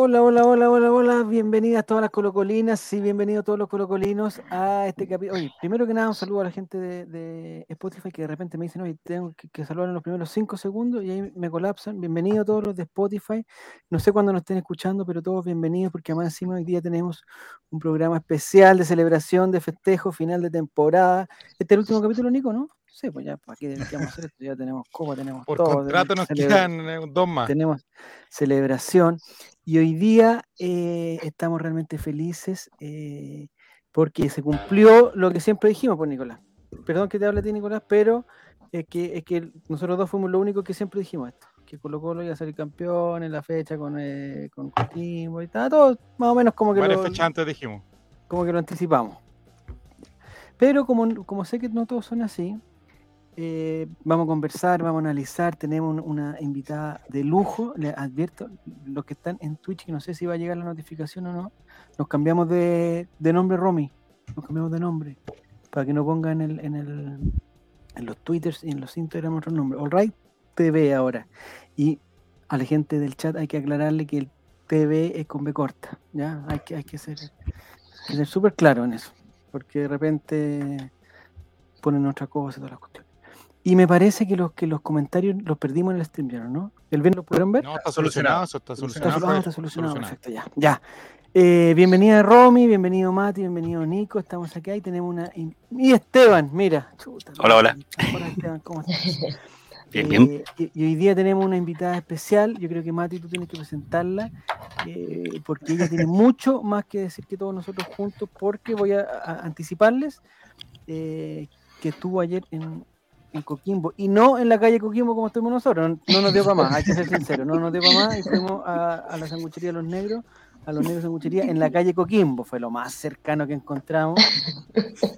Hola, hola, hola, hola, hola. Bienvenidas todas las colocolinas y bienvenidos todos los colocolinos a este capítulo. Oye, primero que nada, un saludo a la gente de, Spotify que de repente me dicen, oye, tengo que, saludar en los primeros cinco segundos y ahí me colapsan. Bienvenidos todos los de Spotify. No sé cuándo nos estén escuchando, pero todos bienvenidos porque además encima hoy día tenemos un programa especial de celebración, de festejo, final de temporada. Este es el último capítulo, Nico, ¿no? Sí, pues ya, ¿para qué dedicamos hacer esto? Ya tenemos copa, tenemos Por contrato nos quedan eh, dos más. Tenemos celebración. Y hoy día eh, estamos realmente felices eh, porque se cumplió lo que siempre dijimos, pues Nicolás. Perdón que te hable a ti, Nicolás, pero es que, es que nosotros dos fuimos lo único que siempre dijimos esto. Que Colo Colo iba a ser campeón en la fecha con, eh, con y tal, todo más o menos como que lo, antes dijimos. Como que lo anticipamos. Pero como, como sé que no todos son así, eh, vamos a conversar, vamos a analizar. Tenemos una invitada de lujo. Les advierto, los que están en Twitch, que no sé si va a llegar la notificación o no, nos cambiamos de, nombre, Romy. Nos cambiamos de nombre. Para que no pongan en, el, en, el, en los Twitters y en los Instagram otro nombre. Alright TV ahora. Y a la gente del chat hay que aclararle que el TV es con B corta. ¿ya? Hay que, hay que ser súper claro en eso. Porque de repente ponen otra cosa y todas las cuestiones. Y me parece que los que los comentarios los perdimos en el stream, ¿no? ¿El bien lo pudieron ver? No, está solucionado, eso está solucionado. Está, solucionado, perfecto, ya. ya. Eh, bienvenida Romy, bienvenido Mati, bienvenido Nico, estamos aquí y tenemos una... Y Esteban, mira. hola, hola. Hola Esteban, ¿cómo estás? Bien, bien. Eh, y, hoy día tenemos una invitada especial, yo creo que Mati tú tienes que presentarla, eh, porque ella tiene mucho más que decir que todos nosotros juntos, porque voy a, anticiparles que estuvo ayer en, en Coquimbo y no en la calle Coquimbo como estuvimos nosotros. No, nos dio para más, hay que ser sincero, no nos dio para más y fuimos a, la sanguchería de los negros, a los negros sanguchería en la calle Coquimbo, fue lo más cercano que encontramos,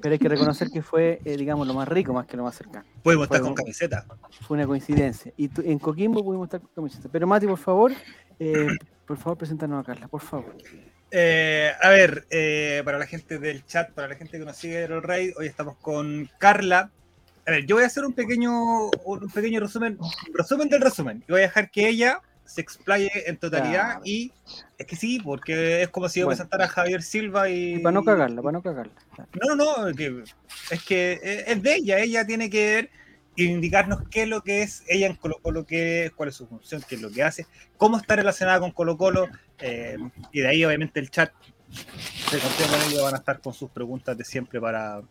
pero hay que reconocer que fue, eh, digamos, lo más rico más que lo más cercano. Pudimos estar con camiseta. Fue una coincidencia. Y en Coquimbo pudimos estar con camiseta. Pero Mati, por favor, eh, por favor, preséntanos a Carla, por favor. Eh, a ver, para la gente del chat, para la gente que nos sigue el Raid, hoy estamos con Carla, a ver, yo voy a hacer un pequeño, un pequeño resumen, resumen del resumen. Y voy a dejar que ella se explaye en totalidad y es que sí, porque es como si yo bueno. presentara a Javier Silva y... para no cagarla, para no cagarla. No, no, es que es de ella, ella tiene que ver e indicarnos qué es lo que es ella en Colo Colo, qué es, cuál es su función, qué es lo que hace, cómo está relacionada con Colo Colo, eh, y de ahí obviamente el chat se con ellos, van a estar con sus preguntas de siempre para,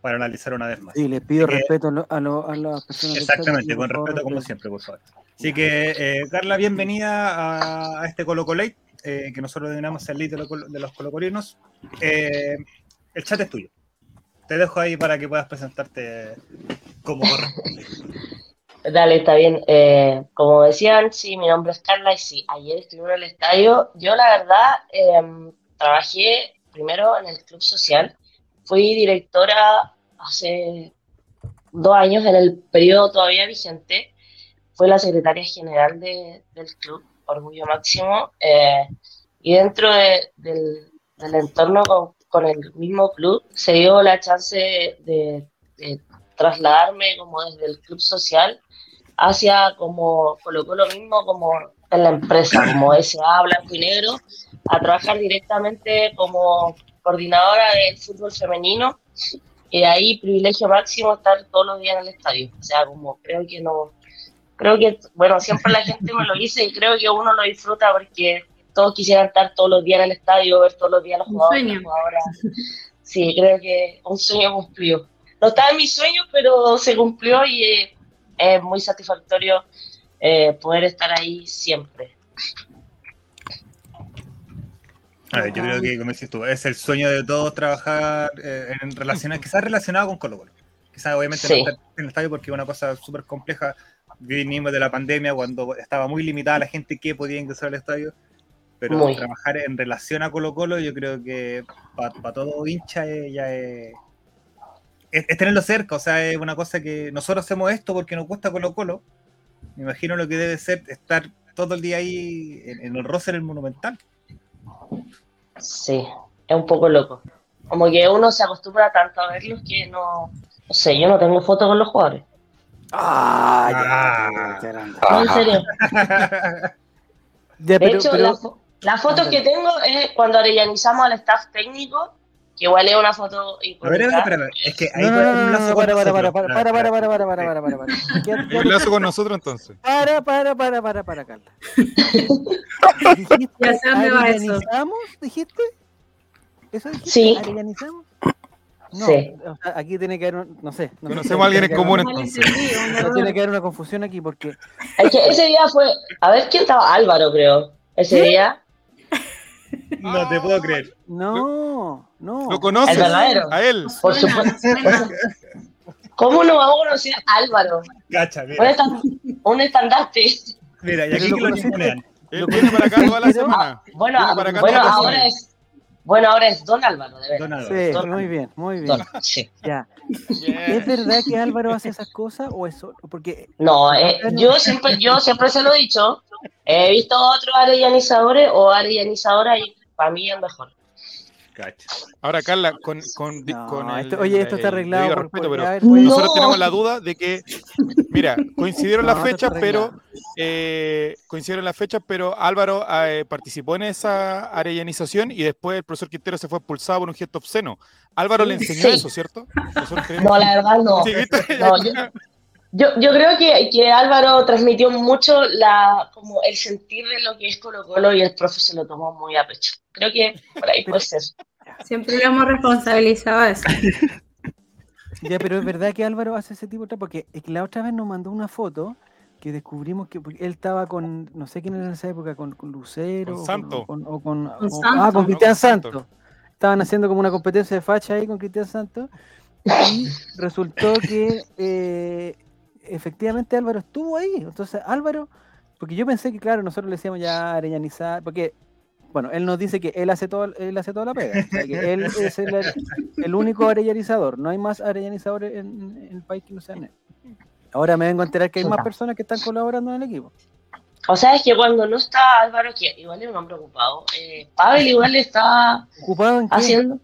para analizar una vez más. Y les pido respeto a, a, las personas. Exactamente, con respeto como siempre, por favor. Así que, eh, Carla, bienvenida a, este Colo eh, que nosotros denominamos el lead de, los colocolinos. Eh, el chat es tuyo. Te dejo ahí para que puedas presentarte como corresponde. Dale, está bien. Eh, como decían, sí, mi nombre es Carla y sí, ayer estuve en el estadio. Yo, la verdad, em, trabajé primero en el club social Fui directora hace dos años en el periodo todavía vigente. Fui la secretaria general del club, Orgullo Máximo. Eh, y dentro del, entorno con, el mismo club se dio la chance de, trasladarme como desde el club social hacia como colocó lo mismo como en la empresa, como SA Blanco y Negro, a trabajar directamente como coordinadora del fútbol femenino, y de ahí privilegio máximo estar todos los días en el estadio. O sea, como creo que no, creo que, bueno, siempre la gente me lo dice y creo que uno lo disfruta porque todos quisieran estar todos los días en el estadio, ver todos los días los jugadores. Sí, creo que un sueño cumplido. No estaba en mis sueños, pero se cumplió y es muy satisfactorio eh, poder estar ahí siempre. A ver, yo creo que, como dices tú, es el sueño de todos trabajar eh, en relaciones, quizás relacionado con Colo Colo. Quizás obviamente no estar en el estadio porque es una cosa súper compleja. Vinimos de la pandemia cuando estaba muy limitada la gente que podía ingresar al estadio. Pero trabajar en relación a Colo Colo, yo creo que para todo hincha ya es, es, tenerlo cerca. O sea, es una cosa que nosotros hacemos esto porque nos gusta Colo Colo. Me imagino lo que debe ser estar todo el día ahí en, en el roce del Monumental. Sí, es un poco loco. Como que uno se acostumbra tanto a verlos que no. No sé, yo no tengo fotos con los jugadores. Ah, ya, no, en serio. de hecho, Las fotos que tengo es cuando arellanizamos al staff técnico, que igual es una foto A ver, espera, es que ahí No, un lazo para, para, para, nosotros. para, para, para, para, para, para, para, para, para. Un lazo con nosotros entonces. Para, para, para, para, para, Carla. ¿Dijiste. ¿Arellanizamos? ¿Dijiste? ¿Eso dijiste? Sí. ¿Arellanizamos? No, Sí. o sea, aquí tiene que haber, un- no sé. no sé, Conocemos a alguien en común entonces. No tiene que haber una confusión aquí porque Es que ese día fue. A ver quién estaba. Álvaro, creo. Ese día. No te puedo creer. no, no. ¿Lo conoces? El verdadero. A él. Por supuesto. ¿Cómo no vamos a conocer a Álvaro? Cacha, Un, mira. estan- un estandarte. Mira, y aquí lo que lo ningunean. Él viene para acá toda la semana. Bueno, acá bueno las ahora es. Bueno, ahora es Don Álvaro, de verdad. Sí, Don- muy bien, muy bien. Don, sí. Ya. ¿Es verdad que Álvaro hace esas cosas o eso? Porque No, eh, yo siempre, yo siempre se lo he dicho. He visto otros areyanizadores o arellanizadoras y para mí es mejor. Cacha. Ahora, Carla, con, con, No, con el- esto- oye, esto está arreglado por- respeto, por- pero a ver, pues- nosotros No. tenemos la duda de que, mira, coincidieron No, las fechas, pero eh, coincidieron las fechas, pero Álvaro eh, participó en esa arellanización y después el profesor Quintero se fue expulsado por un gesto obsceno. Álvaro le enseñó Sí. eso, ¿cierto? No, la verdad no. Sí, ¿viste? No, yo, yo, yo creo que, que Álvaro transmitió mucho la, como el sentir de lo que es Colo Colo y el profe se lo tomó muy a pecho. Creo que por ahí puede ser. Siempre lo hemos responsabilizado de eso. Ya, pero es verdad que Álvaro hace ese tipo de porque es que la otra vez nos mandó una foto que descubrimos que él estaba con, no sé quién era en esa época, con, con Lucero. Con Santo. o con, o con- Con o- Santo. Ah, con No, Cristian con Santo. Santo. Estaban haciendo como una competencia de facha ahí con Cristian Santo. Y resultó que eh, efectivamente Álvaro estuvo ahí. Entonces, Álvaro, porque yo pensé que, claro, nosotros le decíamos ya areñanizar, porque, bueno, él nos dice que él hace todo, él hace toda la pega. o sea, que él es el, el único arellanizador. No hay más arellanizadores en, en el país que no sean él. Ahora me vengo a enterar que hay más personas que están colaborando en el equipo. O sea, es que cuando no está Álvaro, que igual es un hombre ocupado, eh, Pavel igual está ¿Ocupado en qué? haciendo.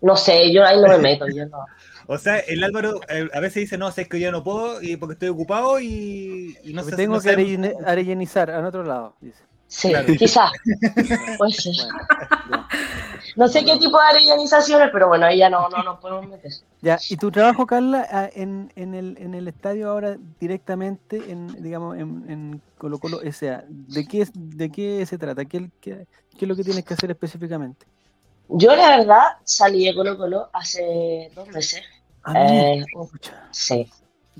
No sé, yo ahí no me meto. Yo no. O sea, el Álvaro eh, a veces dice, no, sé que yo no puedo y porque estoy ocupado y, y no sé tengo no que arellane- arellanizar en otro lado, dice. Sí, Claro. quizás. Puede ser. Bueno. No sé qué tipo de arellanizaciones, pero bueno, ahí ya no, no nos podemos meter. Ya, y tu trabajo, Carla, en, en, el, en el estadio ahora directamente, en, digamos, en, en Colo Colo S.A., ¿de qué, es- ¿de qué se trata? ¿Qué, qué, qué es lo que tienes que hacer específicamente? Yo, la verdad, salí de Colo Colo hace dos meses. Ah, Eh, Sí.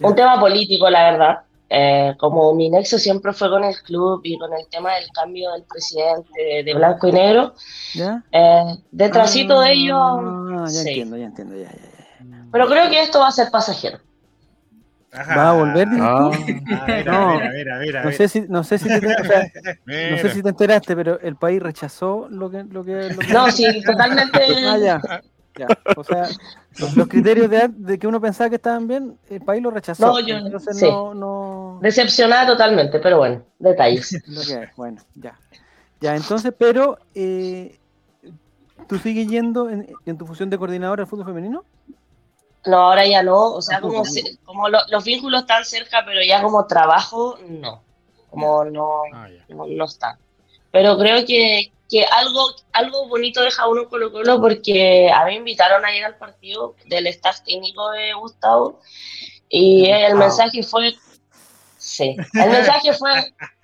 Un tema político, la verdad. Eh, como mi nexo siempre fue con el club y con el tema del cambio del presidente de, de blanco y negro, ¿Ya? eh, detrásito de ello, Ah, ya sí. entiendo, ya entiendo, ya, ya, ya. pero creo que esto va a ser pasajero. Ajá. ¿Va a volver, Ah. Ah, mira, No. mira, mira, mira, No sé si, no sé si te, o sea, no Mira. sé si te enteraste, pero el país rechazó lo que, lo que, lo que- No, sí, totalmente. Ah, ya. O sea, los, criterios de, de que uno pensaba que estaban bien, el país lo rechazó. No, yo- Entonces sí. no, no. Decepcionada totalmente, pero bueno, detalles. Lo que bueno, ya. Ya, entonces, pero eh, ¿tú sigues yendo en, en tu función de coordinadora del fútbol femenino? No, ahora ya no, o sea, Tampoco, como, se- como lo- los vínculos están cerca, pero ya como trabajo, no. Como no, Ah, ya. no, no está. Pero creo que, que algo, algo bonito deja uno Colo Colo porque a mí me invitaron a ir al partido del staff técnico de Gustavo y el mensaje fue, sí, el mensaje fue,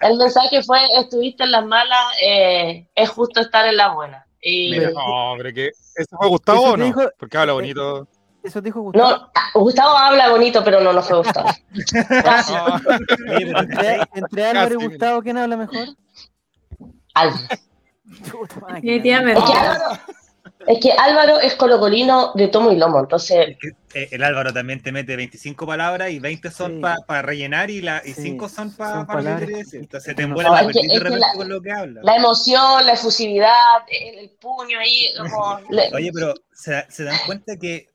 el mensaje fue, estuviste en las malas, eh, es justo estar en las buenas. Y, Mira. No, pero que. ¿Eso fue Gustavo Eso o no? dijo- Porque habla bonito. Eso dijo Gustavo. no, ah, Gustavo habla bonito, pero no, no fue Gustavo. Casi. Ah, Entre, entre Álvaro y. Gustavo, ¿quién habla mejor? Álvaro. Definitivamente. Es que Álvaro, es que Álvaro es colocolino de tomo y lomo, entonces eh, el Álvaro también te mete 25 palabras y 20 son Sí. para rellenar y, la, y Sí, 5 son para decir. Entonces te envuelve No, la es que- perdida de es que repente la- con lo que habla. la emoción, la efusividad, el, el puño ahí, como... Oye, pero ¿se, se dan cuenta que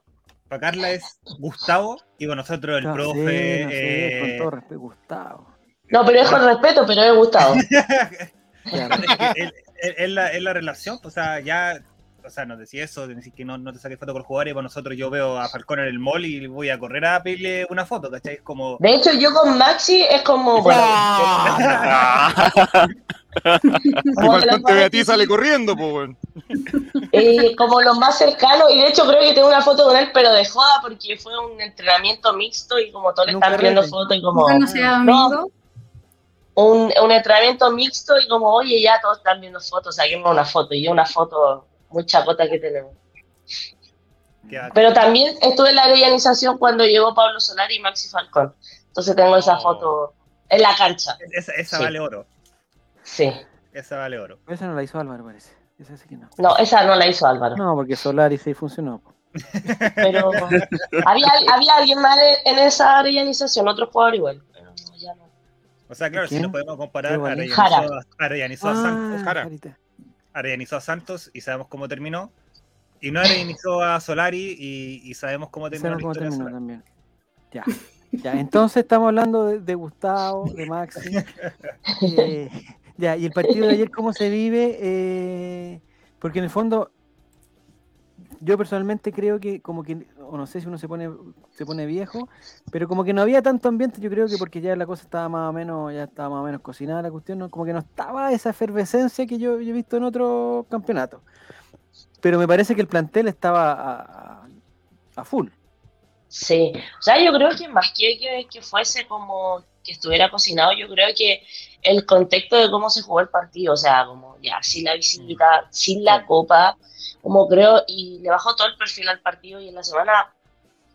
para Carla es Gustavo y con nosotros el No, profe. sí, no sé, eh, con todo respeto, Gustavo. No, pero es con respeto, pero es Gustavo. Ya, es que es, es- es la, es la relación, pues, o sea, ya, o sea, nos decía eso, de decir que no, no te saques foto con jugadores, y para nosotros yo veo a Falcón en el mall y voy a correr a pedirle una foto, ¿cachai? Es como, De hecho, yo con Maxi es como... Bueno, los Falcón te ve a ti sale corriendo, pues, weón. eh, como los más cercanos, y de hecho creo que tengo una foto con él, pero de joda, porque fue un entrenamiento mixto y como todos le están pidiendo fotos y como no sea domingo. Un, un entrenamiento mixto y como, oye, ya todos están viendo fotos, saquemos una foto, y yo una foto muy chacota que tenemos. Pero también estuve en la arellanización cuando llegó Pablo Solari y Maxi Falcón. Entonces tengo esa Oh. foto en la cancha. Esa, esa Sí. vale oro. Sí. Esa vale oro. Esa no la hizo Álvaro, parece. Esa sí que no. No, esa no la hizo Álvaro. No, porque Solari sí funcionó. Pero había, había alguien más en, en esa arellanización, otro jugador igual. O sea, claro, si lo podemos comparar, arellanizó, a- arellanizó a Santos, Ah, Jara. Arellanizó a Santos y sabemos cómo terminó. Y no arellanizó a Solari y, y sabemos cómo terminó Sabemos cómo también. Ya. Ya, entonces estamos hablando de, de Gustavo, de Maxi. Eh, ya, y el partido de ayer, ¿cómo se vive? Eh, porque en el fondo, yo personalmente creo que, como que, o no sé si uno se pone, se pone viejo, pero como que no había tanto ambiente, yo creo que porque ya la cosa estaba más o menos, ya estaba más o menos cocinada la cuestión, ¿no? como que no estaba esa efervescencia que yo, he visto en otros campeonatos. Pero me parece que el plantel estaba a full. Sí, o sea, yo creo que más que, que que fuese como que estuviera cocinado, yo creo que el contexto de cómo se jugó el partido, o sea, como ya sin la visita, sin la copa, como creo, y le bajó todo el perfil al partido y en la semana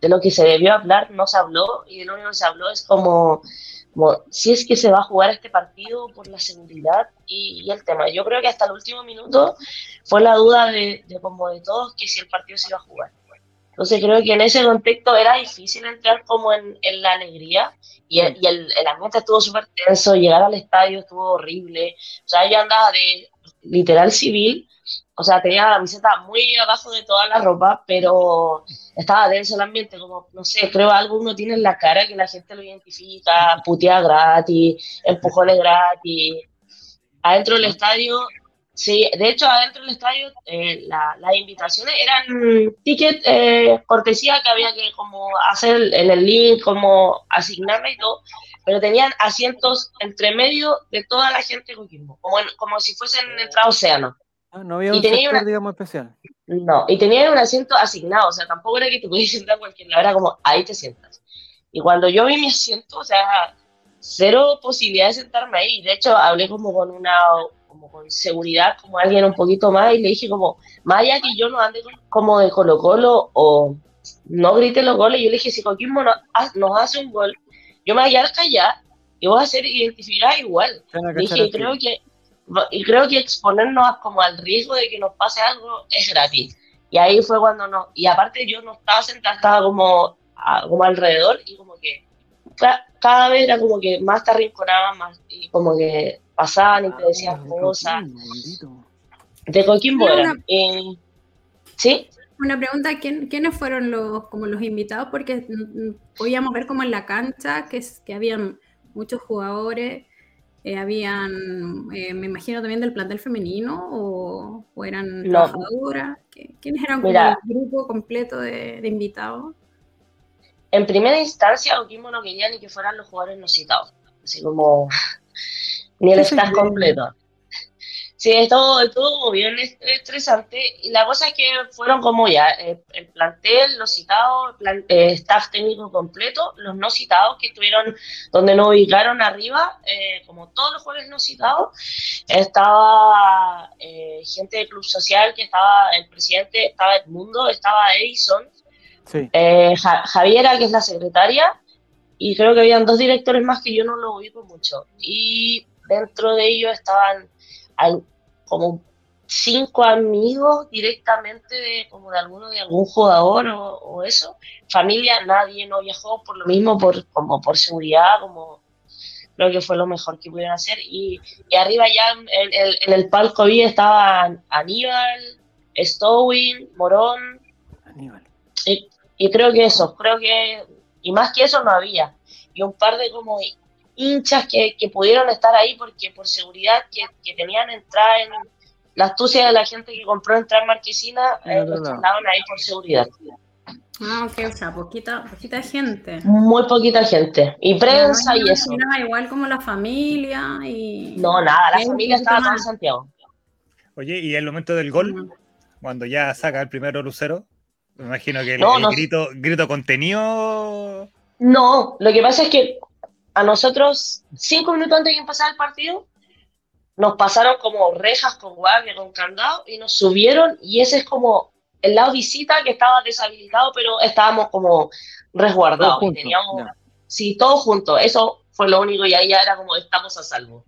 de lo que se debió hablar no se habló y de lo único que se habló es como, como si es que se va a jugar este partido por la seguridad y, y el tema. Yo creo que hasta el último minuto fue la duda de, de como de todos que si el partido se iba a jugar. Entonces creo que en ese contexto era difícil entrar como en, en la alegría y, el, y el, el ambiente estuvo súper tenso, llegar al estadio estuvo horrible, o sea, yo andaba de literal civil, o sea, tenía la camiseta muy abajo de toda la ropa, pero estaba denso el ambiente, como, no sé, creo algo uno tiene en la cara que la gente lo identifica, putea gratis, empujones gratis, adentro del estadio Sí, de hecho, adentro del estadio eh, la- las invitaciones eran ticket eh, cortesía que había que como hacer en el link, como asignarla y todo, pero tenían asientos entre medio de toda la gente de Coquimbo, como, en- como si fuesen entrada a océano. Ah, No había Y un sector, una- digamos, especial. No, y tenían un asiento asignado, o sea, tampoco era que te pudieras sentar cualquier lado, era como ahí te sientas. Y cuando yo vi mi asiento, o sea, cero posibilidad de sentarme ahí. De hecho, hablé como con una, como con seguridad, como alguien un poquito más, y le dije como, más allá que yo no ande como de Colo Colo o no grite los goles, yo le dije, si Coquimbo no- ha- nos hace un gol, yo me voy a callada y voy a ser identificada igual. Dije, y creo que y creo que exponernos como al riesgo de que nos pase algo es gratis. Y ahí fue cuando no. Y aparte yo no estaba sentada, estaba como, como alrededor y como que ca- cada vez era como que más te arrinconaban, más y como que pasaban y te decían Ah, de cosas. De Coquimbo eran. una- Y- ¿Sí? Una pregunta, ¿quién, ¿quiénes fueron los, como los invitados? Porque mm, mm, podíamos ver como en la cancha que, es- que habían muchos jugadores, eh, habían, eh, me imagino también del plantel femenino o, o eran No. trabajadoras. ¿Qui- ¿Quiénes eran como Mira. el grupo completo de, de invitados? En primera instancia, Coquimbo no quería ni que fueran los jugadores no citados. Así como ni el ¿Qué se staff completo. Sí, estuvo, estuvo bien est- estresante. Y la cosa es que fueron como ya, eh, el plantel, los citados, plan- eh, staff técnico completo, los no citados que estuvieron donde nos ubicaron arriba, eh, como todos los jugadores no citados, estaba gente del Club Social, que estaba el presidente, estaba Edmundo, estaba Edison, Sí. Ja- Javiera, que es la secretaria, y creo que habían dos directores más que yo no lo ubico mucho. Y dentro de ellos estaban al- como cinco amigos directamente de como de alguno de algún jugador o, o eso. Familia, nadie no viajó por lo mismo, por como por seguridad, como creo que fue lo mejor que pudieron hacer. Y, y arriba ya en, en- en el palco vi estaban Aníbal, Stowin, Morón, Aníbal. y, y creo que eso, creo que, y más que eso no había. Y un par de como hinchas que, que pudieron estar ahí porque por seguridad que, que tenían entrada en la astucia de la gente que compró entrada en Marquesina, eh, ahí por seguridad. Ah, ok, o sea, poquita, poquita gente. Muy poquita gente. Y prensa y eso. igual como la familia y... No, nada, la familia estaba toda en. Santiago. Oye, y el momento del gol, cuando ya saca el primero Lucero, me imagino que el, No, el no. grito, grito contenido. No, lo que pasa es que a nosotros, cinco minutos antes de que empezara el partido, nos pasaron como rejas con guardia, con candado, y nos subieron, y ese es como el lado visita que estaba deshabilitado, pero estábamos como resguardados. Todos teníamos, ya. sí, todos juntos, eso fue lo único, y ahí ya era como estamos a salvo.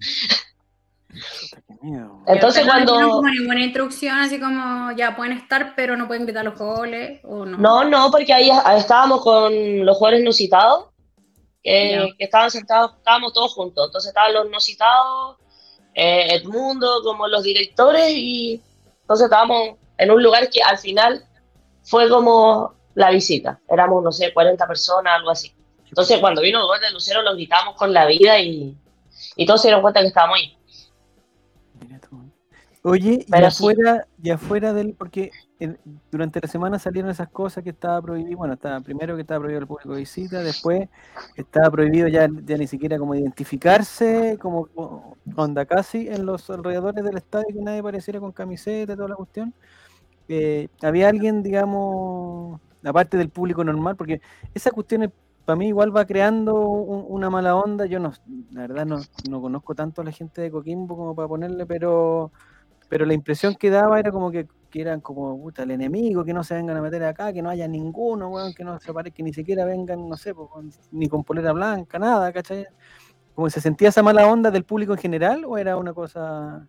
Entonces no cuando... como ninguna instrucción, así como ya pueden estar, pero no pueden gritar los goles, o no. No, no, porque ahí ahí estábamos con los jugadores no citados, que, Ya. que estaban sentados, estábamos todos juntos. Entonces estaban los no citados, eh, Edmundo, como los directores, y entonces estábamos en un lugar que al final fue como la visita. Éramos, no sé, 40 personas, algo así. Entonces cuando vino el gol de Lucero lo gritamos con la vida y, y todos se dieron cuenta que estábamos ahí. Oye, y Pero sí. afuera, y afuera del, porque durante la semana salieron esas cosas que estaba prohibido, bueno, estaba primero que estaba prohibido el público de visita, después estaba prohibido ya, ya ni siquiera como identificarse, como onda casi en los alrededores del estadio que nadie pareciera con camiseta toda la cuestión. Eh, había alguien, digamos, aparte del público normal, porque esa cuestión para mí igual va creando un- una mala onda. Yo no, la verdad no, no conozco tanto a la gente de Coquimbo como para ponerle, pero, pero la impresión que daba era como que, que eran como puta, el enemigo, que no se vengan a meter acá, que no haya ninguno, weón, que no se pare, que ni siquiera vengan, no sé, ni con polera blanca, nada, ¿cachai? Como se sentía esa mala onda del público en general o era una cosa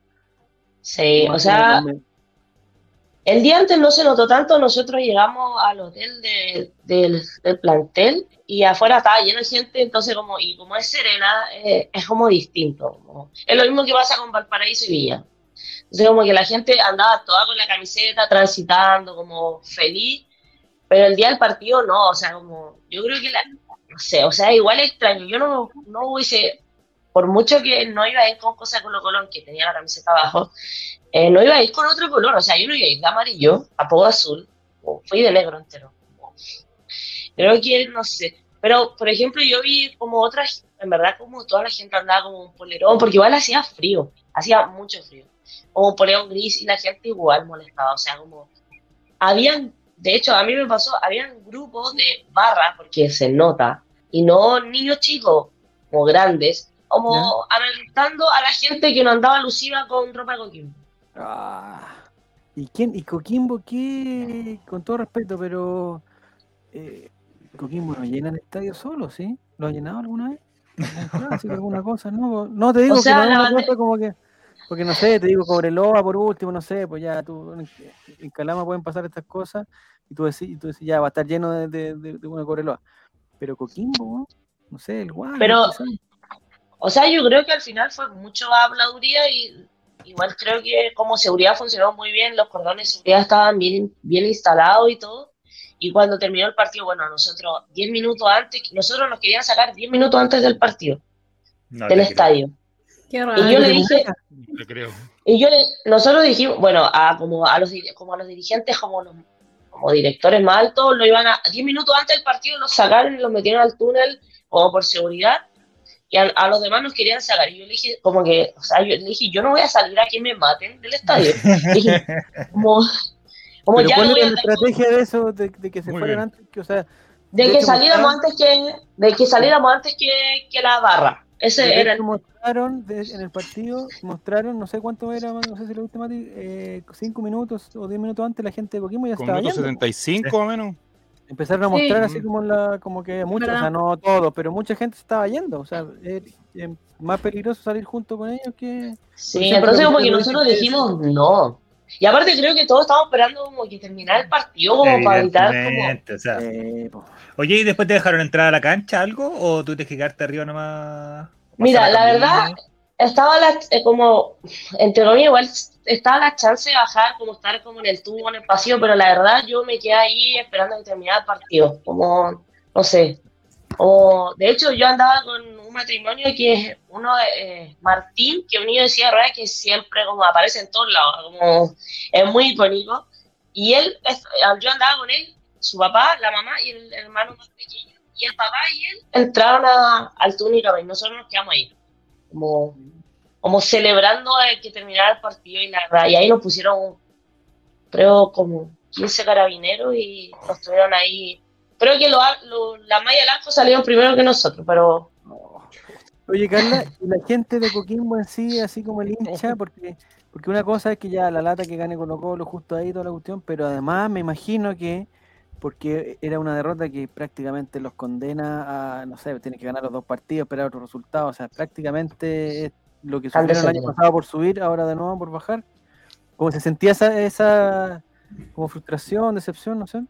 Sí, o sea, El día antes no se notó tanto, nosotros llegamos al hotel de- del, del plantel y afuera estaba lleno de gente, entonces como, y como es Serena, eh, es como distinto. como- es lo mismo que pasa con Valparaíso y Villa. Entonces como que la gente andaba toda con la camiseta, transitando, como feliz, pero el día del partido no, o sea, como, yo creo que la, no sé, o sea, igual extraño, yo no, no hubiese, por mucho que no iba a ir con cosas con Colón, que tenía la camiseta abajo, eh, no iba a ir con otro color, o sea, yo no iba a ir de amarillo, tampoco azul, o fui de negro entero. Creo que, no sé, pero por ejemplo yo vi como otras, en verdad como toda la gente andaba como un polerón, porque igual hacía frío, hacía mucho frío, como un gris y la gente igual molestaba, o sea, como, habían, de hecho a mí me pasó, habían grupos de barra, porque se nota, y no niños chicos, como grandes, como alentando a la gente que no andaba alusiva con ropa de coquín. Ah, ¿Y quién? ¿Y Coquimbo qué? Con todo respeto, pero eh, Coquimbo no llena el estadio solo, ¿sí? ¿Lo ha llenado alguna vez? ¿Algún clásico, alguna cosa? No, no te digo O sea, que no la como que, porque no sé, te digo Cobreloa por último, no sé, pues ya tú, en, Calama pueden pasar estas cosas y tú decís, y tú decís ya va a estar lleno de, de, de- de una Cobreloa. Pero Coquimbo, ¿no? sé, el Guay. Pero- O sea, yo creo que al final fue mucho habladuría y igual creo que como seguridad funcionó muy bien, los cordones de seguridad estaban bien, bien instalados y todo. Y cuando terminó el partido, bueno, nosotros 10 minutos antes, nosotros nos querían sacar 10 minutos antes del partido, No, del creo. Estadio. Qué raro. Y yo le dije, creo. y yo le- nosotros dijimos, bueno, a, como, a los, como a los dirigentes, como los como directores más altos, lo iban a 10 minutos antes del partido, los sacaron y los metieron al túnel como por seguridad. Y a, a los demás nos querían sacar. Y yo le dije, como que, o sea, yo le dije, yo no voy a salir a que me maten del estadio. Dije, como, como Pero ya ¿cuál no era la estrategia de eso, de, de que se Muy fueran bien. antes? Que, o sea, de de que hecho, saliéramos antes que, de que saliéramos antes que, que la barra. Ese De era el, mostraron de- en el partido, mostraron, no sé cuánto era, no sé si lo viste, Mati, eh, cinco minutos o diez minutos antes la gente de Coquimbo ya Con estaba minuto yendo. 75 o menos. Empezaron a Sí. mostrar así como la, como que muchos, o sea, no todos, pero mucha gente se estaba yendo. O sea, es, es más peligroso salir junto con ellos que. Sí, entonces lo como que nosotros dijimos no. Y aparte creo que todos estábamos esperando como que terminara el partido como para evitar como... O sea. eh. Oye, ¿y después te dejaron entrar a la cancha algo? ¿O tú tienes que quedarte arriba nomás? Mira, la verdad, estaba la, eh, como, entre comillas, igual estaba la chance de bajar, como estar como en el tubo, en el pasillo, pero la verdad yo me quedé ahí esperando que terminara el partido, como, no sé. O, de hecho, yo andaba con un matrimonio que es uno de eh, Martín, que un niño de silla ruedas que siempre como aparece en todos lados, como es muy icónico. Y él, yo andaba con él su papá, la mamá y el hermano más pequeño. Y el papá y él entraron a, al túnica y nosotros nos quedamos ahí. Como, como celebrando que terminara el partido y la Y ahí nos pusieron, creo, como 15 carabineros y nos tuvieron ahí. Creo que lo, la Maya Lasco salieron primero que nosotros, pero. Oye, Carla, ¿y la gente de Coquimbo en sí, así como el hincha? Porque, porque una cosa es que ya la lata que gane Colo Colo justo ahí, toda la cuestión, pero además me imagino que, porque era una derrota que prácticamente los condena a, no sé, tienen que ganar los dos partidos, esperar otro resultado, o sea, prácticamente es lo que sufrieron el año pasado por subir, ahora de nuevo por bajar. ¿Cómo se sentía esa, esa como frustración, decepción, no sé?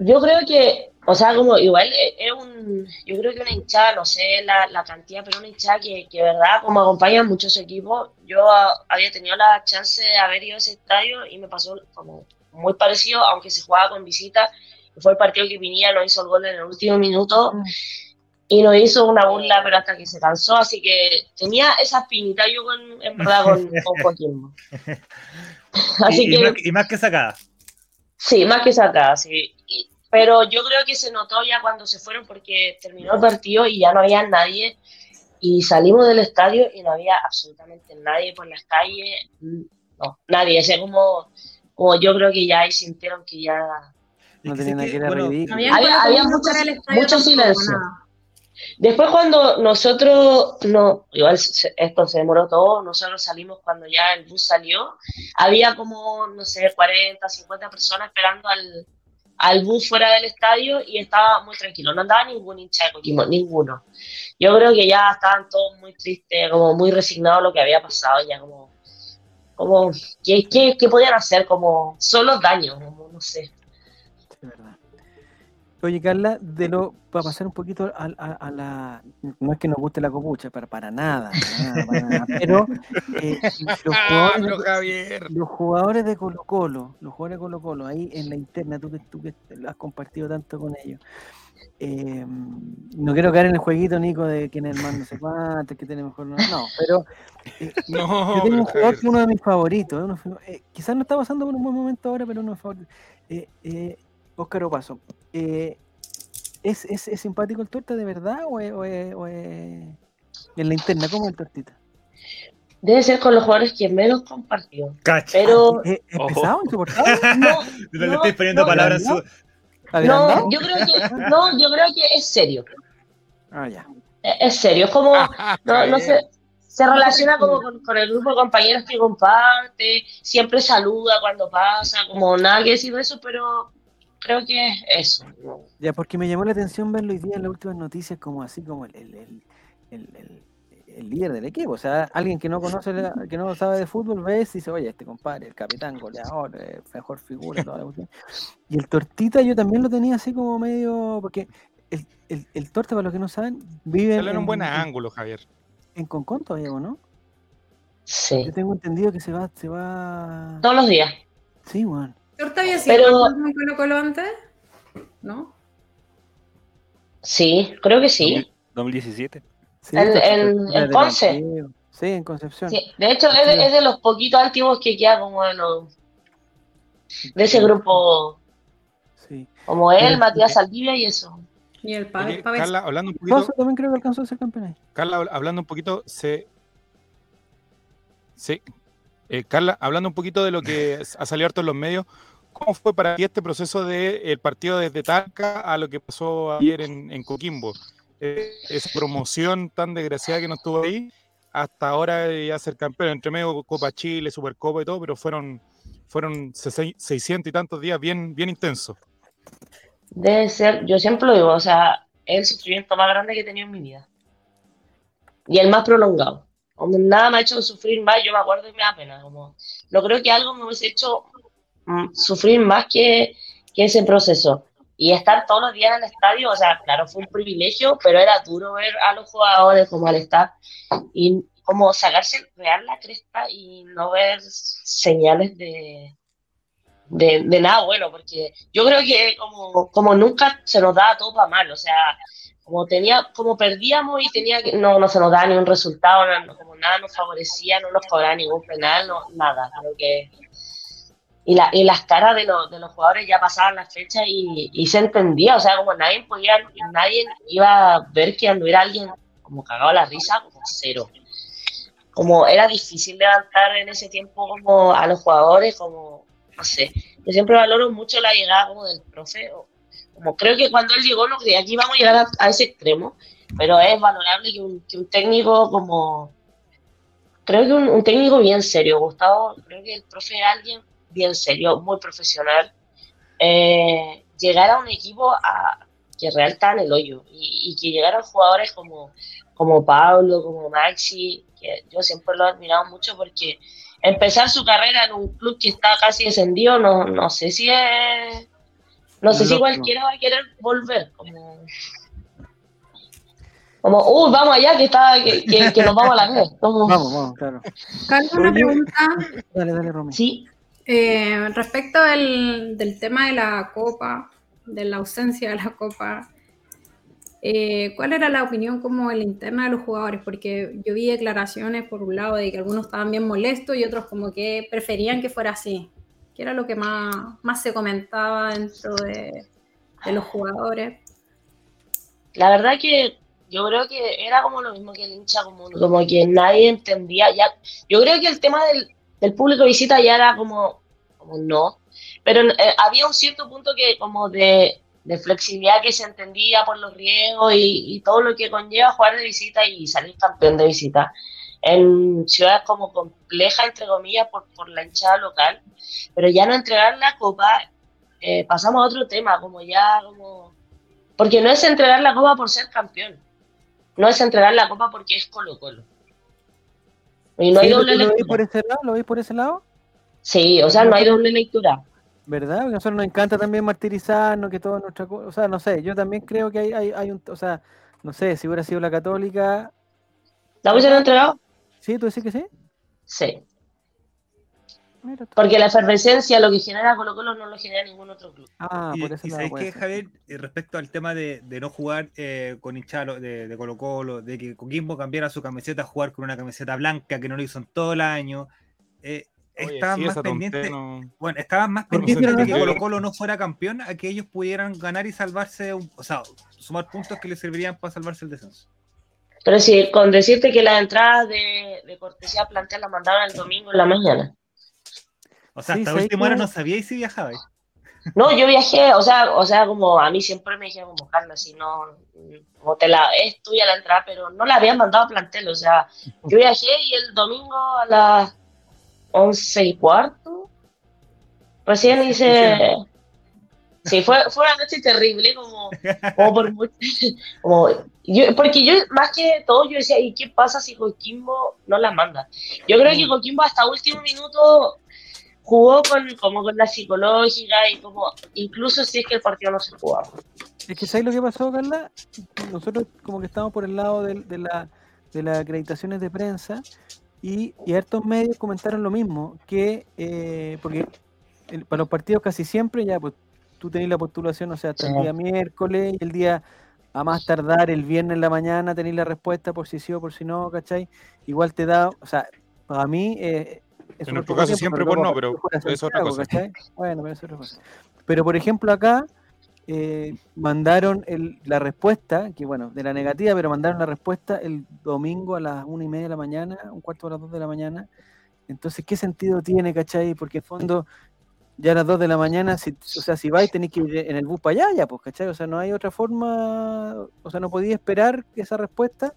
Yo creo que, o sea, como igual es un, yo creo que una hinchada, no sé la, la cantidad, pero una hinchada que, que, verdad, como acompañan muchos equipos, yo había tenido la chance de haber ido a ese estadio y me pasó como muy parecido, aunque se jugaba con visita, fue el partido que Pinilla no hizo el gol en el último minuto mm. y nos hizo una burla, pero hasta que se cansó, así que tenía esa espinita yo con, en verdad con, con Joaquín. Así y, que, y, más, que sacada. Sí, más que sacada, sí. pero yo creo que se notó ya cuando se fueron porque terminó el partido y ya no había nadie. Y salimos del estadio y no había absolutamente nadie por las calles. No, nadie. O como, como yo creo que ya ahí sintieron que ya. No tenían que, bueno, había, había mucho, mucho silencio. Después cuando nosotros, no, igual esto se demoró todo, nosotros salimos cuando ya el bus salió, había como, no sé, 40, 50 personas esperando al, al bus fuera del estadio y estaba muy tranquilo, no andaba ningún hincha de Coquimbo, ninguno. Yo creo que ya estaban todos muy tristes, como muy resignados a lo que había pasado, ya como, como ¿qué, qué, qué podían hacer? Como solo daños, como, no sé. Oye, Carla, de lo, para pasar un poquito a, a, la. No es que nos guste la copucha, para, para nada, para nada, pero eh, los, jugadores, los, jugadores, de Colo Colo, los jugadores de Colo Colo, ahí en la interna, tú que, tú que has compartido tanto con ellos, eh, no quiero caer en el jueguito, Nico, de quién es el más no sé cuánto, que tiene mejor. No, no pero eh, no, yo tengo un jugador que es uno de mis favoritos. Uno, quizás no está pasando por un buen momento ahora, pero uno de mis favoritos. Óscar Opaso, eh, ¿es, es, es, simpático el torta de verdad o es, o o en la interna? ¿Cómo es el tortita? Debe ser con los jugadores que menos compartió. Pero. ¿Es, pesado, insoportable? No, no, le estoy poniendo palabras. No, yo creo que, no, yo creo que es serio. Ah, ya. Es, serio, es como. no, no sé se relaciona como con, con, el grupo de compañeros que comparte, siempre saluda cuando pasa, como nada que decir de eso, pero creo que es eso. Ya, porque me llamó la atención verlo hoy día en las últimas noticias como así como el, el, el, el líder del equipo. O sea, alguien que no conoce, que no sabe de fútbol, ves y dice, oye, este compadre, el capitán, goleador, eh, mejor figura, toda la Y el Tortita yo también lo tenía así como medio, porque el, el, el Torta, para los que no saben, vive en, un buen ángulo, Javier. En Concon todavía, ¿no? Sí. Yo tengo entendido que se va, se va... Todos los días. Sí, bueno. ¿Torta había sido pero... en Colo Colo antes? ¿No? Sí, creo que sí. 2017. Sí, en, en, en Ponce. Sí, en Concepción. Sí, de hecho, es de, es de, los poquitos antiguos que queda como de, los, de ese grupo. Sí. Como él, Matías Saldivia y eso. Y el padre. Carla, hablando un poquito. también creo que alcanzó a ser campeón Carla, hablando un poquito, se. Sí, eh, Carla, hablando un poquito de lo que ha salido harto en los medios, ¿cómo fue para ti este proceso del partido desde Talca a lo que pasó ayer en, Coquimbo? Eh, esa promoción tan desgraciada que nos tuvo ahí, hasta ahora ya ser campeón, entre medio Copa Chile, Supercopa y todo, pero fueron, fueron 600 y tantos días bien, bien intensos. Debe ser, yo siempre lo digo, o sea, es el sufrimiento más grande que he tenido en mi vida. Y el más prolongado nada me ha hecho sufrir más, yo me acuerdo y me da pena. No creo que algo me hubiese hecho sufrir más que, que, ese proceso. Y estar todos los días en el estadio, o sea, claro, fue un privilegio, pero era duro ver a los jugadores como al estar y como sacarse real la cresta y no ver señales de, de, de, nada bueno, porque yo creo que como, como nunca se nos da todo para mal, o sea, como tenía, como perdíamos y tenía que, no, no se nos daba ni un resultado, como nada nos favorecía, no nos cobraba ningún penal, no, nada, creo que y, la, y las caras de, los, de los jugadores ya pasaban las fechas y, y, se entendía, o sea, como nadie podía, nadie iba a ver que anduviera alguien como cagado la risa, como cero. Como era difícil levantar en ese tiempo como a los jugadores, como, no sé, yo siempre valoro mucho la llegada como del profe, como creo que cuando él llegó no creía que íbamos a llegar a, ese extremo, pero es valorable que un, que un técnico como, creo que un, un, técnico bien serio, Gustavo, creo que el profe es alguien bien serio, muy profesional, eh, llegar a un equipo a, que real está en el hoyo y, y, que llegaran jugadores como, como Pablo, como Maxi, que yo siempre lo he admirado mucho porque empezar su carrera en un club que está casi descendido, no, no sé si es... No sé si cualquiera va a querer volver. Como, como uh, vamos allá, que, está, que, que, que nos vamos a la vez. Vamos, vamos, claro. Carlos, una pregunta. Dale, dale, Romy. Sí. Eh, respecto del, tema de la copa, de la ausencia de la copa, eh, ¿cuál era la opinión como la interna de los jugadores? Porque yo vi declaraciones por un lado de que algunos estaban bien molestos y otros como que preferían que fuera así. ¿Qué era lo que más, más se comentaba dentro de, los jugadores? La verdad que yo creo que era como lo mismo que el hincha, como, como que nadie entendía. ya Yo creo que el tema del, del público visita ya era como, no, pero eh, había un cierto punto que como de, de, flexibilidad que se entendía por los riesgos y, y, todo lo que conlleva jugar de visita y salir campeón de visita. En ciudades como complejas, entre comillas, por, por la hinchada local, pero ya no entregar la copa, eh, pasamos a otro tema, como ya, como... Porque no es entregar la copa por ser campeón, no es entregar la copa porque es Colo Colo. Y no ¿Sí, hay doble ¿Lo veis por ese lado? ¿Lo veis por ese lado? Sí, o sea, no hay doble lectura. ¿Verdad? Porque a nosotros nos encanta también martirizarnos, que todo nuestra cosa. O sea, no sé, yo también creo que hay, hay, hay un. O sea, no sé, si hubiera sido la católica. ¿La hubiesen entregado? ¿Sí? ¿Tú decís que sí? Sí. Porque la efervescencia, lo que genera Colo Colo, no lo genera ningún otro club. Ah, y, por ese y lado. ¿sabéis puede qué. Javier? Respecto al tema de, de no jugar eh, con hinchalo de, de Colo Colo, de que Coquimbo cambiara su camiseta a jugar con una camiseta blanca que no lo hizo en todo el año, eh, Oye, estaban sí, más pendientes, no- bueno, estaban más ¿Por qué pendientes de que eso? Colo Colo no fuera campeón a que ellos pudieran ganar y salvarse, un- o sea, sumar puntos que les servirían para salvarse el descenso. Pero sí, con decirte que las entradas de, de cortesía plantea las mandaron el domingo en la mañana. O sea, Sí, hasta ¿sabes última hora no sabíais si viajabais. No, yo viajé, o sea, o sea, como a mí siempre me dijeron como Carla, si no, como te la, es tuya la entrada, pero no la habían mandado a plantel, o sea, yo viajé y el domingo a las once y cuarto, recién hice, sí, fue, fue una noche terrible, como, como por mucho, como, yo, porque yo, más que todo, yo decía, ¿y qué pasa si Coquimbo no la manda? Yo creo que Coquimbo hasta último minuto jugó con, como con la psicológica y como, incluso si es que el partido no se jugaba. Es que ¿sabes lo que pasó, Carla? Nosotros como que estamos por el lado de, la, de las acreditaciones de prensa y, y hartos medios comentaron lo mismo, que eh, porque el- para los partidos casi siempre ya pues tú tenés la postulación, o sea, hasta el día miércoles y el día a más tardar el viernes en la mañana tenéis la respuesta por si sí o por si no, ¿cachai? Igual te da, o sea, para mí... Eh, En nuestro caso siempre pero pues no, pero es otra cosa. Bueno, pero es otra cosa. Pero por ejemplo acá eh, mandaron el- la respuesta, que bueno, de la negativa, pero mandaron la respuesta el domingo a las una y media de la mañana, un cuarto a las dos de la mañana. Entonces, ¿qué sentido tiene, cachai? Porque en fondo, ya a las dos de la mañana, si, o sea, si vais, tenéis que ir en el bus para allá, ya, pues, cachai? O sea, no hay otra forma, o sea, no podía esperar esa respuesta,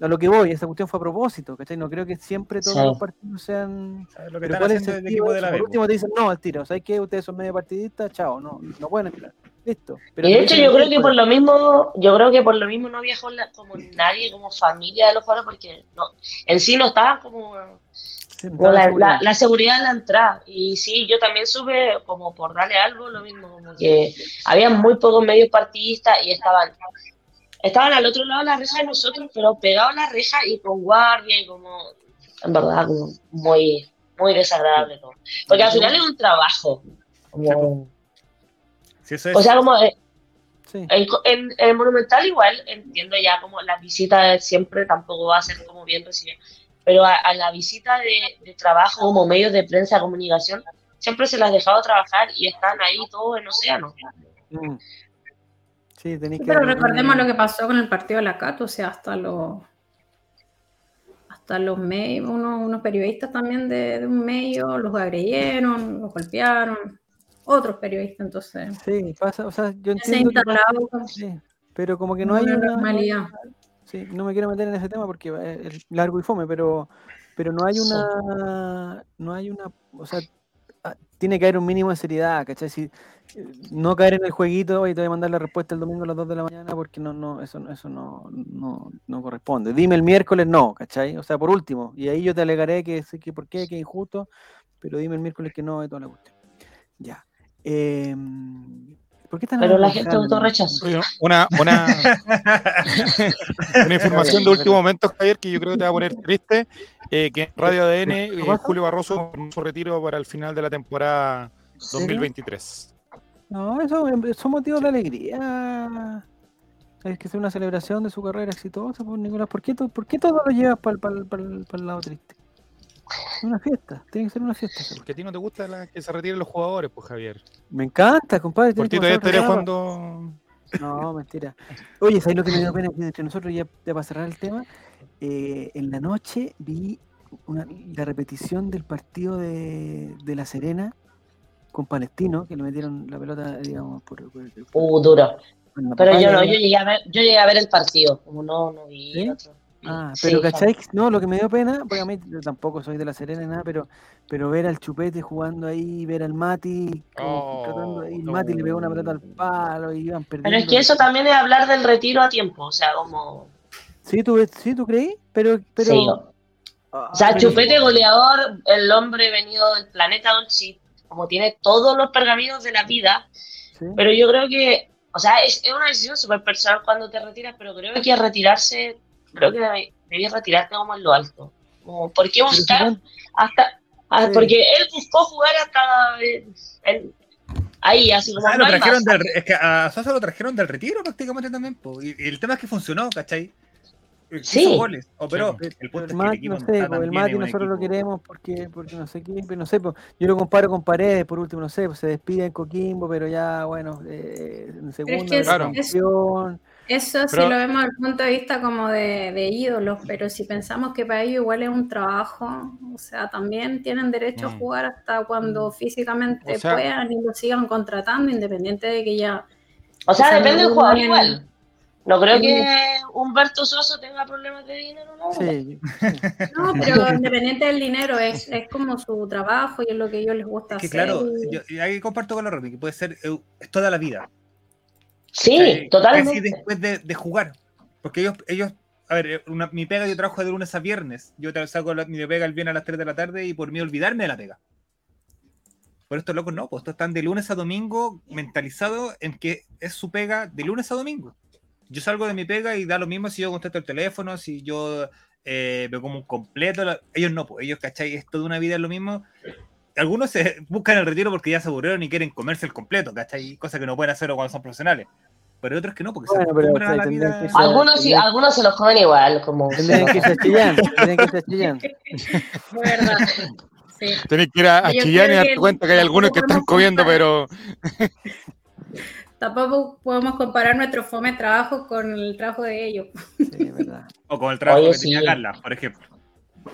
a lo que voy, esa cuestión fue a propósito, cachai? No creo que siempre todos Sí. los partidos sean ¿Sabes lo que están ¿cuál es el equipo de la Por último te dicen, no, al tiro, ¿sabes qué? Ustedes son medio partidistas, chao, no, no pueden entrar. Listo. Pero Y de hecho yo creo que por lo mismo, yo creo que por lo mismo no viajó la- como nadie, como familia de los jugadores, porque no, en sí no estaban como, Sí, no como estaban la, seguros. la- la seguridad de la entrada. Y sí, yo también supe como por darle algo, lo mismo, como que había muy pocos medios partidistas y estaban, estaban al otro lado de la reja de nosotros, pero pegados a la reja y con guardia y como, en verdad, como muy, muy desagradable todo. Porque al final es un trabajo. como- Si eso es, o sea, como eh, Sí. en, en- en Monumental igual entiendo ya como la visita siempre tampoco va a ser como bien recibida, pero a, a la visita de, de trabajo como medios de prensa, comunicación, siempre se las ha dejado trabajar y están ahí todos en océano. Mm. Sí, tenéis que. Pero recordemos lo que pasó con el partido de la Cato, o sea, hasta los hasta los medios, unos, unos periodistas también de, de un medio los agredieron, los golpearon, otros periodistas, entonces. Sí, pasa, o sea, yo Se entiendo que instalado pasa, sí, pero como que no hay una, normalidad. Sí, no me quiero meter en ese tema porque es largo y fome, pero, pero no hay una, no hay una, o sea, ah, tiene que haber un mínimo de seriedad, ¿cachai? Si, no caer en el jueguito y te voy a mandar la respuesta el domingo a las 2 de la mañana porque no, no, eso, no- eso no, no, no corresponde. Dime el miércoles no, ¿cachai? O sea, por último, y ahí yo te alegaré que, sí, que por qué, que es injusto, pero dime el miércoles que no de toda la cuestión. Ya. Em, ¿por qué están Pero la gente autorrechaza. Una, una, una información de último momento, Javier, que yo creo que te va a poner triste, eh, que en Radio ADN, eh? Julio Barroso su retiro para el final de la temporada serio? 2023. No, eso son motivos de alegría. Es que es una celebración de su carrera exitosa, pues, Nicolás. ¿Por qué, por qué todo lo llevas para el lado triste? Es Una fiesta, tiene que ser una fiesta. Porque a ti no te gusta la- que se retiren los jugadores, pues Javier. Me encanta, compadre. Por ti todavía estaría jugando. No, mentira. Oye, ¿sabes lo que me dio pena? Entre nosotros, ya, ya para cerrar el tema, eh, en la noche vi una- la repetición del partido de, de La Serena con Palestino, que le metieron la pelota, digamos, por, por- por- Uh, duro. Pero yo no, yo llegué a ver, yo llegué a ver el partido, como no, no vi ¿Sí? otro. Ah, Sí, pero. ¿cachai? No, lo que me dio pena, porque a mí yo tampoco soy de la Serena nada, pero, pero ver al Chupete jugando ahí, ver al Mati, como Oh, ahí, el no. Mati le pegó una pelota al palo y iban perdiendo. Pero es que eso también es hablar del retiro a tiempo, o sea, como... Sí, tú, sí, ¿tú creí? Pero, pero... Sí. Ah, O sea, pero- Chupete goleador, el hombre venido del planeta Dolce, como tiene todos los pergaminos de la vida, sí. pero yo creo que, o sea, es, es una decisión súper personal cuando te retiras, pero creo que retirarse, creo que debe- debías retirarte como en lo alto. Como, ¿Por qué buscar hasta... ah, Sí. Porque él buscó jugar hasta... eh, él- ahí, así como... no lo trajeron del, es que a Sosa lo trajeron del retiro prácticamente también. po, Y, y el tema es que funcionó, ¿cachai? Hizo Sí. goles, operó. Pero El Mati, no sé, pues, el Mati nosotros lo queremos porque, porque no sé qué, pero no sé, pues, yo lo comparo con Paredes, por último, no sé, pues, se despide en Coquimbo, pero ya, bueno, eh, en es- Claro. campeón. Eso Pero- sí lo vemos desde el punto de vista como de, de ídolos, pero si pensamos que para ellos igual es un trabajo, o sea, también tienen derecho a Mm. jugar hasta cuando físicamente O sea- puedan y lo sigan contratando, independiente de que ya... O sea, depende del jugador igual. No creo que Humberto Soso tenga problemas de dinero, ¿no? Sí, No, pero independiente del dinero, es, es como su trabajo y es lo que a ellos les gusta Es que hacer. claro, y- yo, y ahí comparto con la Romy, que puede ser eh, es toda la vida. Sí. Casi totalmente. después de, de jugar. Porque ellos, ellos a ver, eh, una- mi pega yo trabajo de lunes a viernes. Yo te saco la- mi pega el viernes a las 3 de la tarde y por mí olvidarme de la pega. Por estos locos no, pues estos están de lunes a domingo mentalizados en que es su pega de lunes a domingo. Yo salgo de mi pega y da lo mismo si yo contesto el teléfono, si yo eh, veo como un completo. la- Ellos no, pues ellos, ¿cachai? Es toda una vida es lo mismo. Algunos se buscan el retiro porque ya se aburrieron y quieren comerse el completo, ¿cachai? Cosa que no pueden hacer cuando son profesionales. Pero otros que no, porque Bueno, se pero, acostumbran a la vida. ser- Algunos, sí, algunos se los comen igual, como... Tendrían que irse a Chillán, tendrían que irse a Chillán. De verdad. Sí. Tenés que ir a, a Yo Chillán y darte que cuenta que hay algunos que están comiendo, pero Tampoco podemos comparar nuestro fome trabajo con el trabajo de ellos. Sí, es verdad. O con el trabajo Oye, que tenía. Carla, por ejemplo.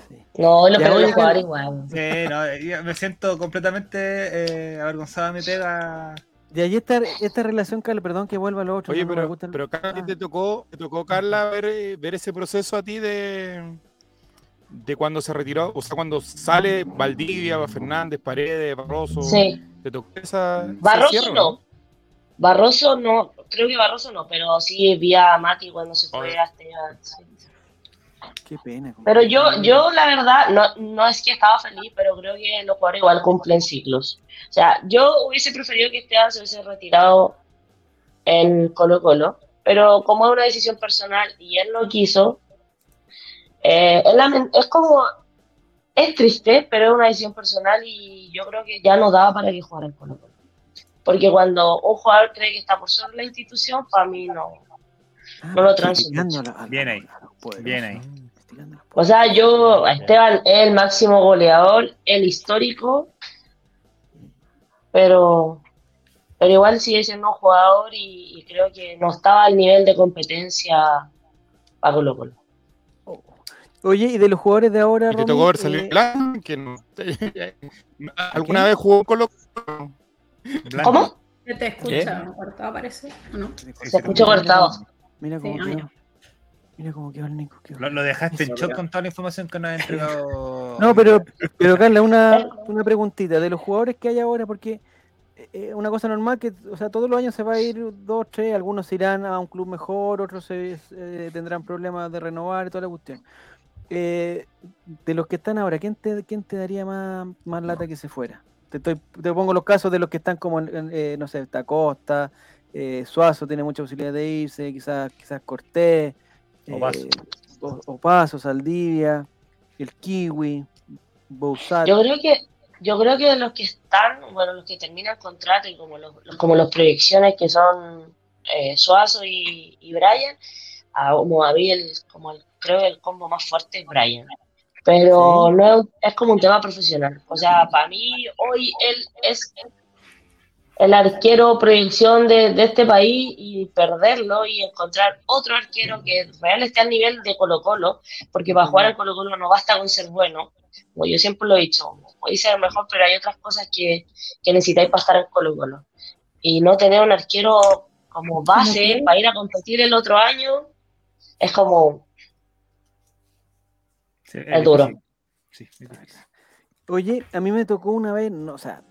sí. No, lo los jugadores Carlos. igual. Sí, no, me siento completamente eh, avergonzado de mi pega. Y ahí esta, esta relación, Carlos, perdón que vuelva a lo otro. Oye, no me pero, gusta el- pero Carla, a ti Ah. te tocó, te tocó Carla ver, ver ese proceso a ti de, de cuando se retiró, o sea, cuando sale Valdivia, Fernández, Paredes, Barroso. Sí. ¿Te tocó esa? Barroso cierre, no. Barroso no, creo que Barroso no, pero sí vi a Mati cuando se fue a Esteban. sí. Qué pena. Pero yo, yo la verdad, no, no es que estaba feliz, pero creo que los jugadores igual cumplen ciclos. O sea, yo hubiese preferido que Esteban se hubiese retirado en Colo Colo, pero como es una decisión personal y él no quiso, eh, es como, es triste, pero es una decisión personal y yo creo que ya no daba para que jugara en Colo Colo. Porque cuando un jugador cree que está por sobre la institución, para mí no. Ah, no lo la- Bien ahí. Bien ahí. O sea, yo, Esteban es el máximo goleador, el histórico, pero, pero igual sigue siendo un jugador y, y creo que no estaba al nivel de competencia para Colo Colo. Oye, y de los jugadores de ahora, Y te Romy, tocó ver salir eh, que no- ¿Alguna vez jugó Colo Colo? Blanco. ¿Cómo? ¿Se te escucha cortado, parece? ¿O no? Sí, Se sí, también. cortado. Mira cómo Sí, ah, quedó. Mira cómo quedó el Nico. quedó. Lo, lo dejaste en shock con toda la información que nos ha entregado. No, pero, pero Carla, una, una preguntita de los jugadores que hay ahora, porque eh, una cosa normal que, o sea, todos los años se va a ir dos, tres, algunos se irán a un club mejor, otros se, eh, tendrán problemas de renovar y toda la cuestión. Eh, de los que están ahora, ¿quién te, quién te daría más, más lata que se fuera? Te, estoy, te pongo los casos de los que están como, en- en, eh, no sé, está Costa, eh, Suazo tiene mucha posibilidad de irse, quizás, quizás Cortés, O Paso. eh, o, o Paso, Saldivia, el Kiwi, Bouzat. Yo creo que yo creo que de los que están, bueno, los que terminan contrato y como los, los- como las proyecciones que son eh, Suazo y, y Brian, a, como a mí el, como el, creo que el combo más fuerte es Brian. Pero Sí. no es, es como un tema profesional. O sea, para mí hoy él es el arquero proyección de, de este país y perderlo y encontrar otro arquero que real esté al nivel de Colo Colo, porque para jugar al Colo Colo no basta con ser bueno, como yo siempre lo he dicho, podéis ser mejor, pero hay otras cosas que, que necesitáis para estar en Colo Colo. Y no tener un arquero como base para ir a competir el otro año es como Sí, es duro. Sí, es difícil. Oye, a mí me tocó una vez, no, o sea,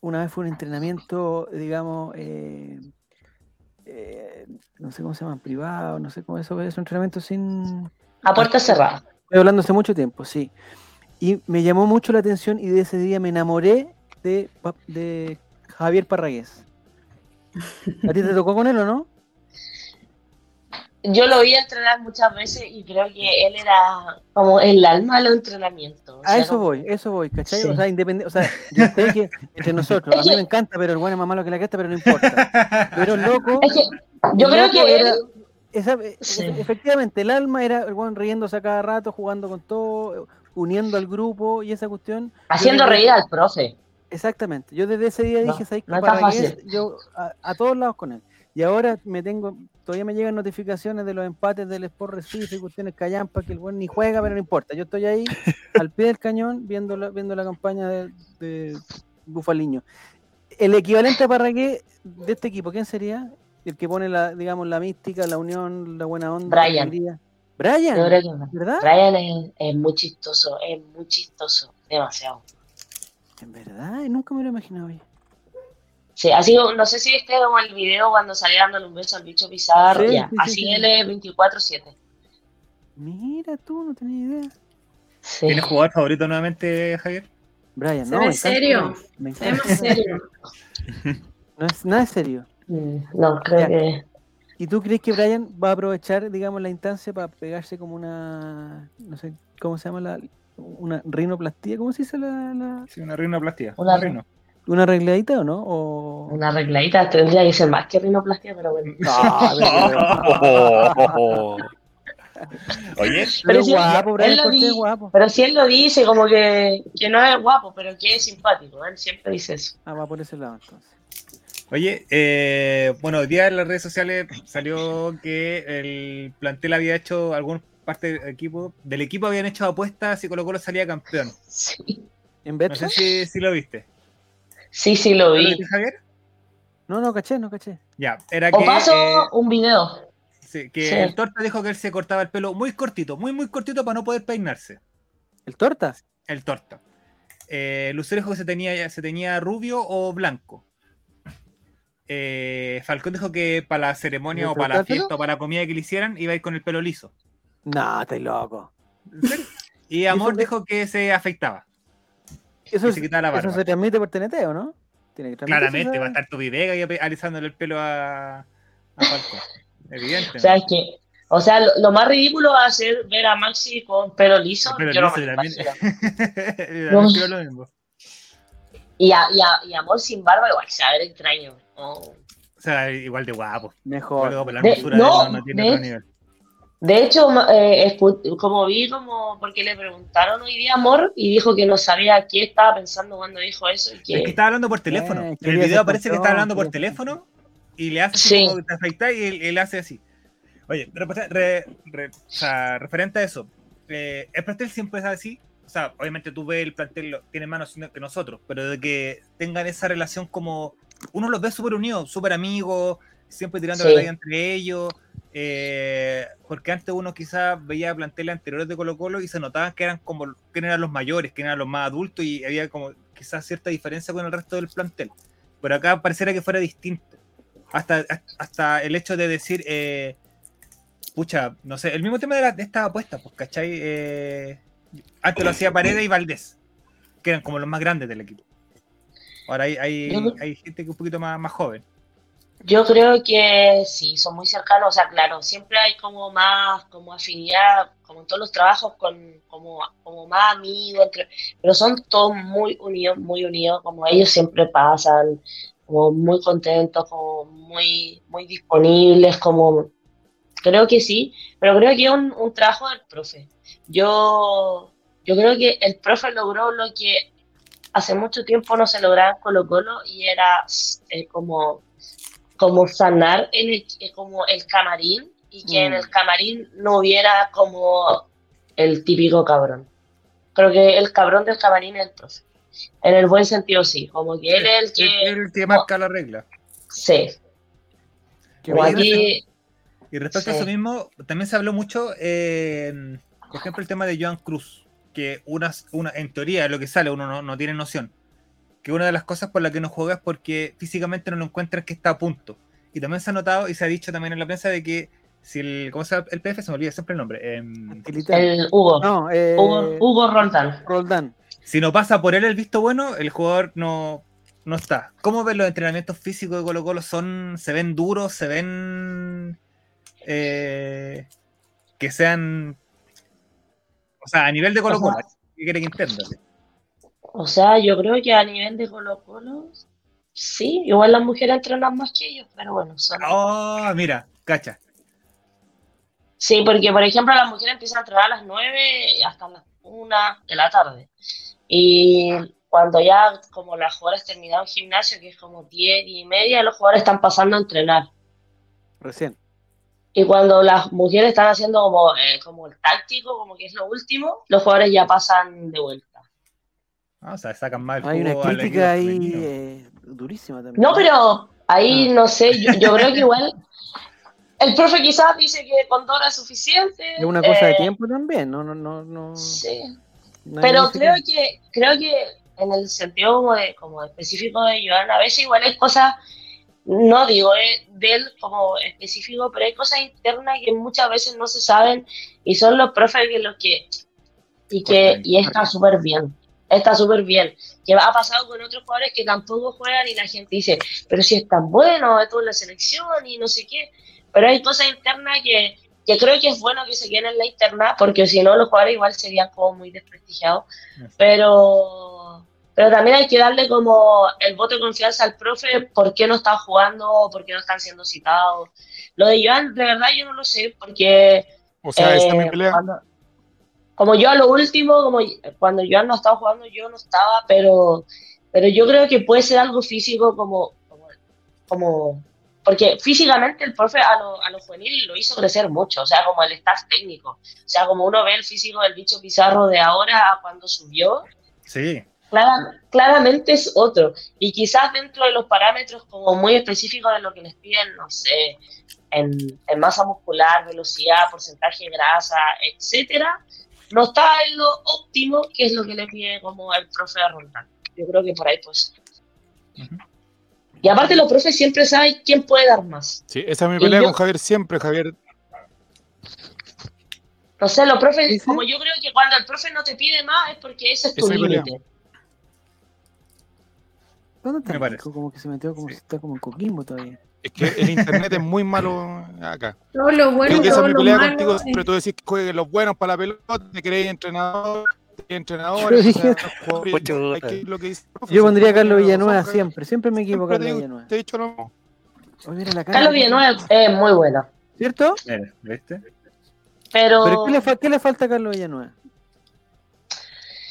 una vez fue un entrenamiento, digamos, eh, eh, no sé cómo se llaman, privado, no sé cómo eso es, un entrenamiento sin... a puerta cerrada. Estoy hablando hace mucho tiempo, sí. Y me llamó mucho la atención y de ese día me enamoré de, de Javier Parragués. ¿A ti te tocó con él o no? Yo lo vi entrenar muchas veces y creo que él era como el alma de los entrenamientos. A eso como- voy, eso voy, ¿cachai? Sí. O sea, independiente, o sea, yo sé que entre nosotros, a mí me encanta, pero el bueno es más malo que la cresta, pero no importa. Pero loco, Es que yo creo que era- él, esa- e- Sí. e- efectivamente, el alma era el weón riéndose a cada rato, jugando con todo, uniendo al grupo y esa cuestión. haciendo reír al profe. Exactamente. Yo desde ese día No, dije, ¿sabes qué? no Parragués, fácil. yo a, a todos lados con él. Y ahora me tengo, todavía me llegan notificaciones de los empates del Sport Recife y cuestiones callampa que el buen ni juega, pero no importa. Yo estoy ahí al pie del cañón viendo la, viendo la campaña de, de Bufaliño. El equivalente a Parragués de este equipo, ¿quién sería? El que pone la, digamos, la mística, la unión, la buena onda. Brian. Brian. Brian es, es muy chistoso, es muy chistoso, demasiado. En verdad, nunca me lo imaginaba yo. Sí, así, no sé si viste como el video cuando salía dándole un beso al bicho Pizarro, Sí, ya, sí, sí, así sí. él es 24-7. Mira tú, no tenía idea. Sí. ¿Tienes jugador favorito nuevamente, Javier? Brian, ¿Se no, encanta serio? Me Se ve encanta. más serio. No es nada serio. Mm, No, creo Ya. que... ¿Y tú crees que Brian va a aprovechar, digamos, la instancia para pegarse como una, no sé, ¿cómo se llama la, una rinoplastía? ¿Cómo se dice la, la- Sí, una rinoplastia. Una un rino. Una arregladita o no? O... Una arregladita tendría que ser más que rinoplastia, pero bueno. Oye, Pero es sí, guapo, él lo Cortés di- es guapo. Pero si él lo dice, como que, que no es guapo, pero que es simpático, él siempre dice eso. Ah, va por ese lado entonces. Oye, eh, bueno, hoy día en las redes sociales salió que el plantel había hecho, algún parte del equipo, del equipo habían hecho apuestas y Colo Colo salía campeón. Sí, ¿En No sé si, si lo viste. Sí, sí lo ¿Lo vi. Javier? No, no, caché, no caché. Ya, era O que, paso eh, un video. sí, que sí. el torta dijo que él se cortaba el pelo muy cortito, muy, muy cortito para no poder peinarse. ¿El torta? El torta. Eh, Lucero dijo que se tenía, se tenía rubio o blanco. Eh, Falcón dijo que para la ceremonia ¿Le o para la fiesta o para la comida que le hicieran iba a ir con el pelo liso. No, estás loco. Y Amor dijo que se afectaba. Eso, es- se quitaba la eso barba. se transmite por TNT, ¿o no? Tiene que transmitirse Claramente va a estar Toby Vega y alisándole el pelo a, a. Evidente. O sea, es que, o sea, lo, lo más ridículo va a ser ver a Maxi con pelo liso. Pero yo no liso, lo también, imagino. también creo lo mismo. Y, a, y, a- y amor sin barba igual se va a ver extraño. Oh. O sea, igual de guapo. Mejor. De- no, no, no tiene de- otro nivel. De hecho, eh, como vi, como porque le preguntaron hoy día Amor y dijo que no sabía qué estaba pensando cuando dijo eso y Es que que estaba hablando por teléfono. Eh, en el video aparece que está hablando por teléfono y le hace Sí. así como que te afecta y él, él hace así. Oye, re- re- re- o sea, referente a eso, eh, el plantel siempre es así. O sea, obviamente tú ves el plantel, tiene más noción que nosotros, pero de que tengan esa relación como. Uno los ve súper unidos, súper amigos, siempre tirando Sí. la talla entre ellos. eh, porque antes uno quizás veía planteles anteriores de Colo Colo y se notaban que eran como que eran los mayores, que eran los más adultos y había como quizás cierta diferencia con el resto del plantel. Pero acá pareciera que fuera distinto. Hasta, hasta el hecho de decir, eh, pucha, no sé, el mismo tema de, la- de estas apuestas, pues, ¿cachai? Eh, antes lo hacía Paredes y Valdés, que eran como los más grandes del equipo. Ahora hay, hay, hay gente que es un poquito más, más joven. Yo creo que sí, son muy cercanos. O sea, claro, siempre hay como más, como afinidad, como en todos los trabajos, con como, como más amigos, entre, pero son todos muy unidos, muy unidos, como ellos siempre pasan, como muy contentos, como muy, muy disponibles, como creo que sí, pero creo que es un, un trabajo del profe. Yo, yo creo que el profe logró lo que hace mucho tiempo no se lograba en Colo Colo y era eh, como, como sanar el, eh, como el camarín y que en Mm. el camarín no hubiera como el típico cabrón. Creo que el cabrón del camarín es el profe. En el buen sentido sí, como que él es el que... El, el que marca la regla. Sí, como aquí... Y respecto a eso mismo, también se habló mucho, eh, por ejemplo, el tema de Joan Cruz, que una, una, en teoría, lo que sale, uno no, no tiene noción, que una de las cosas por las que no juega es porque físicamente no lo encuentras que está a punto. Y también se ha notado y se ha dicho también en la prensa de que si el, ¿cómo se llama? El PF se me olvida siempre el nombre. Agilitar. El Hugo, No, eh, Hugo, Hugo Roldán. Roldán. si no pasa por él el visto bueno, el jugador no, no está. ¿Cómo ven los entrenamientos físicos de Colo Colo? Son, ¿Se ven duros? ¿Se ven eh, que sean... O sea, a nivel de Colo Colo, ¿qué quiere que entienda? O sea, yo creo que a nivel de Colo Colo, sí, igual las mujeres entrenan más que ellos, pero bueno, son... Oh, mira, cacha. Sí, porque por ejemplo las mujeres empiezan a entrenar a las 9 hasta las 1 de la tarde. Y cuando ya como las jugadoras terminaron gimnasio, que es como 10 y media, los jugadores están pasando a entrenar. Recién. Y cuando las mujeres están haciendo como, eh, como el táctico, como que es lo último, los jugadores ya pasan de vuelta. Ah, o sea, sacan más el Hay una crítica ahí eh, durísima también. No, pero ahí Ah. no sé, yo, yo creo que igual el profe quizás dice que con Dora es suficiente. Es una cosa de eh, tiempo también, no, no, no, no. Sí, pero creo que, creo que en el sentido como, de, como específico de Joan, a veces igual hay cosas, no digo eh, de él como específico, pero hay cosas internas que muchas veces no se saben y son los profes que los que, y que, y está súper bien, está súper bien. Que ha pasado con otros jugadores que tampoco juegan y la gente dice, pero si es tan bueno, estuvo en la selección y no sé qué, pero hay cosas internas que, que creo que es bueno que se queden en la interna, porque si no los jugadores igual serían como muy desprestigiados, pero, pero también hay que darle como el voto de confianza al profe, por qué no están jugando, por qué no están siendo citados. Lo de Joan, de verdad yo no lo sé, porque O sea, esa es mi pelea. cuando- como yo a lo último, como cuando Joan no estaba jugando, yo no estaba, pero, pero yo creo que puede ser algo físico como, como, como- porque físicamente el profe a lo, a lo juvenil lo hizo crecer mucho, o sea, como el staff técnico, o sea, como uno ve el físico del bicho Pizarro de ahora a cuando subió, Sí, clara- claramente es otro. Y quizás dentro de los parámetros como muy específicos de lo que les piden, no sé, en, en masa muscular, velocidad, porcentaje de grasa, etcétera, no está en lo óptimo, que es lo que le pide como el profe de Roldán. Yo creo que por ahí pues. Y aparte los profes siempre saben quién puede dar más. Sí, esa es mi y pelea yo- con Javier siempre, Javier. No sé, los profes, Sí, como yo creo que cuando el profe no te pide más es porque ese es tu límite. ¿Dónde está Me parece. Como que se metió, como si está como en Coquimbo todavía. Es que el internet es muy malo acá. Todo lo bueno, Creo que esa todo es mi lo pelea malo. contigo. eh, Siempre tú decís que jueguen los buenos para la pelota, te creéis entrenador, te entrenador. Yo dije- hay que lo que dice el profe, Yo pondría a Carlos Villanueva siempre, siempre me equivoco Carlos Villanueva. Te he dicho lo mismo. Oye, mira la cara. Carlos Villanueva es muy bueno. ¿Cierto? mira, ¿viste? Pero, ¿Pero qué le, qué le falta a Carlos Villanueva?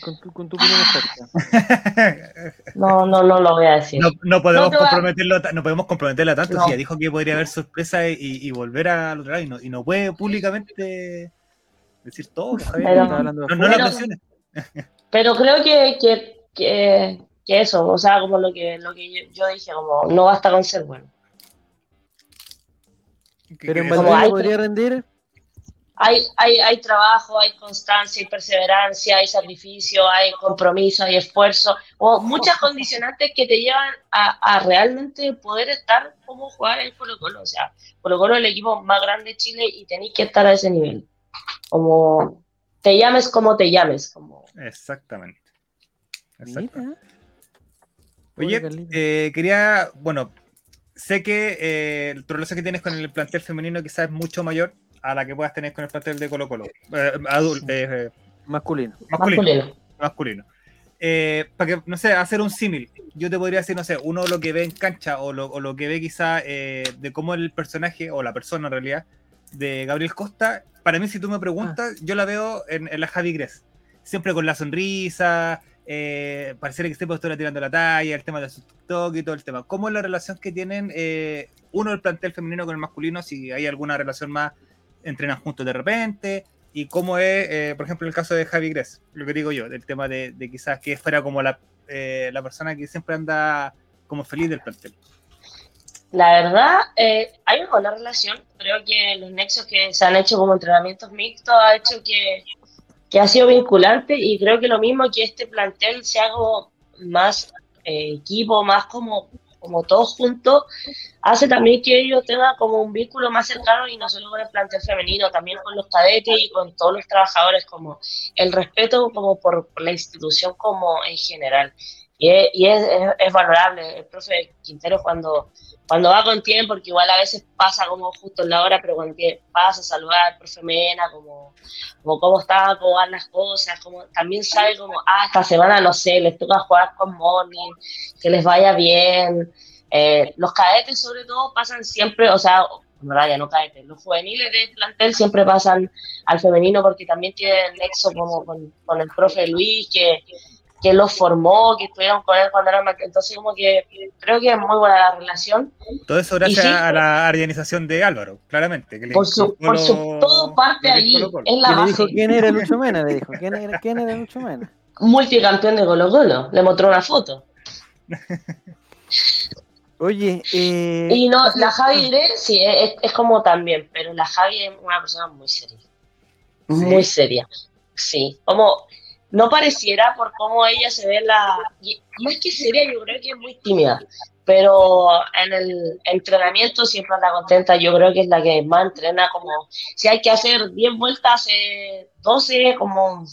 Con tu, con tu opinión experta. no, no, no lo voy a decir. No, no podemos No comprometerlo, no podemos comprometerla tanto. No. Si ya dijo que podría haber sorpresa y, y volver al otro lado y no, y no puede públicamente decir todo. Pero- no, no la Pero- presiones. Pero creo que, que, que, que eso, o sea, como lo que, lo que yo, dije, como no basta con ser bueno. Pero en Valdivia podría rendir. Hay, hay, hay trabajo, hay constancia, hay perseverancia, hay sacrificio, hay compromiso, hay esfuerzo, o muchas condicionantes que te llevan a, a realmente poder estar como jugar en Colo Colo. O sea, Colo Colo es el equipo más grande de Chile y tenéis que estar a ese nivel. Como te llames como te llames. Como... Exactamente. Exactamente. Oye, eh, quería, bueno, sé que eh, tu relación que tienes con el plantel femenino quizás es mucho mayor a la que puedas tener con el plantel de Colo Colo, eh, adul- eh, Masculino. masculino. Masculino. masculino. Eh, para que, no sé, hacer un símil, yo te podría decir, no sé, uno lo que ve en cancha o lo, o lo que ve quizá eh, de cómo el personaje, o la persona en realidad, de Gabriel Costa, para mí si tú me preguntas, yo la veo en, en la Javi Gres, siempre con la sonrisa, eh, pareciera que siempre estuviera tirando la talla, el tema de su TikTok y todo el tema. ¿Cómo es la relación que tienen eh, uno el plantel femenino con el masculino, si hay alguna relación más, entrenan juntos de repente? y cómo es, eh, por ejemplo, el caso de Javi Gress, lo que digo yo, del tema de, quizás que fuera como la, eh, la persona que siempre anda como feliz del plantel. La verdad, eh, hay una buena relación. Creo que los nexos que se han hecho como entrenamientos mixtos ha hecho que, que ha sido vinculante y creo que lo mismo que este plantel sea como más equipo, más como, como todos juntos, hace también que ellos tengan como un vínculo más cercano y no solo con el plantel femenino, también con los cadetes y con todos los trabajadores, como el respeto como por, por la institución como en general. Y es, es, es, valorable. El profe Quintero cuando cuando va con tiempo, porque igual a veces pasa como justo en la hora, pero cuando pasa a saludar al profe Mena, como, como cómo está, cómo van las cosas, como también sabe como, ah, esta semana, no sé, les toca jugar con Morning, que les vaya bien. Eh, los cadetes sobre todo pasan siempre, o sea, en verdad ya no cadetes, los juveniles del plantel siempre pasan al femenino porque también tienen nexo como con, con el profe Luis, que, que los formó, que estuvieron con él cuando eran más- entonces como que creo que es muy buena la relación Todo eso gracias sí. a la arganización de Álvaro, claramente. Que le por su, por su lo- todo parte ahí, es la Que le base. dijo quién era Lucho Mena, le dijo. ¿Quién era, quién era Lucho Mena? Multicampeón de Colo Colo, le mostró una foto. Oye, eh, Y no, la Javi sí, es, es como también, pero la Javi es una persona muy seria. Muy seria. Sí, como no pareciera por cómo ella se ve la... Más que seria, yo creo que es muy tímida. Pero en el entrenamiento siempre anda contenta. Yo creo que es la que más entrena. Como si hay que hacer 10 vueltas, hace 12, como.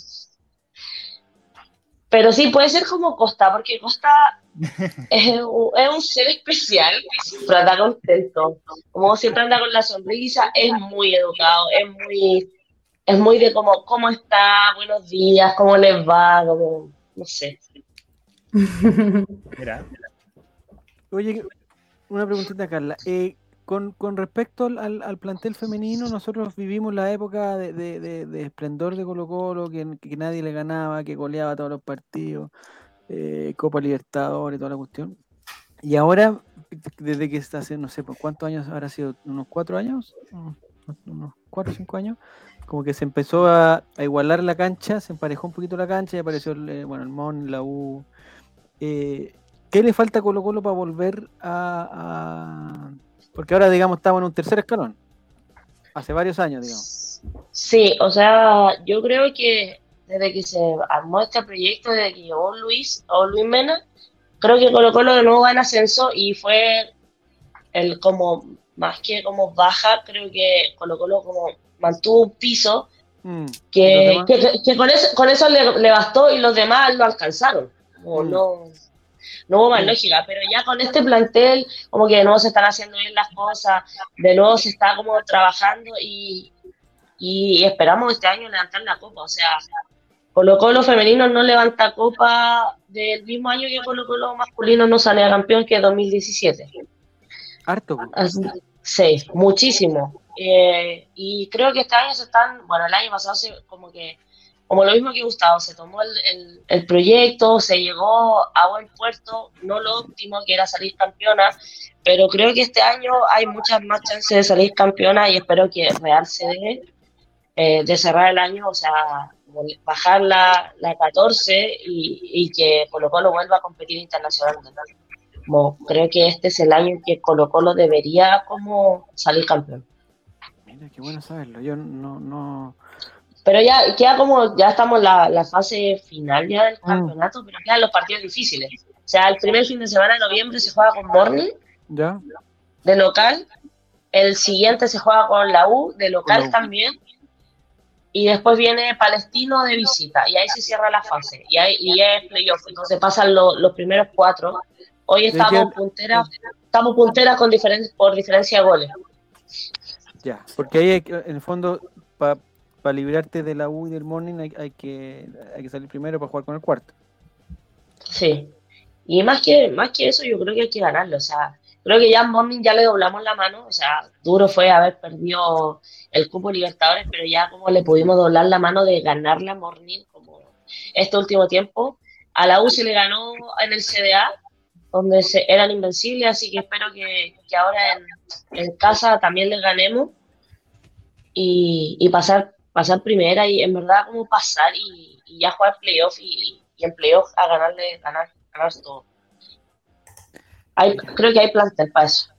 Pero sí, puede ser como Costa, porque Costa es un, es un ser especial siempre anda contento. Como siempre anda con la sonrisa, es muy educado, es muy, es muy de como, ¿cómo está? Buenos días, ¿cómo les va? Como, no sé. Mira, Oye, una preguntita, Carla. Eh, con, con respecto al, al- al plantel femenino, nosotros vivimos la época de, de- de- de esplendor de Colo Colo, que, que nadie le ganaba, que goleaba todos los partidos, eh, Copa Libertadores, toda la cuestión. Y ahora, desde que está hace, no sé, por cuántos años habrá sido, unos cuatro años, unos, unos cuatro o cinco años, como que se empezó a, igualar la cancha, se emparejó un poquito la cancha y apareció el, eh, bueno, el MON, la U. Eh, ¿Qué le falta a Colo Colo para volver a, a- Porque ahora, digamos, estamos en un tercer escalón. Hace varios años, digamos. Sí, o sea, yo creo que desde que se armó este proyecto, desde que llegó Luis o Luis Mena, creo que Colo Colo de nuevo va en ascenso y fue el como, más que como baja, creo que Colo Colo como mantuvo un piso Mm, que, con eso, con eso le, le bastó y los demás lo alcanzaron. Como Mm. no, no hubo más Mm. lógica, pero ya con este plantel, como que de nuevo se están haciendo bien las cosas, de nuevo se está como trabajando y, y esperamos este año levantar la copa. O sea, Colo Colo femenino no levanta copa del mismo año que Colo Colo masculino no sale a campeón que 2017. Harto. Así- Sí, muchísimo. Eh, y creo que este año se están, bueno, el año pasado se, como que, como lo mismo que Gustavo, se tomó el, el, proyecto, se llegó a buen puerto, no lo óptimo que era salir campeona, pero creo que este año hay muchas más chances de salir campeona y espero que Real se dé eh, de cerrar el año, o sea, bajar la, la 14 y, y, que Colo Colo vuelva a competir internacionalmente. Como creo que este es el año en que Colo Colo debería como salir campeón. Mira, qué bueno saberlo. Yo no, no... Pero ya queda como, ya estamos en la, la fase final ya del mm. campeonato, pero quedan los partidos difíciles. O sea, el primer fin de semana de noviembre se juega con Morning, ¿Ya? de local. El siguiente se juega con la U, de local también y después viene Palestino de visita, y ahí se cierra la fase, y ahí y es playoff, entonces pasan los primeros cuatro. Hoy estamos punteras, estamos punteras con por diferencia de goles. Ya, porque ahí en el fondo, para librarte de la U y del Morning hay, que, hay que salir primero para jugar con el cuarto. Sí, y más que, más que eso yo creo que hay que ganarlo, o sea, creo que ya en Morning ya le doblamos la mano, o sea, duro fue haber perdido el cupo Libertadores, pero ya como le pudimos doblar la mano de ganarle a Morning como este último tiempo. A la U se le ganó en el CDA, donde se, eran invencibles, así que espero que, que ahora en, en, casa también les ganemos y, y, pasar, pasar primera y en verdad como pasar y, y ya jugar playoff y, y en playoff a ganarle, ganar, ganar todo. Hay, creo que hay plantel para eso.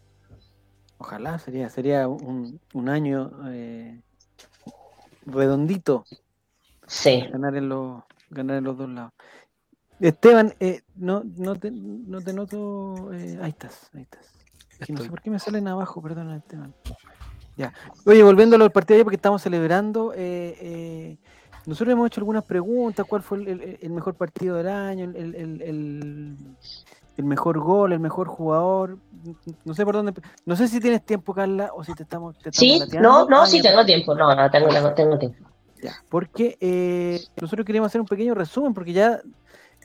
Ojalá, sería, sería un, un año eh, redondito. Sí. Ganar en, los, ganar en los dos lados. Esteban, eh, no, no, te, no te noto. Eh, ahí estás, ahí estás. no sé por qué me salen abajo, perdona, Esteban. Ya. Oye, volviendo al partido ahí, porque estamos celebrando. Eh, eh, nosotros hemos hecho algunas preguntas. ¿Cuál fue el, el, mejor partido del año? El, el, el mejor gol, el mejor jugador. No sé por dónde. No sé si tienes tiempo, Carla, o si te estamos. sí, no, no, sí tengo tiempo. No, no, tengo, tengo tiempo. Ya, porque eh, nosotros queremos hacer un pequeño resumen, porque ya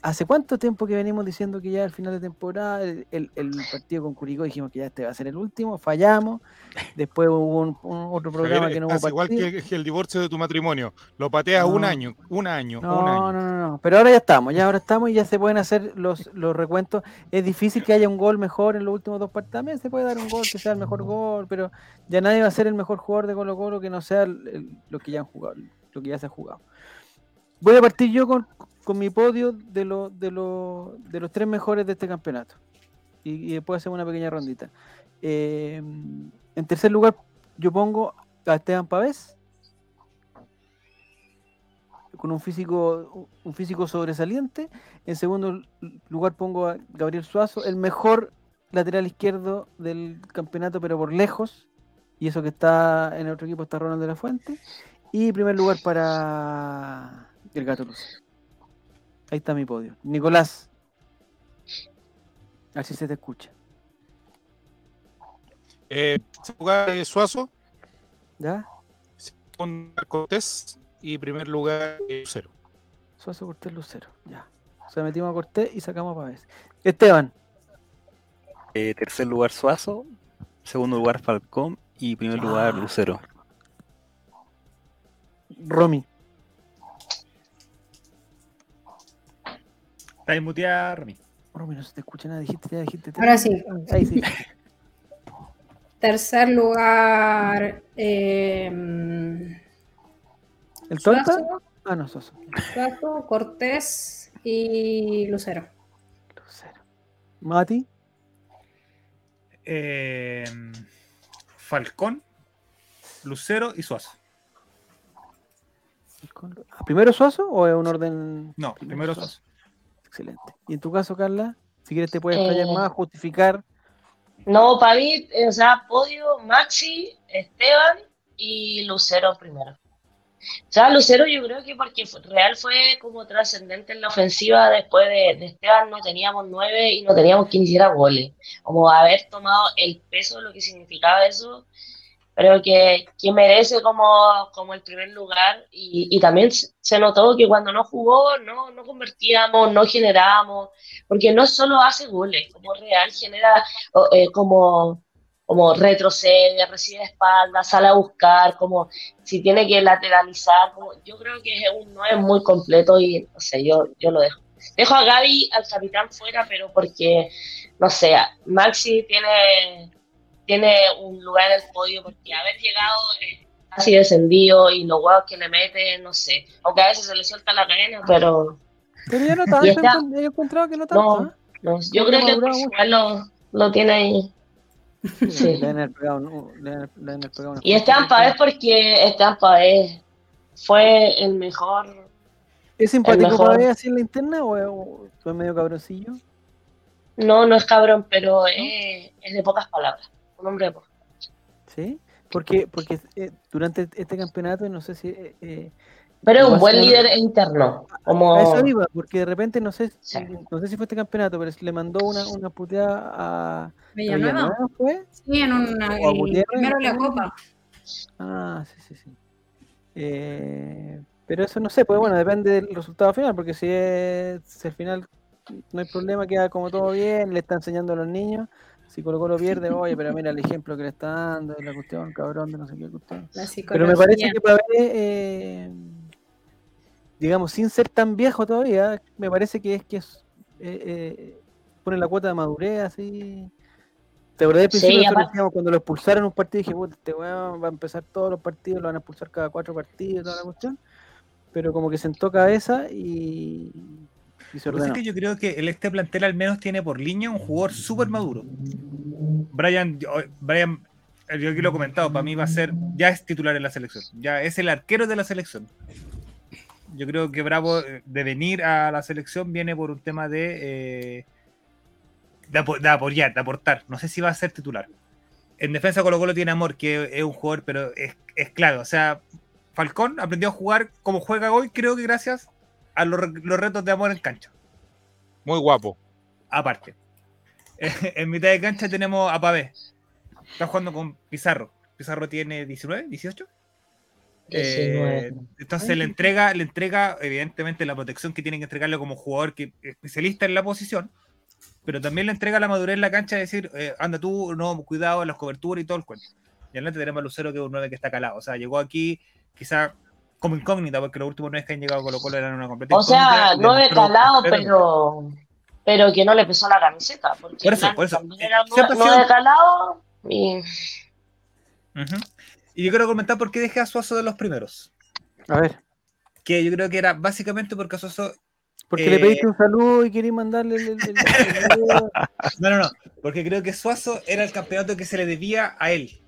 ¿Hace cuánto tiempo que venimos diciendo que ya al final de temporada el, el, partido con Curicó dijimos que ya este va a ser el último, fallamos, después hubo un, otro programa que no hubo igual que, el divorcio de tu matrimonio, lo pateas un año, un año, no, un No, año. no, no, pero ahora ya estamos, ya ahora estamos y ya se pueden hacer los, los recuentos. Es difícil que haya un gol mejor en los últimos dos partidos, también se puede dar un gol que sea el mejor gol, pero ya nadie va a ser el mejor jugador de Colo Colo que no sea lo que ya han jugado, lo que ya se ha jugado. Voy a partir yo con, con mi podio de, lo, de, lo, de los tres mejores de este campeonato. Y, después hacemos una pequeña rondita. Eh, en tercer lugar, yo pongo a Esteban Pavés. Con un físico, un físico sobresaliente. En segundo lugar pongo a Gabriel Suazo, el mejor lateral izquierdo del campeonato, pero por lejos. Y eso que está en el otro equipo está Ronald de la Fuente. Y primer lugar para el Gato Luz. Ahí está mi podio. Nicolás. Así se te escucha. Eh, lugar Suazo. ¿Ya? Segundo Cortés. Y primer lugar Lucero. Suazo, Cortés, Lucero. Ya. O sea, metimos a Cortés y sacamos a Pavés. Esteban. Eh, tercer lugar Suazo. Segundo lugar Falcón. Y primer lugar. Lucero. Romy. Está muteada, Romy. Romy, no se te escucha nada, dijiste, ya dijiste. Ahora sí. Ahí sí. Tercer lugar. Eh, ¿El Torta? Ah, no, Soso. Suazo, Cortés y Lucero. Lucero. Mati. Eh, Falcón, Lucero y Suazo. ¿Primero Suazo o es un orden? No, primero Suazo. Excelente. ¿Y en tu caso, Carla? Si quieres te puedes explayar eh, más, justificar. No, para mí, o sea, podio Maxi, Esteban y Lucero primero. O sea, Lucero yo creo que porque Real fue como trascendente en la ofensiva después de, de, Esteban no teníamos nueve y no teníamos quien hiciera goles. Como haber tomado el peso de lo que significaba eso creo que, que merece como, como el primer lugar y, y, también se notó que cuando no jugó no, no convertíamos, no generábamos, porque no solo hace goles, como Real genera eh, como como retrocede, recibe espalda, sale a buscar, como si tiene que lateralizar. Como, yo creo que es un 9 muy completo y no sé, yo, yo lo dejo. Dejo a Gaby, al capitán, fuera, pero porque, no sé, Maxi tiene, tiene un lugar en el podio porque haber llegado eh, casi descendido y los huevos que le mete, no sé. Aunque a veces se le suelta la cadena, pero. Pero yo no tanto, está- he encontrado que no tanto. No, ¿eh? no, yo creo que Portugal lo, lo tiene ahí. Sí. Le pegado le pegado Y Esteban. Pavés porque Esteban Pavés fue el mejor. ¿Es simpático ver así en la interna o, o es medio cabroncillo? No, no es cabrón, pero es, es de pocas palabras. Un hombre de pocas. ¿Sí? Porque, porque eh, durante este campeonato, no sé si. eh, eh, Pero es un buen ser- líder interno. A Como eso iba, porque de repente no sé, Sí. no sé si fue este campeonato, pero le mandó una, una puteada a Villanueva. Villanueva, ¿fue? Sí, en una, el primero la copa. Ah, sí, sí, sí. Eh, pero eso no sé, pues bueno, depende del resultado final, porque si es si al final no hay problema, queda como todo bien, le está enseñando a los niños. Si Colo Colo pierde, oye, pero mira el ejemplo que le está dando, la cuestión, cabrón, de no sé qué cuestión. Pero me parece que Pavé, eh, digamos, sin ser tan viejo todavía, me parece que es que es, eh, eh, pone la cuota de madurez así. ¿Te acordás del principio? Nosotros aparte- decíamos, cuando lo expulsaron un partido, dije, puta, este weón va a empezar todos los partidos, lo van a expulsar cada cuatro partidos, toda la cuestión. Pero como que sentó cabeza y, se que es yo creo que el este plantel al menos tiene por línea un jugador súper maduro. Brian, yo- Brian, eh, yo aquí lo he comentado, para mí va a ser, ya es titular en la selección, ya es el arquero de la selección. Yo creo que Bravo eh, de venir a la selección viene por un tema de, eh, de, apo- de apoyar, de aportar. No sé si va a ser titular. En defensa Colo Colo tiene Amor, que es un jugador, pero es, es clave. O sea, Falcón aprendió a jugar como juega hoy, creo que gracias a los, los retos de Amor en cancha Muy guapo. aparte. en mitad de cancha tenemos a Pavé. Está jugando con Pizarro. Pizarro tiene 19, 18. Eh, 19. entonces le entrega, le entrega, evidentemente, la protección que tiene que entregarle como jugador que especialista en la posición, pero también le entrega la madurez en la cancha de decir, eh, anda tú, no, cuidado en las coberturas y todo el cuento. Y adelante tenemos a Lucero, que es un 9 que está calado. O sea, llegó aquí quizá como incógnita, porque los últimos 9 que han llegado a Colo Colo eran una completa O sea, nueve demostró- calado, pero- pero, que no le pesó la camiseta. Porque Por eso, por eso. nueve sido- calado y Ujú. Y yo quiero comentar por qué dejé a Suazo de los primeros. A ver, Que yo creo que era básicamente porque Suazo. porque le Eh, pediste un saludo y querías mandarle el, el- el- el- No, no, no. Porque creo que Suazo era el campeonato que se le debía a él.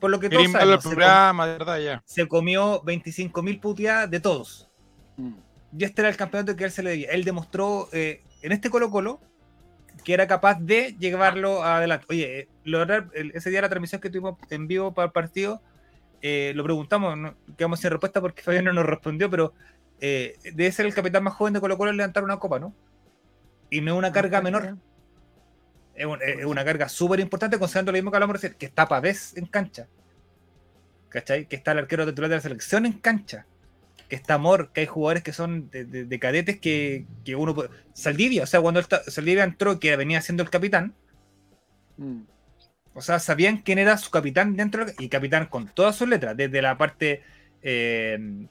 Por lo que todos sabemos, se, com- programa, de verdad, ya. se comió 25.000 puteadas de todos. Mm. Y este era el campeonato que él se le debía. Él demostró eh, en este Colo-Colo que era capaz de llevarlo adelante. Oye, eh, lograr el- ese día la transmisión que tuvimos en vivo para el partido, eh, lo preguntamos, no, quedamos sin respuesta porque Fabián no nos respondió, pero eh, debe ser el capitán más joven de Colo-Colo en levantar una copa, ¿no? Y no es una carga menor. Es, un- es una carga súper importante considerando lo mismo que hablamos recién, que está Pavés en cancha. ¿Cachai? Que está el arquero titular de la selección en cancha. Que está Amor, que hay jugadores que son de, de- de cadetes que, que uno puede... Saldivia, o sea, cuando Saldivia entró, que venía siendo el capitán, Mm. o sea, sabían quién era su capitán dentro del- y capitán con todas sus letras, desde la parte, eh,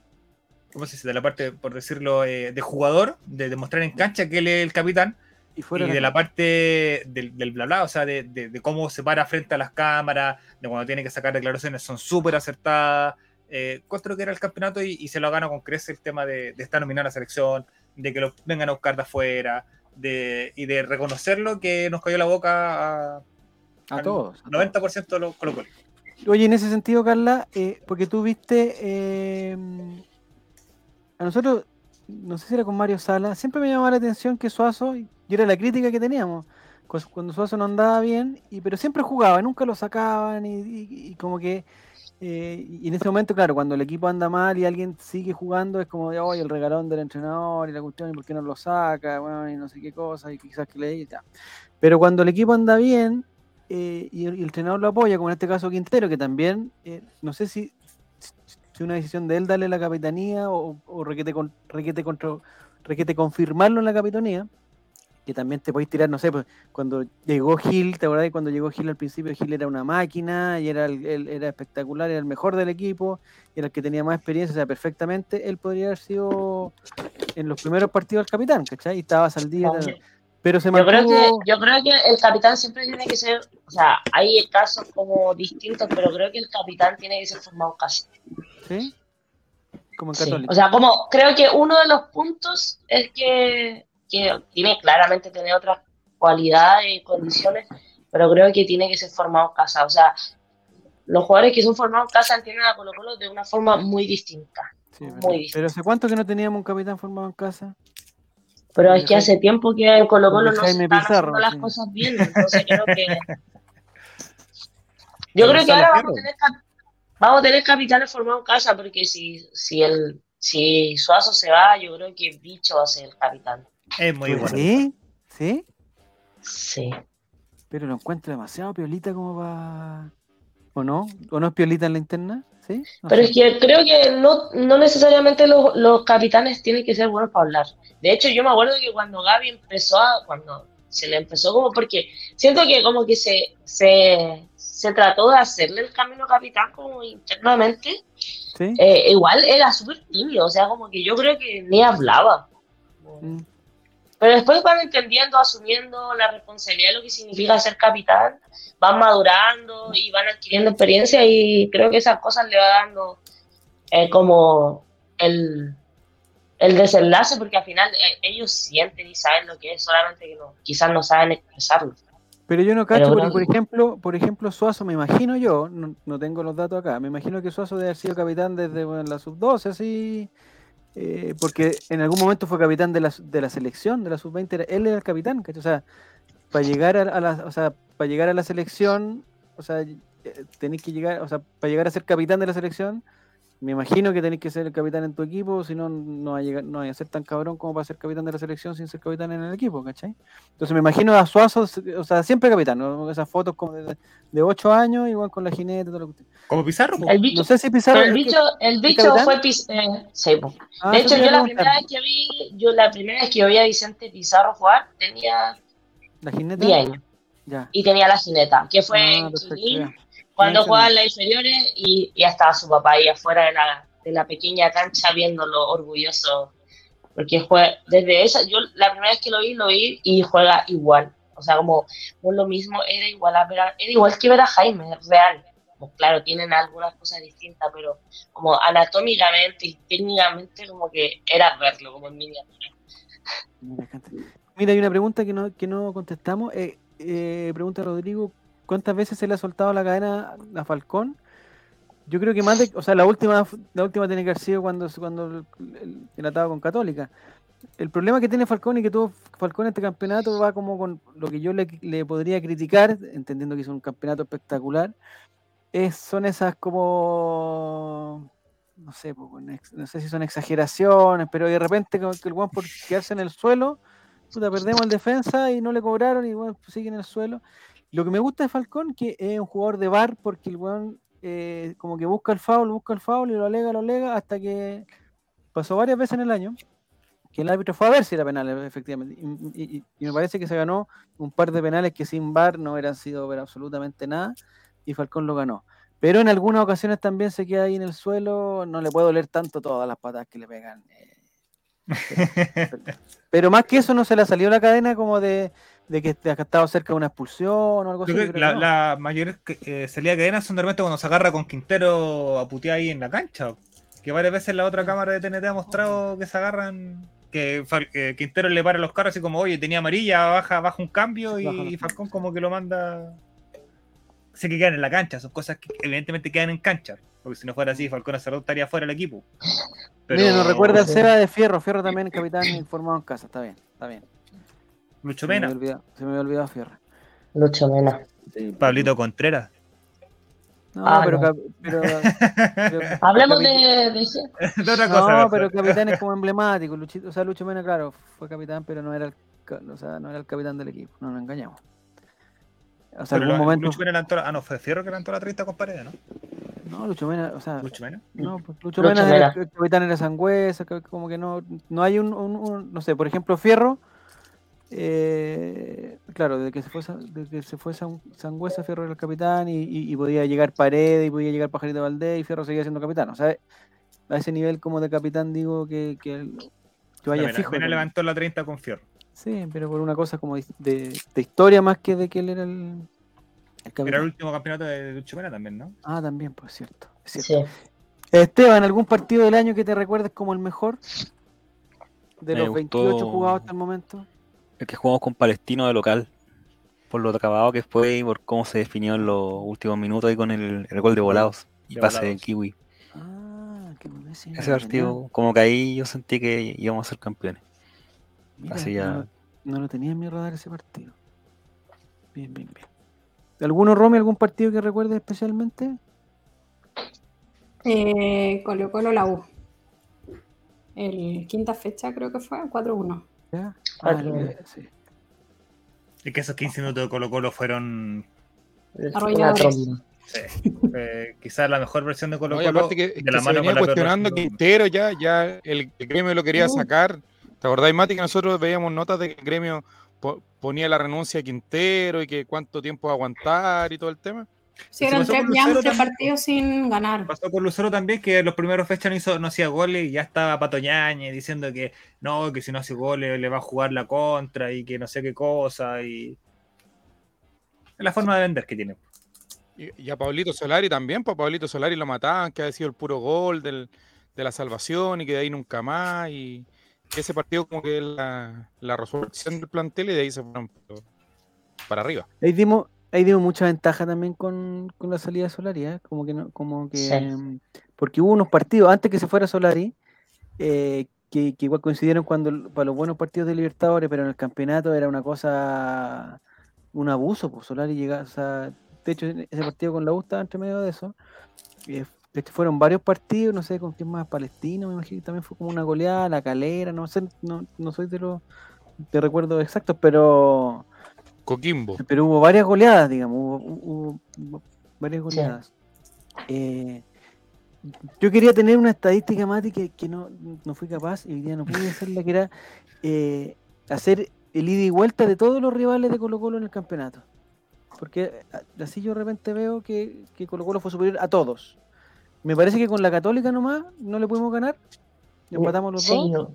¿cómo se dice? De la parte, por decirlo, eh, de jugador, de demostrar en cancha que él es el capitán, Y fuera y de la parte del, del bla bla, o sea, de, de- de cómo se para frente a las cámaras, de cuando tiene que sacar declaraciones, son súper acertadas. Eh, que era el campeonato y, y se lo gana con creces el tema de, de estar nominado a la selección, de que lo vengan a buscar de afuera, de, y de reconocerlo que nos cayó la boca a, a todos. a todos. 90% de los Colo. Oye, en ese sentido, Carla, eh, porque tú viste eh, a nosotros, no sé si era con Mario Sala, siempre me llamaba la atención que Suazo, y era la crítica que teníamos, cu- cuando Suazo no andaba bien, y, pero siempre jugaba, nunca lo sacaban, y, y- y como que, eh, y en ese momento, claro, cuando el equipo anda mal y alguien sigue jugando, es como de, el regalón del entrenador y la cuestión, y por qué no lo saca, bueno, y no sé qué cosa, y quizás que le y tal. Pero cuando el equipo anda bien, eh, y, el, y entrenador lo apoya, como en este caso Quintero, que también, eh, no sé si, si una decisión de él darle la capitanía o, o requete, requete, contro- requete confirmarlo en la capitanía, que también te podéis tirar, no sé, pues, cuando llegó Gil, ¿te acordás? Cuando llegó Gil al principio, Gil era una máquina y era, el- era espectacular, era el mejor del equipo, y era el que tenía más experiencia, o sea, perfectamente él podría haber sido en los primeros partidos el capitán, ¿cachai? Y estaba al día, Yo pero se creo, que, mantuvo... yo creo que el capitán siempre tiene que ser, o sea, hay casos como distintos, pero creo que el capitán tiene que ser formado en casa. ¿Sí? Como en Sí. O sea, como creo que uno de los puntos es que, que tiene claramente tener otras cualidades y condiciones, pero creo que tiene que ser formado en casa. O sea, los jugadores que son formados en casa entienden a Colo Colo de una forma muy distinta. Sí, muy verdad. distinto. pero ¿hace cuánto que no teníamos un capitán formado en casa? Pero es que hace tiempo que en Colo Colo no se están haciendo las sí. cosas bien. Entonces creo que... Yo creo que ahora vamos a tener, vamos a tener capitanes formados en casa, porque si, si, el, si Suazo se va, yo creo que Bicho va a ser el capitán. Es muy bueno. ¿Sí? ¿Sí? Sí. Pero lo encuentro demasiado piolita como para... ¿O no? ¿O no es piolita en la interna? ¿Sí? No Pero sé. es que creo que no, no necesariamente los, los capitanes tienen que ser buenos para hablar. De hecho, yo me acuerdo que cuando Gaby empezó a, cuando se le empezó como porque siento que como que se, se, se trató de hacerle el camino capitán como internamente, ¿Sí? eh, igual era súper tímido, o sea, como que yo creo que ni hablaba. Mm. Pero después van entendiendo, asumiendo la responsabilidad de lo que significa ser capitán, van madurando y van adquiriendo experiencia y creo que esas cosas le va dando eh, como el, el desenlace porque al final eh, ellos sienten y saben lo que es, solamente que no, quizás no saben expresarlo. Pero yo no cacho, porque bueno. por ejemplo, por ejemplo, Suazo, me imagino yo, no, no tengo los datos acá, me imagino que Suazo debe haber sido capitán desde bueno, la sub-12, así, eh, porque en algún momento fue capitán de la, de la selección, de la sub-20, era- él era el capitán, ¿cachai? O sea, para llegar a, a la, o sea, para llegar a la selección, o sea, eh, tenéis que llegar, o sea, para llegar a ser capitán de la selección, me imagino que tenéis que ser el capitán en tu equipo, si no, no va a llegar, no va a ser tan cabrón como para ser capitán de la selección sin ser capitán en el equipo, ¿cachai? Entonces me imagino a Suazo, o sea, siempre capitán, ¿no? esas fotos como de, de 8 años, igual con la jineta, todo lo que Como Pizarro. po. El bicho, No sé si Pizarro. el bicho, el bicho fue Piz- eh, sí. Ah, De hecho, yo la primera vez que vi, yo la primera vez que vi a Vicente Pizarro jugar tenía ¿La jineta? 10 años Ya. y tenía la jineta, que fue Ah, en Quilín. Cuando Excelente. jugaba en las inferiores y ya estaba su papá ahí afuera de la, de la pequeña cancha viéndolo orgulloso. Porque fue desde esa, yo la primera vez que lo vi, lo vi y juega igual. O sea, como no lo mismo, era igual a ver a- era igual que ver a Jaime, real. Como, claro, tienen algunas cosas distintas, pero como anatómicamente y técnicamente como que era verlo como en miniatura. Mira, hay una pregunta que no, que no contestamos. Eh, eh, pregunta Rodrigo, ¿cuántas veces se le ha soltado la cadena a Falcón? Yo creo que más de, o sea, la última, la última tiene que haber sido cuando, cuando el, el- atado con Católica. El problema que tiene Falcón y que tuvo Falcón en este campeonato va como con lo que yo le, podría criticar, entendiendo que es un campeonato espectacular, es, son esas como, no sé, no sé si son exageraciones, pero de repente que el guan por quedarse en el suelo, puta, perdemos el defensa y no le cobraron y bueno, sigue en el suelo. Lo que me gusta de Falcón que es un jugador de bar porque el weón eh, como que busca el foul, busca el foul y lo alega, lo alega hasta que pasó varias veces en el año que el árbitro fue a ver si era penal efectivamente y, y- y me parece que se ganó un par de penales que sin bar no hubieran sido ver absolutamente nada y Falcón lo ganó. Pero en algunas ocasiones también se queda ahí en el suelo, no le puede doler tanto todas las patas que le pegan. eh, pero más que eso no se le ha salido la cadena como de, de que ha estado cerca de una expulsión o algo así. Yo creo la, no. la mayor eh, salida de cadena son de repente cuando se agarra con Quintero a putear ahí en la cancha. Que varias veces la otra cámara de TNT ha mostrado que se agarran. Que eh, Quintero le para los carros así como, oye, tenía amarilla, baja, baja un cambio los y Falcón como que lo manda. Sé que quedan en la cancha, son cosas que evidentemente quedan en cancha. Porque si no fuera así, Falcón rato estaría fuera del equipo. Pero Mira, nos recuerda el Sí. Seba de Fierro. Fierro también capitán informado en casa. Está bien, está bien. Lucho Se me, había Mena, olvidado, se me había olvidado Fierro. Lucho Mena. Pablito Contreras. No, Ah, pero, no. cap- pero, pero Hablemos de, de- de otra cosa. No, mejor. pero capitán es como emblemático. Luchito, o sea, Lucho Mena, claro, fue capitán, pero no era el, o sea, no era el capitán del equipo. No nos engañamos. O sea, Pero algún lo- momento. Lucho Mena levantó la- Ah, no, fue Fierro que levantó la 30 con paredes, ¿no? No, Lucho Mena, o sea, Lucho Mena. no, pues Lucho, Lucho Mena, era- Mena. el capitán era Sangüesa, como que no, no hay un, un- un- no sé, por ejemplo, Fierro eh, claro, de que se fue, Sa- de que se fue San- Sangüesa, Fierro era el capitán y, y- y podía llegar Paredes y podía llegar Pajarito Valdés y Fierro seguía siendo capitán. O sea, a ese nivel como de capitán digo que, que, que vaya Mira, fijo. con- levantó la 30 con Fierro. Sí, pero por una cosa como de, de- de historia más que de que él era el, el Era capitán. el último campeonato de Lucho Mena también, ¿no? Ah, también, pues cierto. es cierto. Sí. Esteban, ¿algún partido del año que te recuerdes como el mejor? De Me los 28 gustó- jugados hasta el momento. El que jugamos con Palestino de local. Por lo acabado que fue y por cómo se definió en los últimos minutos y con el, el gol de volados y De pase de volados. Kiwi. Ah, qué bueno ese. Ese partido, como que ahí yo sentí que íbamos a ser campeones. Mira, así no ya- lo- No, lo tenía en mi radar ese partido. Bien, bien, bien. ¿Alguno, Romy, algún partido que recuerdes especialmente? Eh, Colo Colo la U. El quinta fecha creo que fue, 4-1. ¿Ya? Cuatro. el- sí. Es que esos 15 minutos de Colo Colo fueron Arrolladores. sí, eh, quizás la mejor versión de Colo No, Colo. aparte que, de que la se mano venía con la peor cuestionando Quintero ya, ya el, el gremio lo quería Uh. sacar. ¿Te acordás, Mati, que nosotros veíamos notas de que el gremio po- ponía la renuncia a Quintero y que cuánto tiempo aguantar y todo el tema? Sí, ¿Y eran pasó tres, con llevamos Lucero tres también? partidos sin ganar. Pasó con Lucero también, que en los primeros fechas no, hizo, no hacía goles y ya estaba Pato Ñañez diciendo que no, que si no hace goles le va a jugar la contra y que no sé qué cosa. y Es la forma de vender que tiene. Y, y a Pablito Solari también, pues a Pablito Solari lo mataban, que había sido el puro gol del- de la salvación y que de ahí nunca más. Y ese partido como que es la, la resurrección del plantel y de ahí se fueron para arriba. Ahí dimos, ahí dimos mucha ventaja también con, con la salida de Solari, ¿eh? Como que no, como que Sí. porque hubo unos partidos antes que se fuera Solari, eh, que, que igual coincidieron cuando para los buenos partidos de Libertadores, pero en el campeonato era una cosa, un abuso, pues Solari llegaba, o sea, de hecho ese partido con la U estaba entre medio de eso. eh, hecho, fueron varios partidos, no sé con quién más, Palestino, me imagino que también fue como una goleada, la calera, no sé, no, no soy de los de recuerdos exactos, pero Coquimbo. pero hubo varias goleadas, digamos, hubo, varias Sí. goleadas. Eh, yo quería tener una estadística, Mati, que, que no, no fui capaz y hoy día no pude hacerla, que era eh, hacer el ida y vuelta de todos los rivales de Colo Colo en el campeonato. Porque a- así yo de repente veo que, que Colo Colo fue superior a todos. Me parece que con la Católica nomás no le pudimos ganar. Empatamos los Sí, dos. no.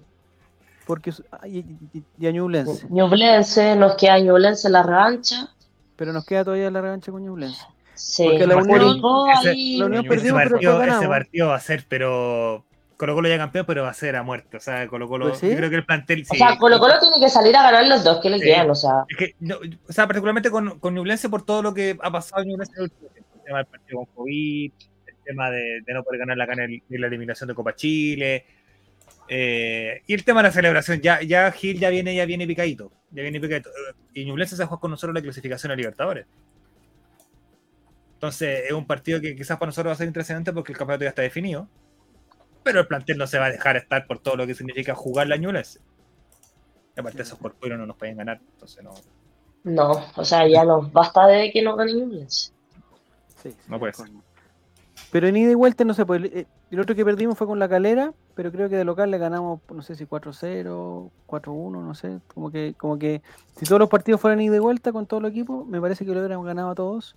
Porque, y, y- y a Ñublense. Ñublense, nos queda Ñublense la revancha. Pero nos queda todavía la revancha con Ñublense. Sí, Porque la Unión- ese- ahí- la Unión Ese pero partido, ese partido va a ser, pero Colo Colo ya campeón, pero va a ser a muerte. O sea, Colo Colo, ¿Pues sí? yo creo que el plantel. O sí, sea, Colo Colo tiene que salir a ganar los dos que le Sí. quedan, o sea. Es que, no, o sea, particularmente con, con Ñublense por todo lo que ha pasado en Ñublense en el último tiempo. El tema del partido con COVID, el tema de, de no poder ganar la, la eliminación de Copa Chile. Eh, y el tema de la celebración. Ya, ya Gil ya viene, ya viene picadito. Ya viene picadito. Eh, Y Ñublense se juega con nosotros la clasificación a Libertadores. Entonces, es un partido que quizás para nosotros va a ser interesante porque el campeonato ya está definido. Pero el plantel no se va a dejar estar por todo lo que significa jugar la Ñublense. Y aparte, esos porteros no nos pueden ganar. Entonces, no. No, o sea, ya no. Basta de que no gane Ñublense. Sí, sí, No puede colmo. Pero en ida y vuelta, no sé, pues, el, el otro que perdimos fue con la calera, pero creo que de local le ganamos, no sé si 4-0, 4-1, no sé. Como que, como que si todos los partidos fueran ida y vuelta con todo el equipo, me parece que lo hubiéramos ganado a todos.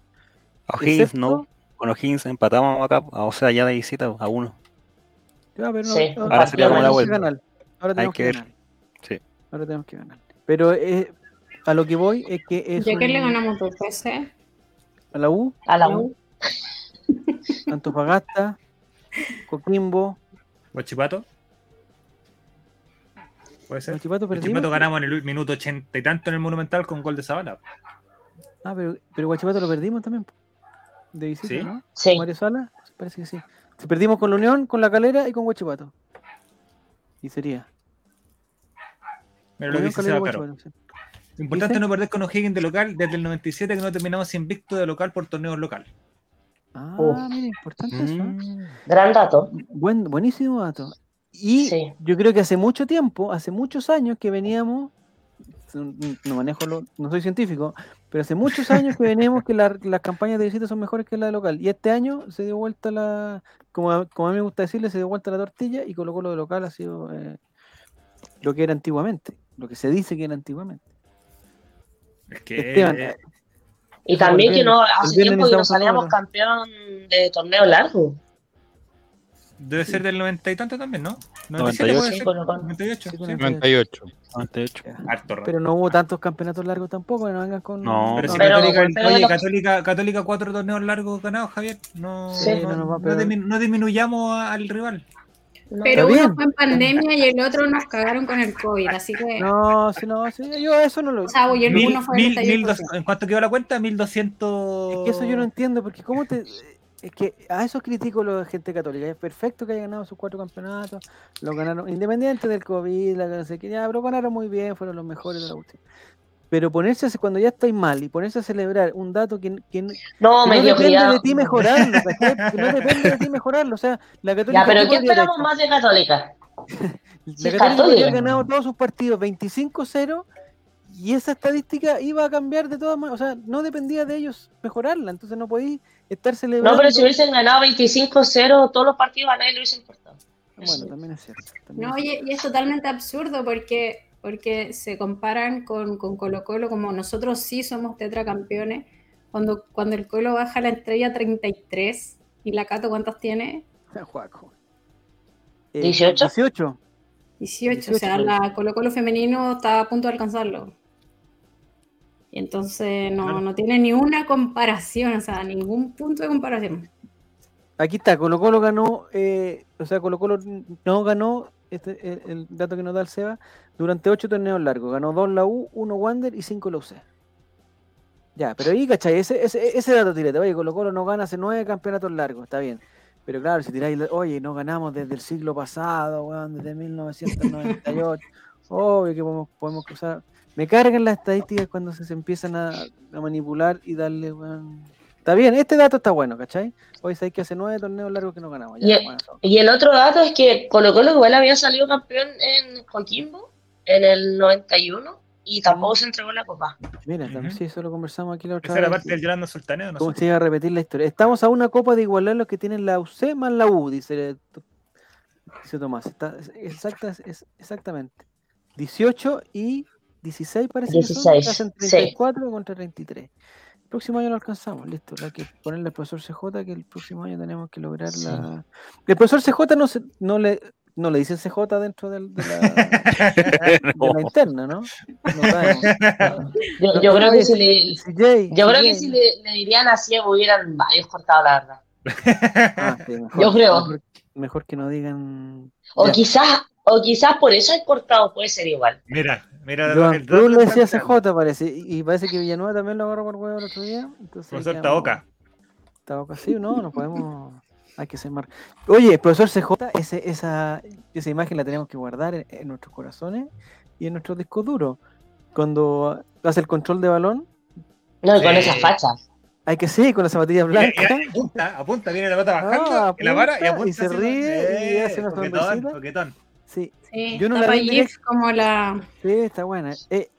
A O'Higgins excepto- no. Con O'Higgins empatamos acá, o sea, ya de visita a uno. Ya, pero no- Sí, ahora ahora sería como la tenemos vuelta. que ganar. Ahora Hay tenemos que que ganar. Sí. Ahora tenemos que ganar. Pero eh, a lo que voy es que es Ya que un- le ganamos dos veces a la U, A la. U. Antofagasta, Coquimbo, Guachipato. Puede ser. Guachipato perdimos. Guachipato ganamos en el minuto ochenta y tanto en el Monumental con gol de Zabala. Ah, pero, pero Guachipato lo perdimos también. De visita, ¿Sí? ¿no? Sí. Mario Sala, parece que sí. Si perdimos con la Unión, con la Calera y con Guachipato. Y sería. Mira lo Unión, Calera, sí. Importante no perder con O'Higgins de local desde el 97 que no terminamos invicto de local por torneos local. Ah, Uf. mira, importante eso. ¿eh? Mm. Gran dato. Buen, buenísimo dato. Y Sí. yo creo que hace mucho tiempo, hace muchos años que veníamos, no no manejo, lo- no soy científico, pero hace muchos años que veníamos que la- las campañas de visita son mejores que la de local. Y este año se dio vuelta la, como a, como a mí me gusta decirle, se dio vuelta la tortilla y colocó lo de local ha sido eh, lo que era antiguamente, lo que se dice que era antiguamente. Es que Esteban, eh, Y también que no, hace tiempo que no salíamos campeón de torneo largo. debe ser del 90 y tanto también, ¿no? 98. puede ser. Sí, con lo cual. 98. Sí, con sí. el- 98. 98. Harto rato. Pero no hubo tantos campeonatos largos tampoco, que no vengan con. No, Pero si Pero- Católica, pero oye, lo- Católica, Católica cuatro torneos largos ganados, Javier. No, Sí, no, no nos va a no no disminuyamos al rival. Pero uno bien. fue en pandemia y el otro nos cagaron con el COVID, así que. No, si no, si yo eso no lo. O sea, y el Mil- uno fue el mil- estallido mil dos- social. ¿En cuánto quedó la cuenta? 1200. Es que eso yo no entiendo, porque cómo te. Es que a eso critico la gente católica. Es perfecto que haya ganado sus cuatro campeonatos. Lo ganaron, independiente del COVID, la que no sé qué, ya, pero ganaron muy bien, fueron los mejores de la última. Pero ponerse a- cuando ya estáis mal y ponerse a celebrar un dato que, que, que No, no depende de ti mejorarlo, no depende de ti mejorarlo. O sea, la católica. Ya, pero ¿qué ¿qué podría haber esperamos más de Católica? La Católica Católica. haber ganado todos sus partidos 25-0 y esa estadística iba a cambiar de todas maneras. O sea, no dependía de ellos mejorarla. Entonces no podéis estar celebrando. No, pero si hubiesen ganado 25-0 todos los partidos, a nadie le hubiese importado. Bueno, también es cierto. también No, es y, y es totalmente absurdo porque, porque se comparan con, con Colo Colo como nosotros sí somos tetracampeones. Cuando, cuando el Colo baja la estrella 33 y la Cato, ¿cuántas tiene? Juaco. Eh, 18. 18. 18. o sea, 18, la Colo Colo femenino está a punto de alcanzarlo. Y entonces no, Claro. no tiene ni una comparación, o sea, ningún punto de comparación. Aquí está, Colo Colo ganó, eh, o sea, Colo Colo no ganó, este, el, el dato que nos da el Seba, durante ocho torneos largos. Ganó dos la U, uno Wander y cinco la UC. Ya, pero ahí, ¿cachai? Ese, ese, ese dato tirete. Oye, Colo Colo no gana hace nueve campeonatos largos, está bien. Pero claro, si tiráis, oye, no ganamos desde el siglo pasado, weón, desde 1998. Obvio que podemos, podemos cruzar. Me cargan las estadísticas cuando se, se empiezan a, a manipular y darle, weón. Está bien, este dato está bueno, ¿cachai? Hoy sabéis que hace nueve torneos largos que no ganamos. Ya, Y- bueno, eso. Y el otro dato es que Colo Colo igual había salido campeón en Coquimbo en el 91 y tampoco se entregó la copa. Mira, también Ujú. sí, eso lo conversamos aquí la otra Esa era vez. parte del Llorando Sultaneo, ¿no? ¿Cómo se iba a repetir la historia? Estamos a una copa de igualar los que tienen la UC más la U, dice, dice Tomás. Está, exacta, es- exactamente. 18 y 16 parece que son. 16, Hacen sí. 34 contra 33. El próximo año lo alcanzamos, listo. Hay que ponerle al profesor CJ que el próximo año tenemos que lograr Sí. la... El profesor CJ no, se, no, le, no le dicen CJ dentro del- de, la, de No. la interna, ¿no? Yo, yo creo que si le, CJ, yo creo que si le, le dirían así hubieran varios cortado la verdad. Ah, sí, mejor, Yo creo. Mejor, mejor que no digan. O Ya. quizás, o quizás por eso hay cortado, puede ser igual. Mira, mira. Joan el Cruz le decía CJ, parece. Y y parece que Villanueva también lo agarró por huevo el otro día. Entonces, Profesor quedamos- Taoca. Taoca, sí, no, no podemos. Hay que ser mar... Oye, profesor CJ, ese, esa, esa imagen la tenemos que guardar en, en nuestros corazones y en nuestros discos duros. Cuando hace el control de balón, No, y con Sí. esas fachas. hay que seguir con las zapatillas Mira, blancas. mira, apunta, apunta, viene la pata Ah, bajando, y la para y apunta, apunta. y se ríe y eh, hace una sonrisita. coquetón. Sí, Sí, Yo no la directo. como la. Sí, está buena. Eh,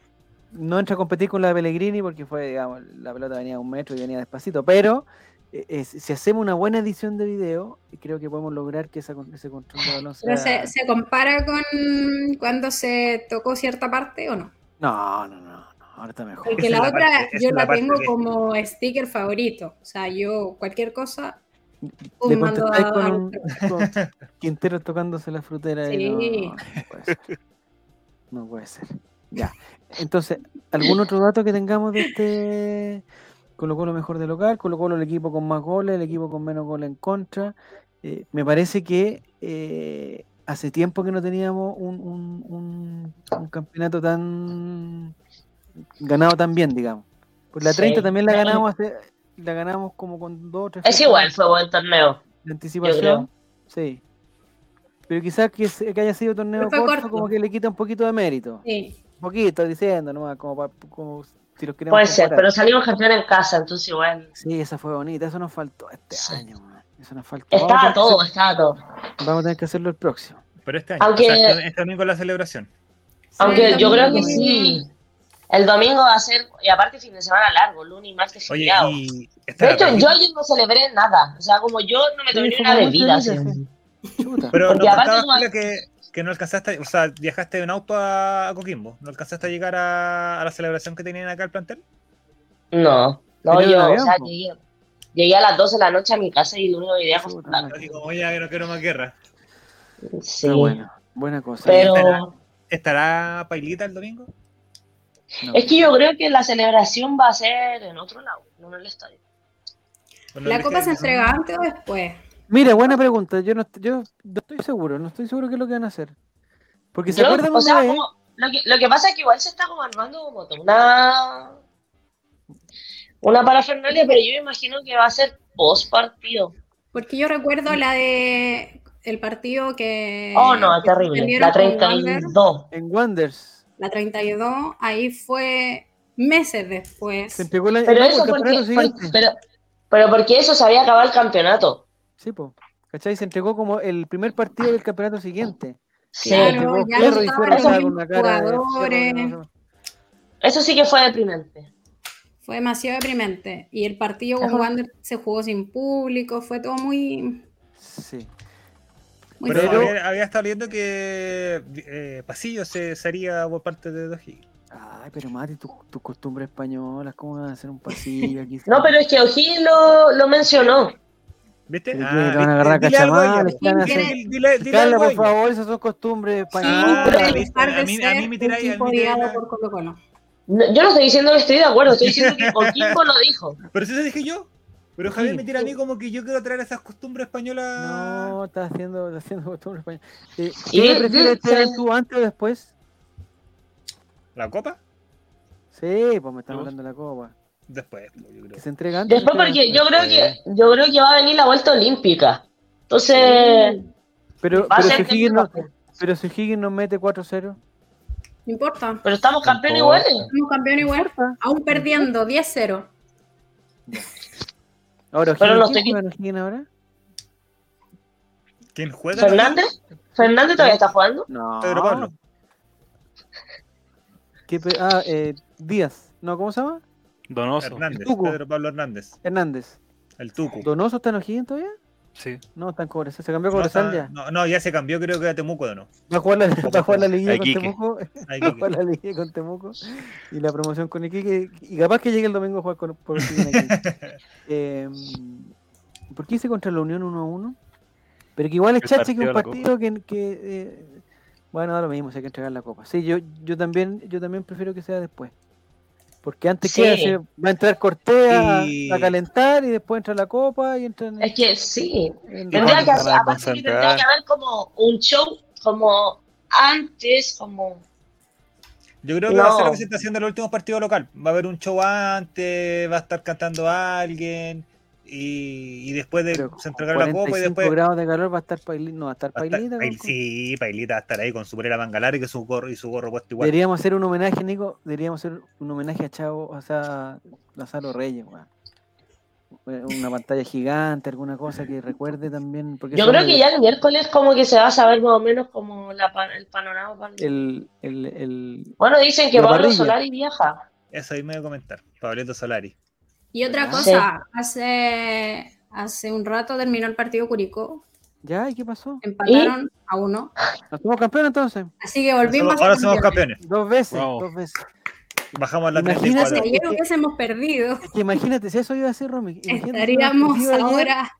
no entra a competir con la de Pellegrini porque fue, digamos, la pelota venía a un metro y venía despacito, pero eh, eh, si hacemos una buena edición de video, creo que podemos lograr que esa, ese control de balón Pero sea... se, se compara con cuando se tocó cierta parte o no. No, no, no, no, ahora está mejor. Porque Esa es la la otra parte- yo es la tengo que- como sticker favorito. O sea, yo cualquier cosa. Le contestáis con, a- un, con Quintero tocándose la frutera y no, Sí. no puede ser. No puede ser. Ya. Entonces, ¿algún otro dato que tengamos de este Colocó lo mejor de local, colocó el equipo con más goles, el equipo con menos goles en contra? Eh, me parece que eh, hace tiempo que no teníamos un, un- un- un campeonato tan ganado tan bien, digamos. Pues la Sí. 30 también la ganamos hace- la ganamos como con dos o tres Es igual, fue buen torneo. de anticipación. Sí. Pero quizás que, que haya sido torneo corto, corto. como que le quita un poquito de mérito. Sí. Un poquito, diciendo nomás, como, pa- como si los queremos Puede ser, pero salimos campeón en casa, entonces igual. Sí, esa fue bonita, eso nos faltó este Sí. año, man. Eso nos faltó. Estaba todo, hacer- estaba todo. Vamos a tener que hacerlo el próximo. Pero este año, Aunque- o sea, este, domingo la celebración. Aunque Sí, yo creo que sí. El domingo va a ser, y aparte fin de semana largo, lunes y martes Oye, feriado. y De hecho, yo ayer no celebré nada. O sea, como yo no me tomé ni una bebida. Pero porque nos aparte Julia que, que no alcanzaste, o sea, viajaste en auto a, Coquimbo, ¿no alcanzaste a llegar a, a la celebración que tenían acá el plantel? No, no, Pero yo, avión, o sea, llegué, llegué a las 12 de la noche a mi casa y lo único que quería fue ya que no quiero más guerra. Sí, Está bueno, buena cosa. pero ¿Estará Pailita el domingo? No. es que yo creo que la celebración va a ser en otro lado, no en el estadio. ¿O no ¿La copa se entrega antes o después? Mira, buena pregunta. Yo no, yo no estoy seguro, no estoy seguro qué es lo que van a hacer. Porque se Yo, acuerdan o una sea, vez? como- lo, que, lo que pasa es que igual se está como armando como toda una, una parafernalia, pero yo me imagino que va a ser post partido. Porque yo recuerdo la de el partido que. Oh, no, es terrible. La con Wander, 32. En Wonders. La 32, ahí fue meses después. Se entregó la Pero no, eso porque, por- pero, pero porque eso se había acabado el campeonato. Sí, po. ¿Cachai? Se entregó como el primer partido del campeonato siguiente. Sí. Claro, Entregó ya no de jugadores. Sé. Eso sí que fue deprimente. Fue demasiado deprimente. Y el partido con. Wander se jugó sin público, fue todo muy, Sí. Muy Pero, feo. había, había estado leyendo que eh, Pasillo se sería por parte de Doji. Ay, pero Mati, tus tus costumbres españolas, ¿cómo van a hacer un pasillo aquí? No, pero es que O'Higgins lo, lo mencionó. ¿Viste? Pero Ah, van a agarrar Dile. Dile- Dile, dile Carla, por favor, esas son costumbres Sí, españolas. pero Ah, a mí- a mí ser me un tiráis- a mí equipo me tiráis odiado la- por Colo Colo. No, yo no estoy diciendo que estoy de acuerdo, estoy diciendo que Coquimbo lo dijo. Pero eso dije yo. Pero Javier Sí. me tira a mí como que yo quiero traer esas costumbres españolas. No, estás haciendo, estás haciendo costumbres españolas. Eh, Y ¿Qué prefieres tener tú antes o después? ¿La copa? Sí, pues me estamos ¿Vos? hablando de la copa. Después, pues, yo creo. Que se entrega antes. Después porque yo creo que yo creo que va a venir la vuelta olímpica. Entonces, Pero, pero, si Higgins no, pero si Higgins nos mete 4-0. No importa. pero estamos campeones iguales. Somos campeón igual. Aún perdiendo 10-0. Ahora, Pero no ¿quién juega en Higgins ahora? ¿Quién juega? Fernández, Fernández todavía está jugando. No. Pedro Pablo. ¿Qué pe- ah, eh, Díaz. No, ¿cómo se llama? Donoso. Hernández. Pedro Pablo Hernández. Hernández. El Tucu. ¿Donoso está en O'Higgins todavía? Sí. No, está en Cobresal. ¿Se cambió a No, Cobresal está- ya? no, no, ya se cambió, creo que a Temuco de no. Va a jugar la, va a jugar la liguilla A con. Temuco. Va a que- jugar la liguilla con Temuco. Y la promoción con Iquique. Y capaz que llegue el domingo a jugar con, por. Eh, ¿Por qué hice contra la Unión 1-1? Pero que igual es chache que un partido que, eh, bueno, da lo mismo, si hay que entregar la copa. Sí, yo, yo también yo también prefiero que sea después. Porque antes Sí. que hace- va a entrar Cortea a- Y- a, calentar y después entra la copa y entra en, Es que sí. en- Tendría que cuando hacer, van a aparte que tendría concentrar. que haber como un show como antes, como Yo creo que va a ser No. lo que se está haciendo en el último partido local. Va a haber un show antes, va a estar cantando a alguien y, y después de pero se entregar la copa y 45 después. grados de calor va a estar Pailita. No, va a estar va a estar- Pailita. sí, Pailita va a estar ahí con su polera mangalar y que su gorro y su gorro puesto igual. Deberíamos hacer un homenaje, Nico. Deberíamos hacer un homenaje a Chavo, o sea, a Lázaro Reyes, weón. Eh, Una pantalla gigante, alguna cosa que recuerde también. Porque yo creo que ya el miércoles como que se va a saber más o menos como la, pa- el panorama. el- El, el, el, Bueno, dicen que Pablo parrilla. Solari viaja. Eso ahí me voy a comentar. Pablito Solari. Y otra ¿Verdad? cosa, hace, hace un rato terminó el partido Curicó. ¿Ya? ¿Y qué pasó? Empataron a uno. ¿Nos somos campeones entonces? Así que volvimos Ahora a ser somos campeones. campeones. Dos veces, Wow. dos veces. Bajamos a la Imagínate 34. Si ayer hubiésemos perdido, Es que imagínate, si eso iba a decir Romy. estaríamos ayer, ahora.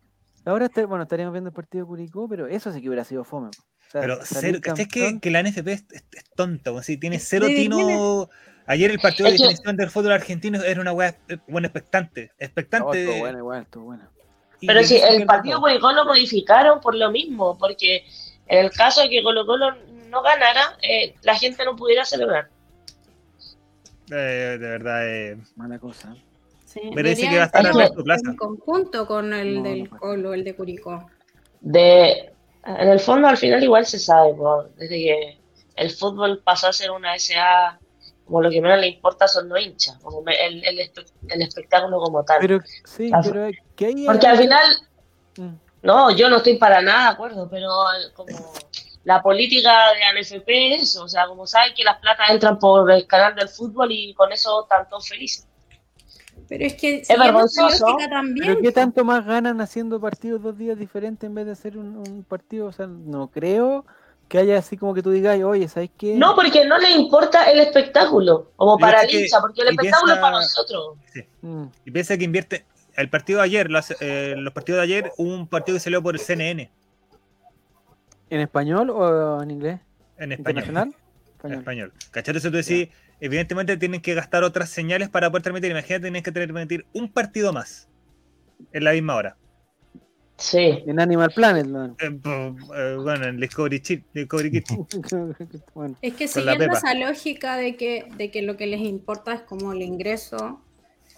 Ahora, está- bueno, estaríamos viendo el partido de Curicó, pero eso sí que hubiera sido fome. po. O sea, Pero cero, ¿cachai que, que la NFP es, es- es tonta? o sea, tiene cero tino. Ayer el partido de Es que- definición del fútbol argentino era una weá eh, bueno, expectante. No, Expectante. estuvo bueno, igual, estuvo bueno. Pero quiso el partido todo. Curicó lo modificaron por lo mismo, porque en el caso de que Colo Colo no ganara, eh, la gente no pudiera celebrar. Eh, de verdad, eh, Mala cosa. Sí, pero dice debería que va a estar Alberto Plaza. en conjunto con el No, no del. Colo, el de Curicó. De, en el fondo, al final, igual se sabe, desde que el fútbol pasó a ser una SA, como lo que menos le importa son los hinchas, como el, el, espe- el espectáculo como tal. Pero sí, Ah, pero. Porque al final, Mm. no, yo no estoy para nada de acuerdo, pero como la política de ANFP es eso, o sea, como saben que las platas entran por el canal del fútbol y con eso están todos felices. Pero es que Es vergonzoso. también. Pero ¿qué tanto más ganan haciendo partidos dos días diferentes en vez de hacer un, un partido? O sea, no creo que haya así como que tú digas, oye, ¿sabes qué? No, porque no le importa el espectáculo, como para el hincha, porque el espectáculo es para nosotros. Mm. Y piensa que invierte. El partido de ayer, los, eh, los partidos de ayer, hubo un partido que salió por el CNN ¿En español o en inglés? en español. ¿Internacional? En Español. español. ¿Cachai? Entonces tú decís, evidentemente tienen que gastar otras señales para poder transmitir. Imagínate, tienen que transmitir un partido más en la misma hora. Sí. En Animal Planet, ¿no? Eh, eh, bueno, en Discovery, Chip, Discovery Kids. bueno, Es que siguiendo esa lógica de que, de que lo que les importa es como el ingreso,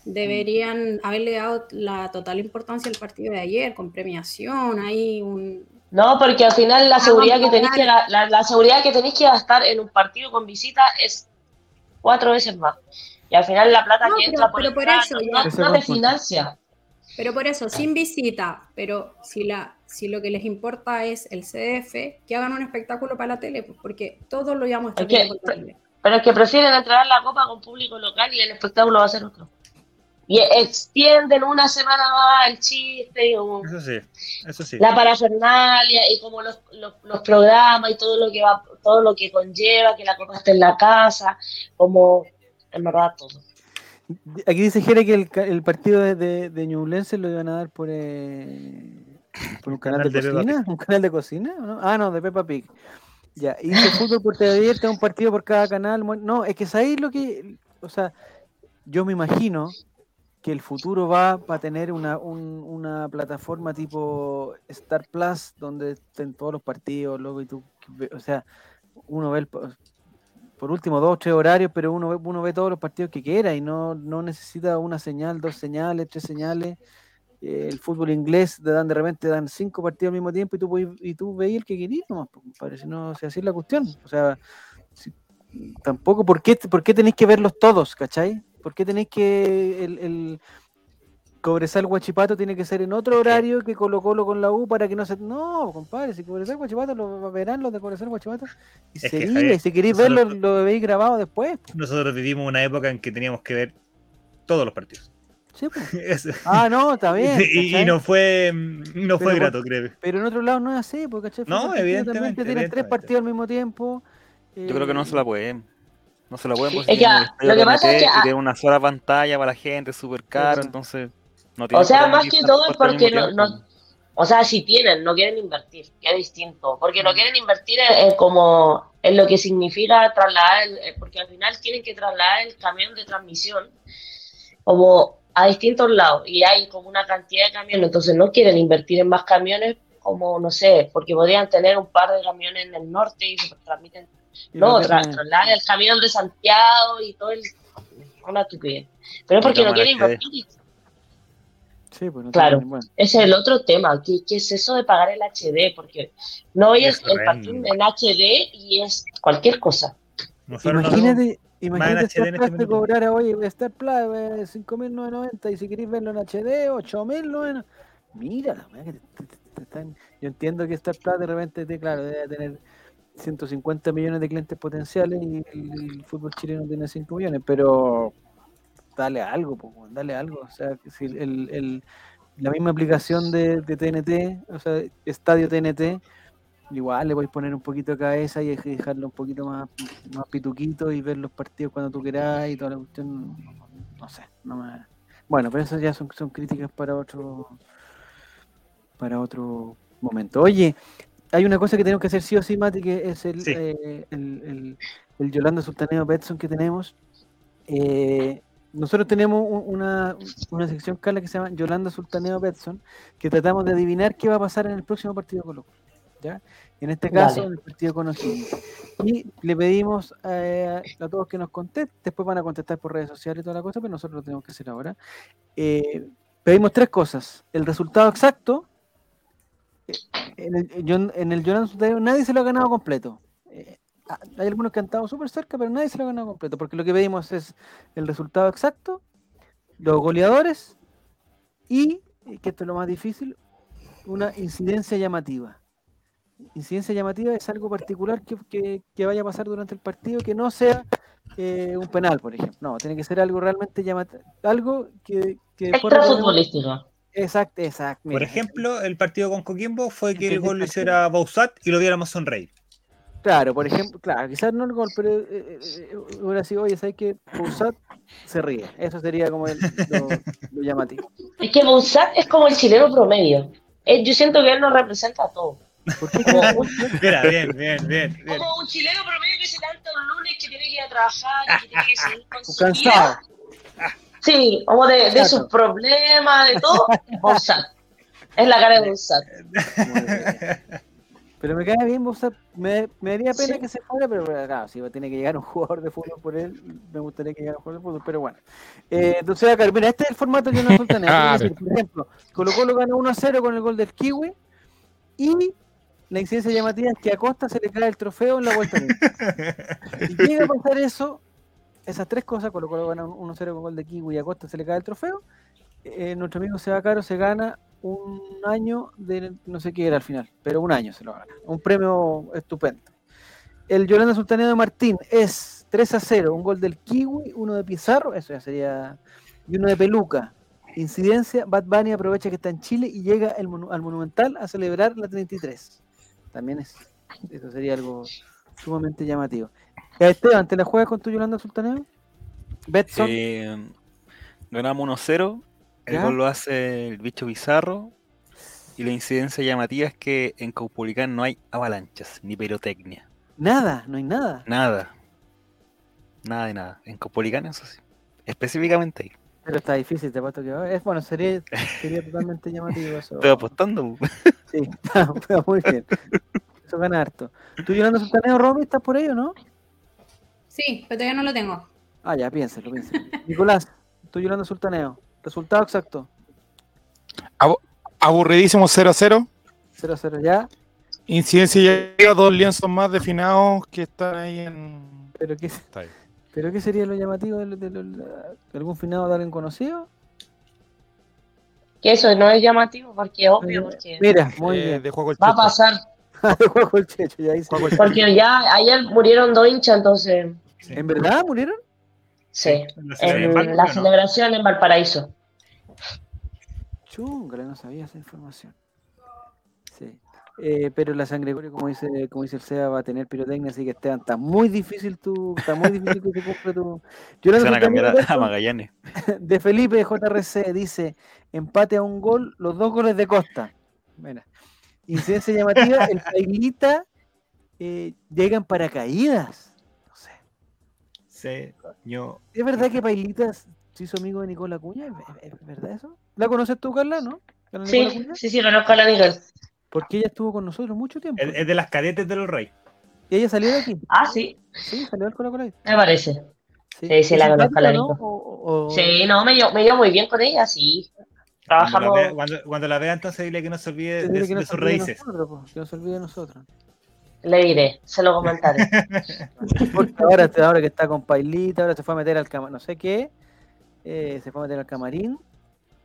deberían haberle dado la total importancia al partido de ayer, con premiación, hay un... No, porque al final la Ah, seguridad que tenéis que la, la seguridad que tenéis que gastar en un partido con visita es cuatro veces más. Y al final la plata No, que pero- entra por pero por entrar eso no, no- te financia. Pero por eso, sin visita, pero si, la, si lo que les importa es el CDF, que hagan un espectáculo para la tele, pues, porque todos lo íbamos a estar Es que- la tele. Pero es que prefieren entregar la copa con público local y el espectáculo va a ser otro. Y extienden una semana más el chiste y como Eso sí, eso sí. la parafernalia y como los, los, los programas y todo lo que va, todo lo que conlleva, que la copa esté en la casa, como en verdad todo. Aquí dice Jere que el, el partido de, de, de Ñublense lo iban a dar por, eh, por un canal, canal de, cocina. ¿Un canal de cocina? Ah, no, de Peppa Pig. Ya, y dice fútbol por TV abierta, un partido por cada canal. No, es que sabéis lo que. O sea, yo me imagino que el futuro va para tener una, un- una plataforma tipo Star Plus donde estén todos los partidos, loco, y tú. O sea, uno ve el, por último dos o tres horarios, pero uno uno ve todos los partidos que quiera y no, no necesita una señal, dos señales, tres señales. Eh, el fútbol inglés te dan de repente dan cinco partidos al mismo tiempo y tú y tú veis el que querís nomás, si no, si así es la cuestión. O sea, tampoco, ¿por qué, ¿por qué tenéis que verlos todos, cachai? ¿Por qué tenéis que el Cobresal Guachipato tiene que ser en otro horario que Colo Colo con la U para que no se... No, compadre, si Cobresal Guachipato lo verán los de Cobresal Guachipato y Es que, sería, Javier, y si queréis nosotros- verlo lo veis grabado después. Nosotros vivimos una época en que teníamos que ver todos los partidos. Sí, pues. Es- Ah, no, está bien. y, y no fue, no fue Pero grato, creo. Pero en otro lado no es así, porque ¿cachai? No, evidentemente, tienen tres partidos al mismo tiempo. Yo creo que no se la pueden. No se la pueden porque lo que pasa es que, y ah, tienen una sola pantalla para la gente, es súper caro, entonces no O sea, más que todo es porque no, no- o sea, si tienen, no quieren invertir, que es distinto, porque no quieren invertir en, en como en lo que significa trasladar, el- eh, porque al final tienen que trasladar el camión de transmisión como a distintos lados y hay como una cantidad de camiones, entonces no quieren invertir en más camiones como, no sé, porque podrían tener un par de camiones en el norte y se transmiten, Y no, lo tra- tienen- trasladar el camión de Santiago y todo el... Una estupidez. Pero es porque no quieren invertir. Sí, pues no Claro. bueno. Ese es el otro tema. ¿Qué, qué es eso de pagar el HD? Porque no oyes Es el partido en HD y es cualquier cosa. Nosotros nos- Imagínate, imagínate HD Star Plus este cobrara, oye, Star Plus eh, 5.990 y si queréis verlo en HD, 8.990. Mira, la weá que te- te- te están- yo entiendo que Star Plus de repente, te, claro, debe tener 150 millones de clientes potenciales y el fútbol chileno tiene 5 millones, pero dale algo, po, weón, dale algo. O sea, si el, el- la misma aplicación de, de TNT, o sea, Estadio TNT, igual le podéis poner un poquito de cabeza y dej- dejarlo un poquito más, más pituquito y ver los partidos cuando tú quieras y toda la cuestión, no, sé, no me... Bueno, pero eso ya son, son críticas para otro para otro momento. Oye, hay una cosa que tenemos que hacer sí o sí, Mati, que es el, Sí. eh, el, el- el Yolanda Sultaneo Betson que tenemos. Eh, nosotros tenemos un- una, una sección, Carla, que se llama Yolanda Sultaneo Betson, que tratamos de adivinar qué va a pasar en el próximo partido con Colo ¿ya? En este caso, Dale. en el partido con O'Higgins. Y le pedimos eh, a todos que nos contesten, después van a contestar por redes sociales y toda la cosa, pero nosotros lo tenemos que hacer ahora. Eh, pedimos tres cosas. El resultado exacto. eh, En el, en el Yolanda Sultaneo nadie se lo ha ganado completo. Eh, hay algunos que han estado súper cerca, pero nadie se lo ha ganado completo, porque lo que pedimos es el resultado exacto, los goleadores y, eh, que esto es lo más difícil, una incidencia llamativa. Incidencia llamativa es algo particular que, que- que vaya a pasar durante el partido que no sea eh, un penal, por ejemplo. No, tiene que ser algo realmente llamativo. Algo que... que futbolística. Exacto, exacto. Por ejemplo, el partido con Coquimbo fue que el gol lo hiciera Bausat y lo viéramos sonreír. Claro, por ejemplo, claro, quizás no el gol, pero eh, eh, eh, hubiera sido, oye, ¿sabes qué? Pousat se ríe. Eso sería como el, lo, lo llamativo. Es que Bouzat es como el chileno promedio. Eh, yo siento que él nos representa a todos. Mira, bien, bien, bien. bien. como un chileno promedio que se levanta un lunes, que tiene que ir a trabajar, que tiene que seguir con su Cansado. vida. Sí, como de, sus problemas, de todo. Bouzat. Es la cara de Bouzat. Pero me cae bien. Me, me daría pena Sí. que se fuera, pero claro, si tiene que llegar un jugador de fútbol por él, me gustaría que llegara un jugador de fútbol, pero bueno. Eh, entonces, acá, mira, este es el formato que no Sultanea. Claro. Quiero decir, Por ejemplo, Colo Colo ganó 1 a 0 con el gol del Kiwi y la incidencia llamativa es que a Costa se le cae el trofeo en la vuelta. Y llega a pasar eso, esas tres cosas, Colo Colo gana 1 0 con gol de Kiwi y a Costa se le cae el trofeo, eh, nuestro amigo Seba Caro se gana un año de no sé qué era al final, pero un año se lo gana. Un premio estupendo. El Yolanda Sultaneo de Martín es 3 a 0, un gol del Kiwi, uno de Pizarro, eso ya sería, y uno de Peluca. Incidencia, Bad Bunny aprovecha que está en Chile y llega el al Monumental a celebrar la 33. También es, eso sería algo sumamente llamativo. Esteban, ¿te la juegas con tu Yolanda Sultaneo? Betson, Eh, ganamos 1-0. El ¿Ya? gol lo hace el bicho bizarro. Y la incidencia llamativa es que en Caupolicán no hay avalanchas ni pirotecnia. nada, no hay nada. Nada. Nada de nada. En Caupolicán, eso sí. Específicamente ahí. Pero está difícil, te apuesto que va. Es bueno, sería, sería totalmente llamativo eso. Estoy apostando. Sí, está, está muy bien. Eso gana harto. ¿Tú Yolanda Sultaneo, Romy, estás por ahí o no? Sí, pero todavía no lo tengo. Ah, ya, piénselo, piénselo. Nicolás, tú Yolanda Sultaneo. Resultado exacto. Aburridísimo 0 a 0. 0-0 ya. Incidencia ya llega dos lienzos más definados que están ahí en. ¿Pero qué, Está ahí. pero qué sería lo llamativo de, lo- de lo- de algún finado de alguien conocido? Que eso no es llamativo porque es obvio, porque Mira, muy Eh, bien. De juego el va a pasar. De Juego el Checho, ya el Porque ya ayer murieron dos hinchas, entonces, Sí. ¿En verdad murieron? Sí. La En la ¿no? celebración en Valparaíso. Chungale, no sabía esa información. Sí. Eh, pero la sangre Gregorio, como dice, como dice el SEA, va a tener pirotecnia, así que Esteban, está muy difícil tu, está muy difícil que se cumpla tu. Se Yolanda van a cambiar a Magallanes. de Felipe JRC dice empate a un gol, los dos goles de Costa. Mira. Incidencia llamativa, el Pailita eh, llega en paracaídas. No. Señor. ¿Es verdad que Pailita se hizo amigo de Nicola Cuña? ¿Es, verdad eso? ¿La conoces tú, Carla, no? ¿A Sí, Cuña? sí, sí, conozco a la Nicole. Porque ella estuvo con nosotros mucho tiempo. Es es de las cadetes del rey. ¿Y ella salió de aquí? Ah, sí, Sí, salió del Cola Cola. me parece. Sí, sí, ¿Es la conozco, simpática, la ¿no? Nico. O- o- Sí, no, me llevo, me llevo muy bien con ella, sí. Cuando la, Trabajamos. vea, cuando, cuando la vea, entonces dile que no se olvide de, que no de se sus olvide de raíces. que no se olvide de nosotros. Le diré, se lo comentaré. Porque ahora, ahora que está con Pailita, ahora se fue a meter al camarín, no sé qué, eh, se fue a meter al camarín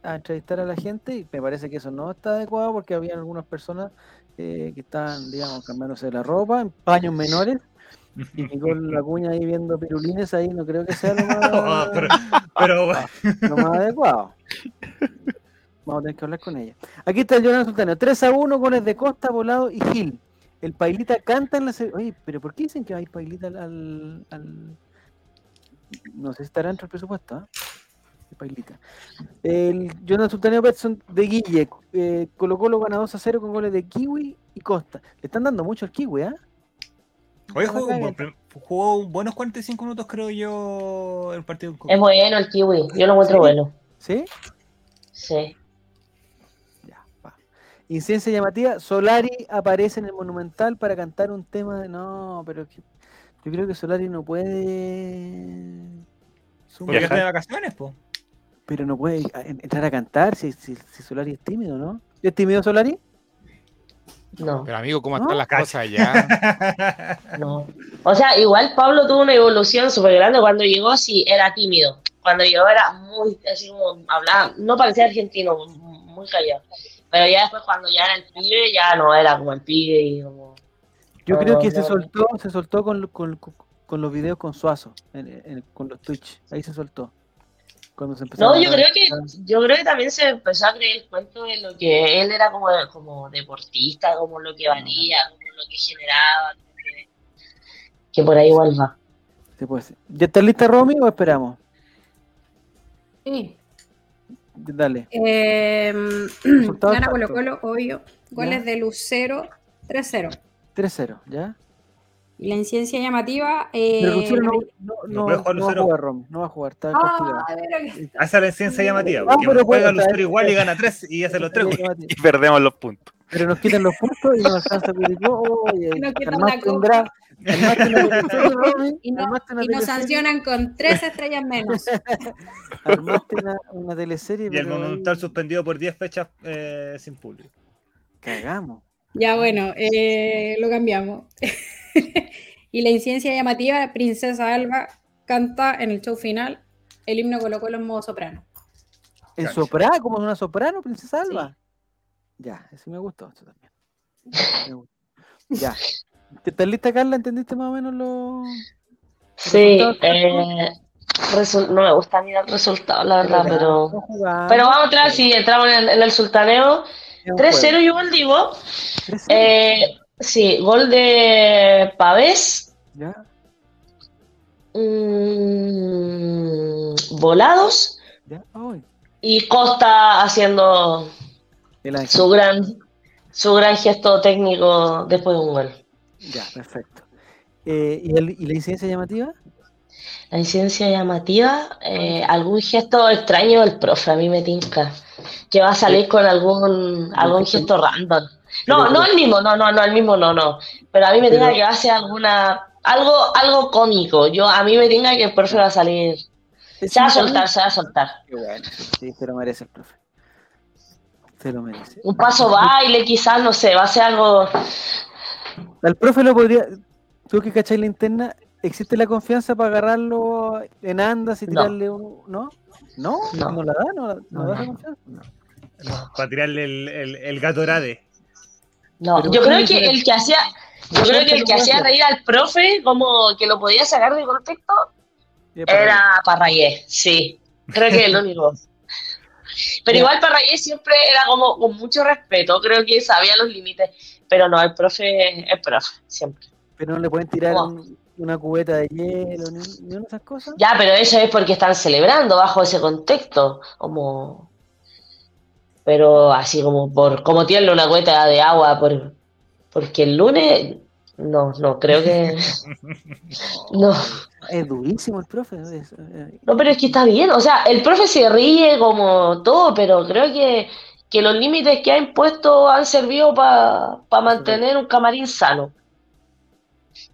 a entrevistar a la gente y me parece que eso no está adecuado porque había algunas personas eh, que estaban, digamos, cambiándose la ropa en paños menores y Nicole Acuña ahí viendo pirulines ahí no creo que sea lo Oh, más, pero, pero lo más adecuado. Vamos a tener que hablar con ella. Aquí está el Jonathan Sultano. 3 a 1, goles de Costa, Volado y Gil. El Pailita canta en la serie. Oye, pero ¿por qué dicen que hay Pailita al, al- al- No sé si estará dentro del presupuesto, ¿ah? El Pailita. El Jonathan Sultano Betson de Guille. Eh, Colo Colo gana 2 a 0 con goles de Kiwi y Costa. Le están dando mucho al Kiwi, ¿ah? hoy No la jugó, jugó buenos 45 minutos, creo yo, el partido. Es bueno el kiwi, yo lo encuentro Sí. bueno. ¿Sí? Sí. Incidencia llamativa, Solari aparece en el Monumental para cantar un tema de... No, pero es que yo creo que Solari no puede... Porque está de vacaciones, po. Pero no puede entrar a cantar si, si, si Solari es tímido, ¿no? ¿Es tímido Solari? No, Pero amigo, ¿cómo ¿No? están las Cacha. cosas allá? no. O sea, igual Pablo tuvo una evolución súper grande. Cuando llegó, sí, era tímido. Cuando llegó era muy, así como, hablaba, no parecía argentino, muy callado. Pero ya después, cuando ya era el pibe, ya no era como el pibe y como... Yo creo que se soltó, se soltó con, con, con los videos con Suazo, en- en- con los Twitch, ahí se soltó. Cuando se empezó No, a yo creo que yo creo que también se empezó a creer el cuento de lo que él era como, como deportista, como lo que valía, como lo que generaba, como que que por ahí igual va. Sí, ser. ¿Ya está lista Romy o esperamos? Sí. Dale. Eh, gana Colo. Colo, obvio. Goles de Lucero, 3-0. 3-0, ¿ya? Y la incidencia llamativa. Eh, Pero Lucero no, no, no no, puede jugar no va a jugar Romy, no va a jugar, está castigado. Ah, la ciencia llamativa. Ah, Porque juega Lucero igual y gana tres y hace los tres. Y perdemos los puntos. Pero nos quitan los puntos y nos alcanza. Oye, Nos quitan la tendrá. Romy, Y, nos sancionan con tres estrellas menos. armaste una, una teleserie, Y el Monumental suspendido por 10 fechas eh, sin público. cagamos. Ya bueno, eh, lo cambiamos. y la incidencia llamativa, Princesa Alba canta en el show final el himno Colo Colo en modo soprano. ¿En soprano? ¿Como una soprano, Princesa Alba? Ya, ese me gustó. eso también. Me gustó. Ya. ¿Estás lista, Carla? ¿Entendiste más o menos lo...? Sí, resultado? eh, no me gusta mirar resultados, la verdad, pero. No jugamos. Pero vamos a entrar, si entramos en el, en el sultaneo. Es un 3-0 juego. yo digo. 3-0. Eh, sí, gol de Pavés. Ya. mm, volados. Ya. Y Costa haciendo su gran, su gran gesto técnico después de un gol. Ya, perfecto. Eh, ¿y, el- ¿Y la incidencia llamativa? La incidencia llamativa, eh, algún gesto extraño del profe, a mí me tinca. Que va a salir con algún, algún gesto random. No, no el mismo, no, no, no, el mismo no, no. Pero a mí me Pero- tinca que va a ser alguna, algo, algo cómico. Yo, a mí me tinca que el profe va a salir. Se va a soltar, se va a soltar. Qué bueno. Sí, se lo merece el profe. Se lo merece. Un paso baile, quizás, no sé, va a ser algo. Al profe lo podría. Tú que cacháis la interna, ¿existe la confianza para agarrarlo en andas y No. tirarle un. ¿No? ¿No? No. ¿No la da? ¿No, la- no No, da no. confianza? Para tirarle el, el, el gato Rade. No, Pero yo ¿cómo creo que el que hacía, yo ¿Cómo creo que el que hacía reír al profe, como que lo podía sacar de contexto, Era Parragué, sí. Creo que es el único. Pero igual Parragué siempre era como con mucho respeto, creo que sabía los límites. Pero no, el profe, el profe, siempre. Pero no le pueden tirar una cubeta de hielo, ni, ni una de esas cosas. Ya, pero eso es porque están celebrando bajo ese contexto. Como. Pero así como por. Como tirarle una cueta de agua por. Porque el lunes. No, no, creo que. No. Es durísimo el profe. es- eh, No, pero es que está bien. O sea, el profe se ríe como todo, pero creo que, que los límites que ha impuesto han servido para mantener un camarín sano.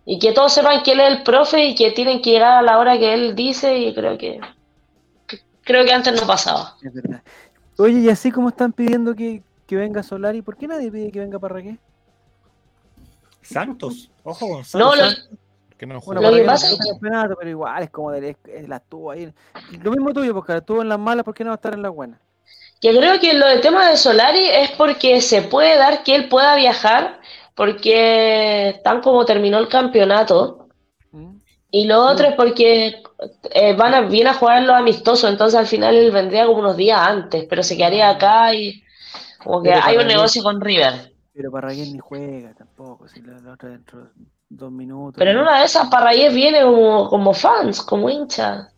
Y que todos sepan que él es el profe y que tienen que llegar a la hora que él dice y creo que que- creo que antes no pasaba. es verdad. Oye, y así como están pidiendo que, que venga Solari, ¿por qué nadie pide que venga Parragué? Santos. Ojo con No, Santos. lo- Que no Bueno. Lo que no pasa está es campeonato, pero igual es como de, es, la estuvo ahí. Lo mismo tuyo, porque estuvo en las malas, ¿por qué no va a estar en las buenas? que creo que lo del tema de Solari es porque se puede dar que él pueda viajar, porque tan como terminó el campeonato. Y lo otro es porque eh, van a, viene a jugar los amistosos, entonces al final él vendría como unos días antes, pero se quedaría acá y como que Pero hay un negocio con River. Pero Parragué ni juega tampoco, si la, la otra dentro de dos minutos. Pero en una de esas Parragués viene como, como fans, como hincha.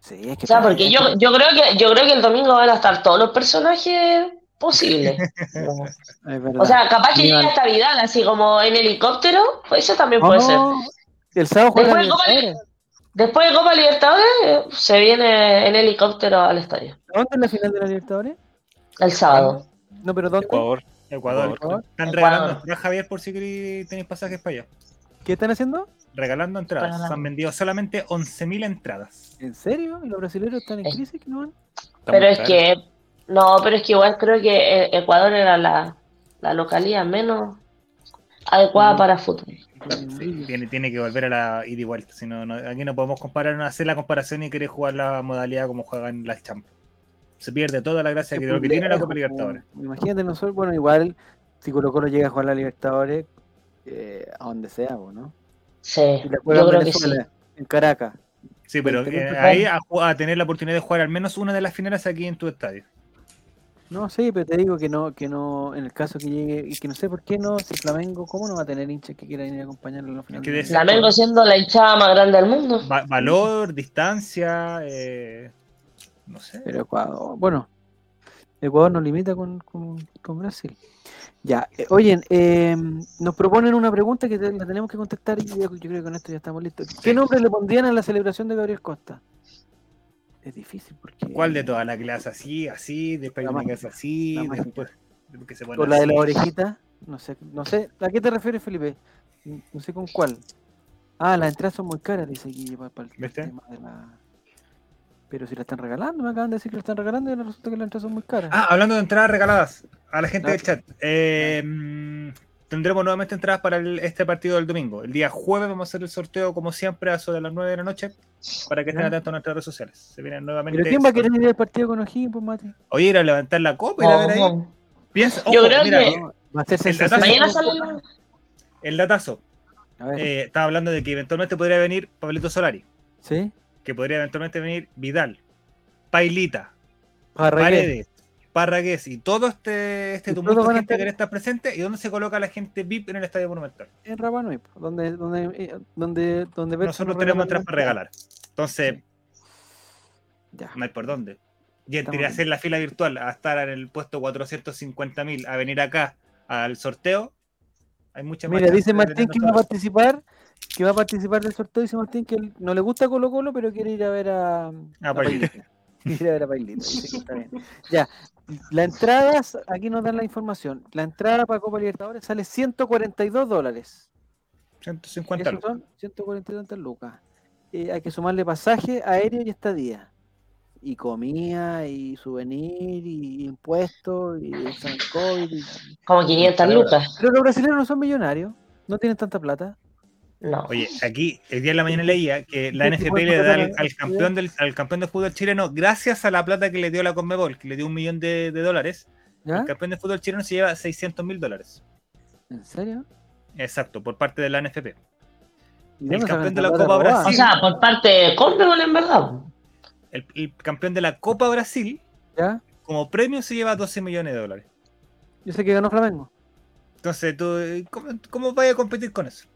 Sí, es que O sea, porque yo, yo creo que yo creo que el domingo van a estar todos los personajes posibles. O sea, capaz que llega hasta Vidal, así como en helicóptero, pues eso también puede ser. El sábado juega Después de Copa Libertadores. Después de Copa Libertadores, se viene en helicóptero al estadio. ¿Dónde es la final de la Libertadores? El sábado. No, pero ¿dónde? Ecuador. Ecuador. Ecuador. Están Ecuador. regalando entradas, Javier, por si queréis- tenéis pasajes para allá. ¿Qué están haciendo? Regalando entradas. Regalando. Se han vendido solamente 11.000 entradas. ¿En serio? ¿Y los brasileños están en crisis? que no van? Pero es que, no, pero es que igual creo que eh, Ecuador era la, la localidad menos adecuada para fútbol. Sí, tiene, tiene que volver a la ida y vuelta. Si no, no- aquí no podemos comparar, no hacer la comparación y querer jugar la modalidad como juegan las Champions. Se pierde toda la gracia que, de lo que tiene la Copa Libertadores. Imagínate nosotros, bueno, igual si Colo Colo llega a jugar la Libertadores, eh, a donde sea, ¿o ¿no? Sí, yo en creo que sí. Venezuela, en Caracas. Sí, pero eh, ahí a tener la oportunidad de jugar al menos una de las finales aquí en tu estadio. No, sí, pero te digo que no, que no, en el caso que llegue, y que no sé por qué no, si Flamengo, ¿cómo no va a tener hinchas que quieran ir a acompañarlo en los finales? Que de- Flamengo siendo la hinchada más grande del mundo. Va- valor, distancia, eh, no sé. Pero Ecuador, bueno, Ecuador nos limita con, con, con Brasil. Ya, eh, oye, eh, nos proponen una pregunta que te- la tenemos que contestar y yo, yo creo que con esto ya estamos listos. ¿Qué nombre le pondrían a la celebración de Gabriel Costa? Es difícil porque... ¿Cuál de todas? La hace así, así, después La una mágica. así, La después después que se pone ¿O la de la orejita? No sé, no sé. ¿A qué te refieres, Felipe? No sé con cuál. Ah, las entradas son muy caras, dice Guille, para, el ¿Viste? tema de la... Pero si la están regalando, me acaban de decir que la están regalando y resulta que las entradas son muy caras. Ah, hablando de entradas regaladas a la gente del chat. eh, mm, tendremos nuevamente entradas para el- este partido del domingo. El día jueves vamos a hacer el sorteo, como siempre, a eso de las 9 de la noche, para que estén atentos a nuestras redes sociales. Se vienen nuevamente. ¿Pero quién va a querer ir al partido con O'Higgins, pues, Mati? Oye, ir a levantar la copa, ir a ver ahí. Ojo. Piensa, Yo ojo, creo mira, que- No, va a ser El sensación. Mañana sale la- el datazo. A ver, Eh, estaba hablando de que eventualmente podría venir Pablito Solari, ¿sí? que podría eventualmente venir Vidal, Pailita. Paredes, Parragués y todo este, este tumulto de a gente que estar- presente. ¿Y dónde se coloca la gente VIP en el Estadio Monumental? En Rapa Nui, pues, donde, donde, eh, donde, donde Nosotros nos tenemos entradas para la regalar. Entonces, Ya. no hay por dónde. Y entre hacer la fila virtual a estar en el puesto 450.000 a venir acá al sorteo, hay mucha Mira, dice Martín que va a participar, que va a participar del sorteo, dice Martín que no le gusta Colo Colo, pero quiere ir a ver a, a Pailita. Pailita. Quiere ir a ver a Pailita, está bien. Ya, la entrada, aquí nos dan la información, la entrada para Copa Libertadores sale 142 dólares. 150 Esos son 142 lucas. Eh, hay que sumarle pasaje aéreo y estadía. Y comida, y souvenir, y impuestos, y examen COVID. y- Como 500 lucas. Pero los brasileños no son millonarios, no tienen tanta plata. No. Oye, aquí el día de la mañana leía que la NFP le da al, campeón del, al campeón de fútbol chileno, gracias a la plata que le dio la Conmebol, que le dio un millón de, de dólares, ¿Ya? el campeón de fútbol chileno se lleva 600 mil dólares. ¿En serio? Exacto, por parte de la NFP. ¿Y dónde El campeón de la Copa robada? O Brasil. sea, por parte de Conmebol, en verdad. El, el campeón de la Copa Brasil, ¿Ya? como premio, se lleva 12 millones de dólares. Yo sé que ganó Flamengo. Entonces, tú, ¿cómo, cómo vaya a competir con eso?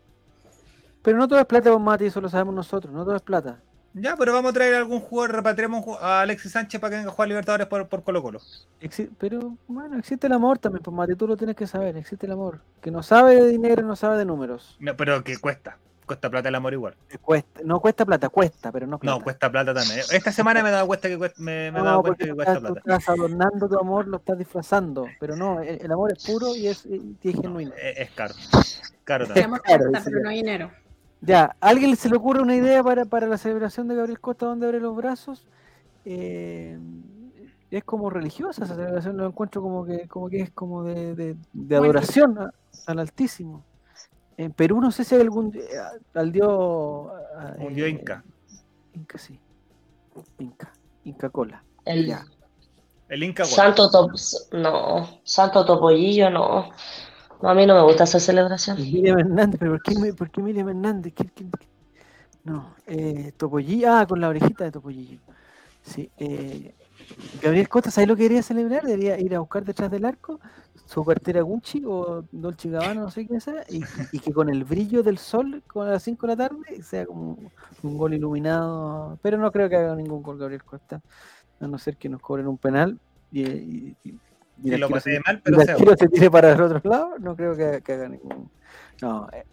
Pero no todo es plata, vos Mati, eso lo sabemos nosotros, no todo es plata. Ya, pero vamos a traer a algún jugador, repatriamos a Alexis Sánchez para que venga a jugar Libertadores por, por Colo Colo. Exi- pero bueno, existe el amor también, pues Mati, tú lo tienes que saber, existe el amor. Que no sabe de dinero, no sabe de números. No, pero que cuesta, cuesta plata el amor igual. Cuesta, no cuesta plata, cuesta, pero no plata. No, cuesta plata también. Esta semana me he dado cuenta que cuesta, me, me he No, dado cuenta que tú cuesta estás, tú plata. estás adornando tu amor, lo estás disfrazando. Pero no, el, el amor es puro y es, y es genuino. Es, es caro. Caro también. pero no hay dinero. Ya, ¿a alguien se le ocurre una idea para, para la celebración de Gabriel Costa donde abre los brazos? Eh, es como religiosa esa celebración, lo encuentro como que, como que es como de, de- de adoración a- al Altísimo. En Perú no sé si hay algún di- al dios Un dios eh, inca. Inca sí. Inca. Inca Cola. El Ya. El Inca. Santo Top. No. Santo Topollillo, no. No, a mí no me gusta esa celebración. Miriam Hernández, pero ¿por qué, por qué Miriam Hernández? No, eh, ah, con la orejita de Topollillo. Sí, eh, Gabriel Costa, ¿sabes lo que quería celebrar? Debería ir a buscar detrás del arco su cartera Gucci o Dolce Gabbana, no sé qué sea, y, y que con el brillo del sol, con a las 5 de la tarde, sea como un gol iluminado. Pero no creo que haga ningún gol Gabriel Costa, a no ser que nos cobren un penal y, y, y- y el lo pasé se- mal, pero el se tire para el otro lado, no creo que, que haga ningún. No, eh,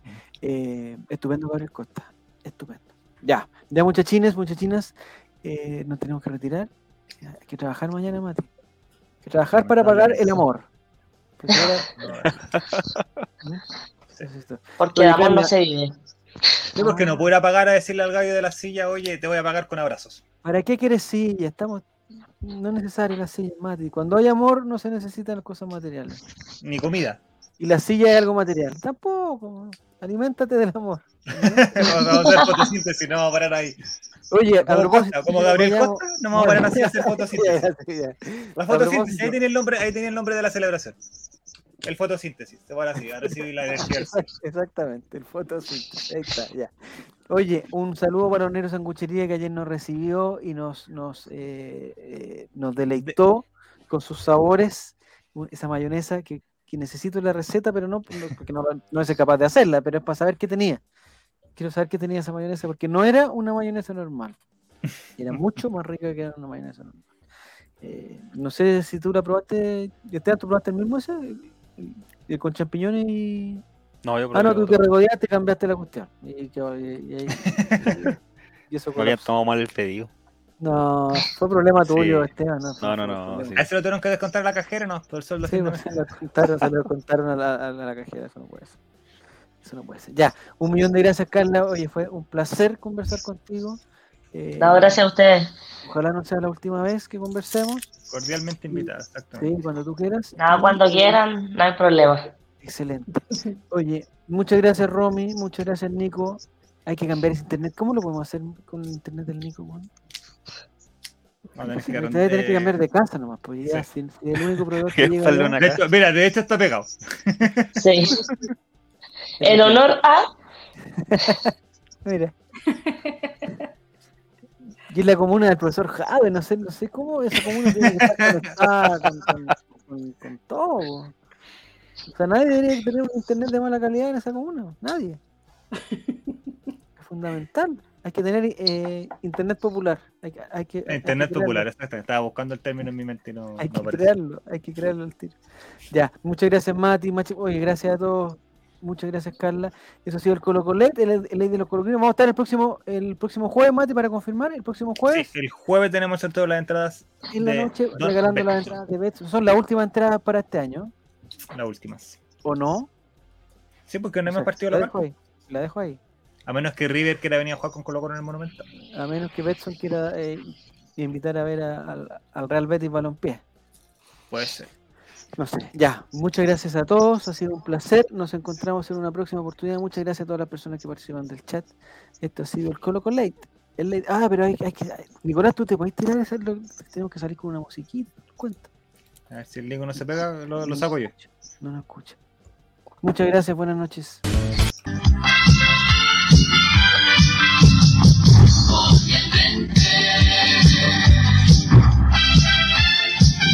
eh, estupendo Gabriel Costa, estupendo. Ya, ya muchachines, muchachinas, eh, nos tenemos que retirar. Hay que trabajar mañana, Mati. Hay que trabajar para pagar el amor. Porque de amor no se vive. Sí, porque no puedo ir a pagar a decirle al gallo de la silla, oye, te voy a pagar con abrazos. ¿Para qué quieres silla? Estamos. No es necesario la silla, Mati. Cuando hay amor no se necesitan cosas materiales. Ni comida. Y la silla es algo material. Tampoco. Aliméntate del amor. Vamos a hacer fotosíntesis, no vamos a parar ahí. Oye, a Como, propósito. Como Gabriel Costa, no vamos a parar así a hacer fotosíntesis. La fotosíntesis, ahí tiene el nombre, ahí tiene el nombre de la celebración. El fotosíntesis, se van así, a recibir la energía. Exactamente, el fotosíntesis. Ahí está, ya. Oye, un saludo para Onero Sanguchería que ayer nos recibió y nos, nos, eh, eh, nos deleitó con sus sabores, esa mayonesa que, que necesito la receta, pero no, porque no, no soy capaz de hacerla, pero es para saber qué tenía. Quiero saber qué tenía esa mayonesa, porque no era una mayonesa normal. Era mucho más rica que una mayonesa normal. Eh, no sé si tú la probaste, ¿tú probaste el mismo ese? El- el con champiñones y... No, yo Ah, no, tú te regodeaste y cambiaste la cuestión. Y, que- y- y ahí- y eso habían tomado mal el pedido. No, fue problema tuyo, Sí. Esteban. No, No, no, no, problema. sí. A ese lo tuvieron que descontar a la cajera, ¿no? Por el sueldo Sí, pues, se lo contaron, se lo contaron a la, a cajera, eso no puede ser. Eso no puede ser. Ya, un millón de gracias, Carla. Oye, fue un placer conversar contigo. Eh, No, gracias a ustedes. Ojalá no sea la última vez que conversemos. Cordialmente invitada, exactamente. Sí, cuando tú quieras. Nada, Y- cuando quieran, no hay problema. Excelente. Oye, muchas gracias, Romy. Muchas gracias, Nico. Hay que cambiar ese internet. ¿Cómo lo podemos hacer con el internet del Nico? a tener que cambiar de casa nomás, pues ya, si, si el único proveedor que llega allá- De hecho, mira, de hecho está pegado. Sí. En honor a. Mira. Y es la comuna del profesor Jave, no sé, no sé cómo esa comuna tiene que estar conectada con, con, con- con todo. O sea, nadie debería tener un internet de mala calidad en esa comuna, nadie. Es fundamental. Hay que tener eh, internet popular. Hay que, hay que, hay que Internet popular, exacto. Estaba buscando el término en mi mente y no, Hay no que aparece. crearlo, hay que crearlo al tiro. Ya, muchas gracias Mati, Machi- oye, gracias a todos, muchas gracias Carla. Eso ha sido el Colo Colet, el, el ley de los colocolinos. Vamos a estar el próximo, el próximo jueves, Mati, para confirmar, el próximo jueves Sí, el jueves tenemos de las entradas, en la noche regalando las entradas de Betson. Son las últimas entradas para este año, las últimas. ¿o no? Sí, porque no O sea, hemos partido la dejo ahí, la dejo ahí. A menos que River quiera venir a jugar con Colo Colo en el Monumento. A menos que Betson quiera eh, invitar a ver a- al, al Real Betis Balompié. Puede ser. No sé, ya, muchas gracias a todos, ha sido un placer, nos encontramos en una próxima oportunidad, muchas gracias a todas las personas que participan del chat, esto ha sido el Colo con Late. El Late- Ah, pero hay, hay que, Nicolás, tú te podés tirar tenemos que salir con una musiquita, cuenta. A ver si el Ligo no se pega, lo, lo saco yo. No nos escucha. Muchas gracias, buenas noches.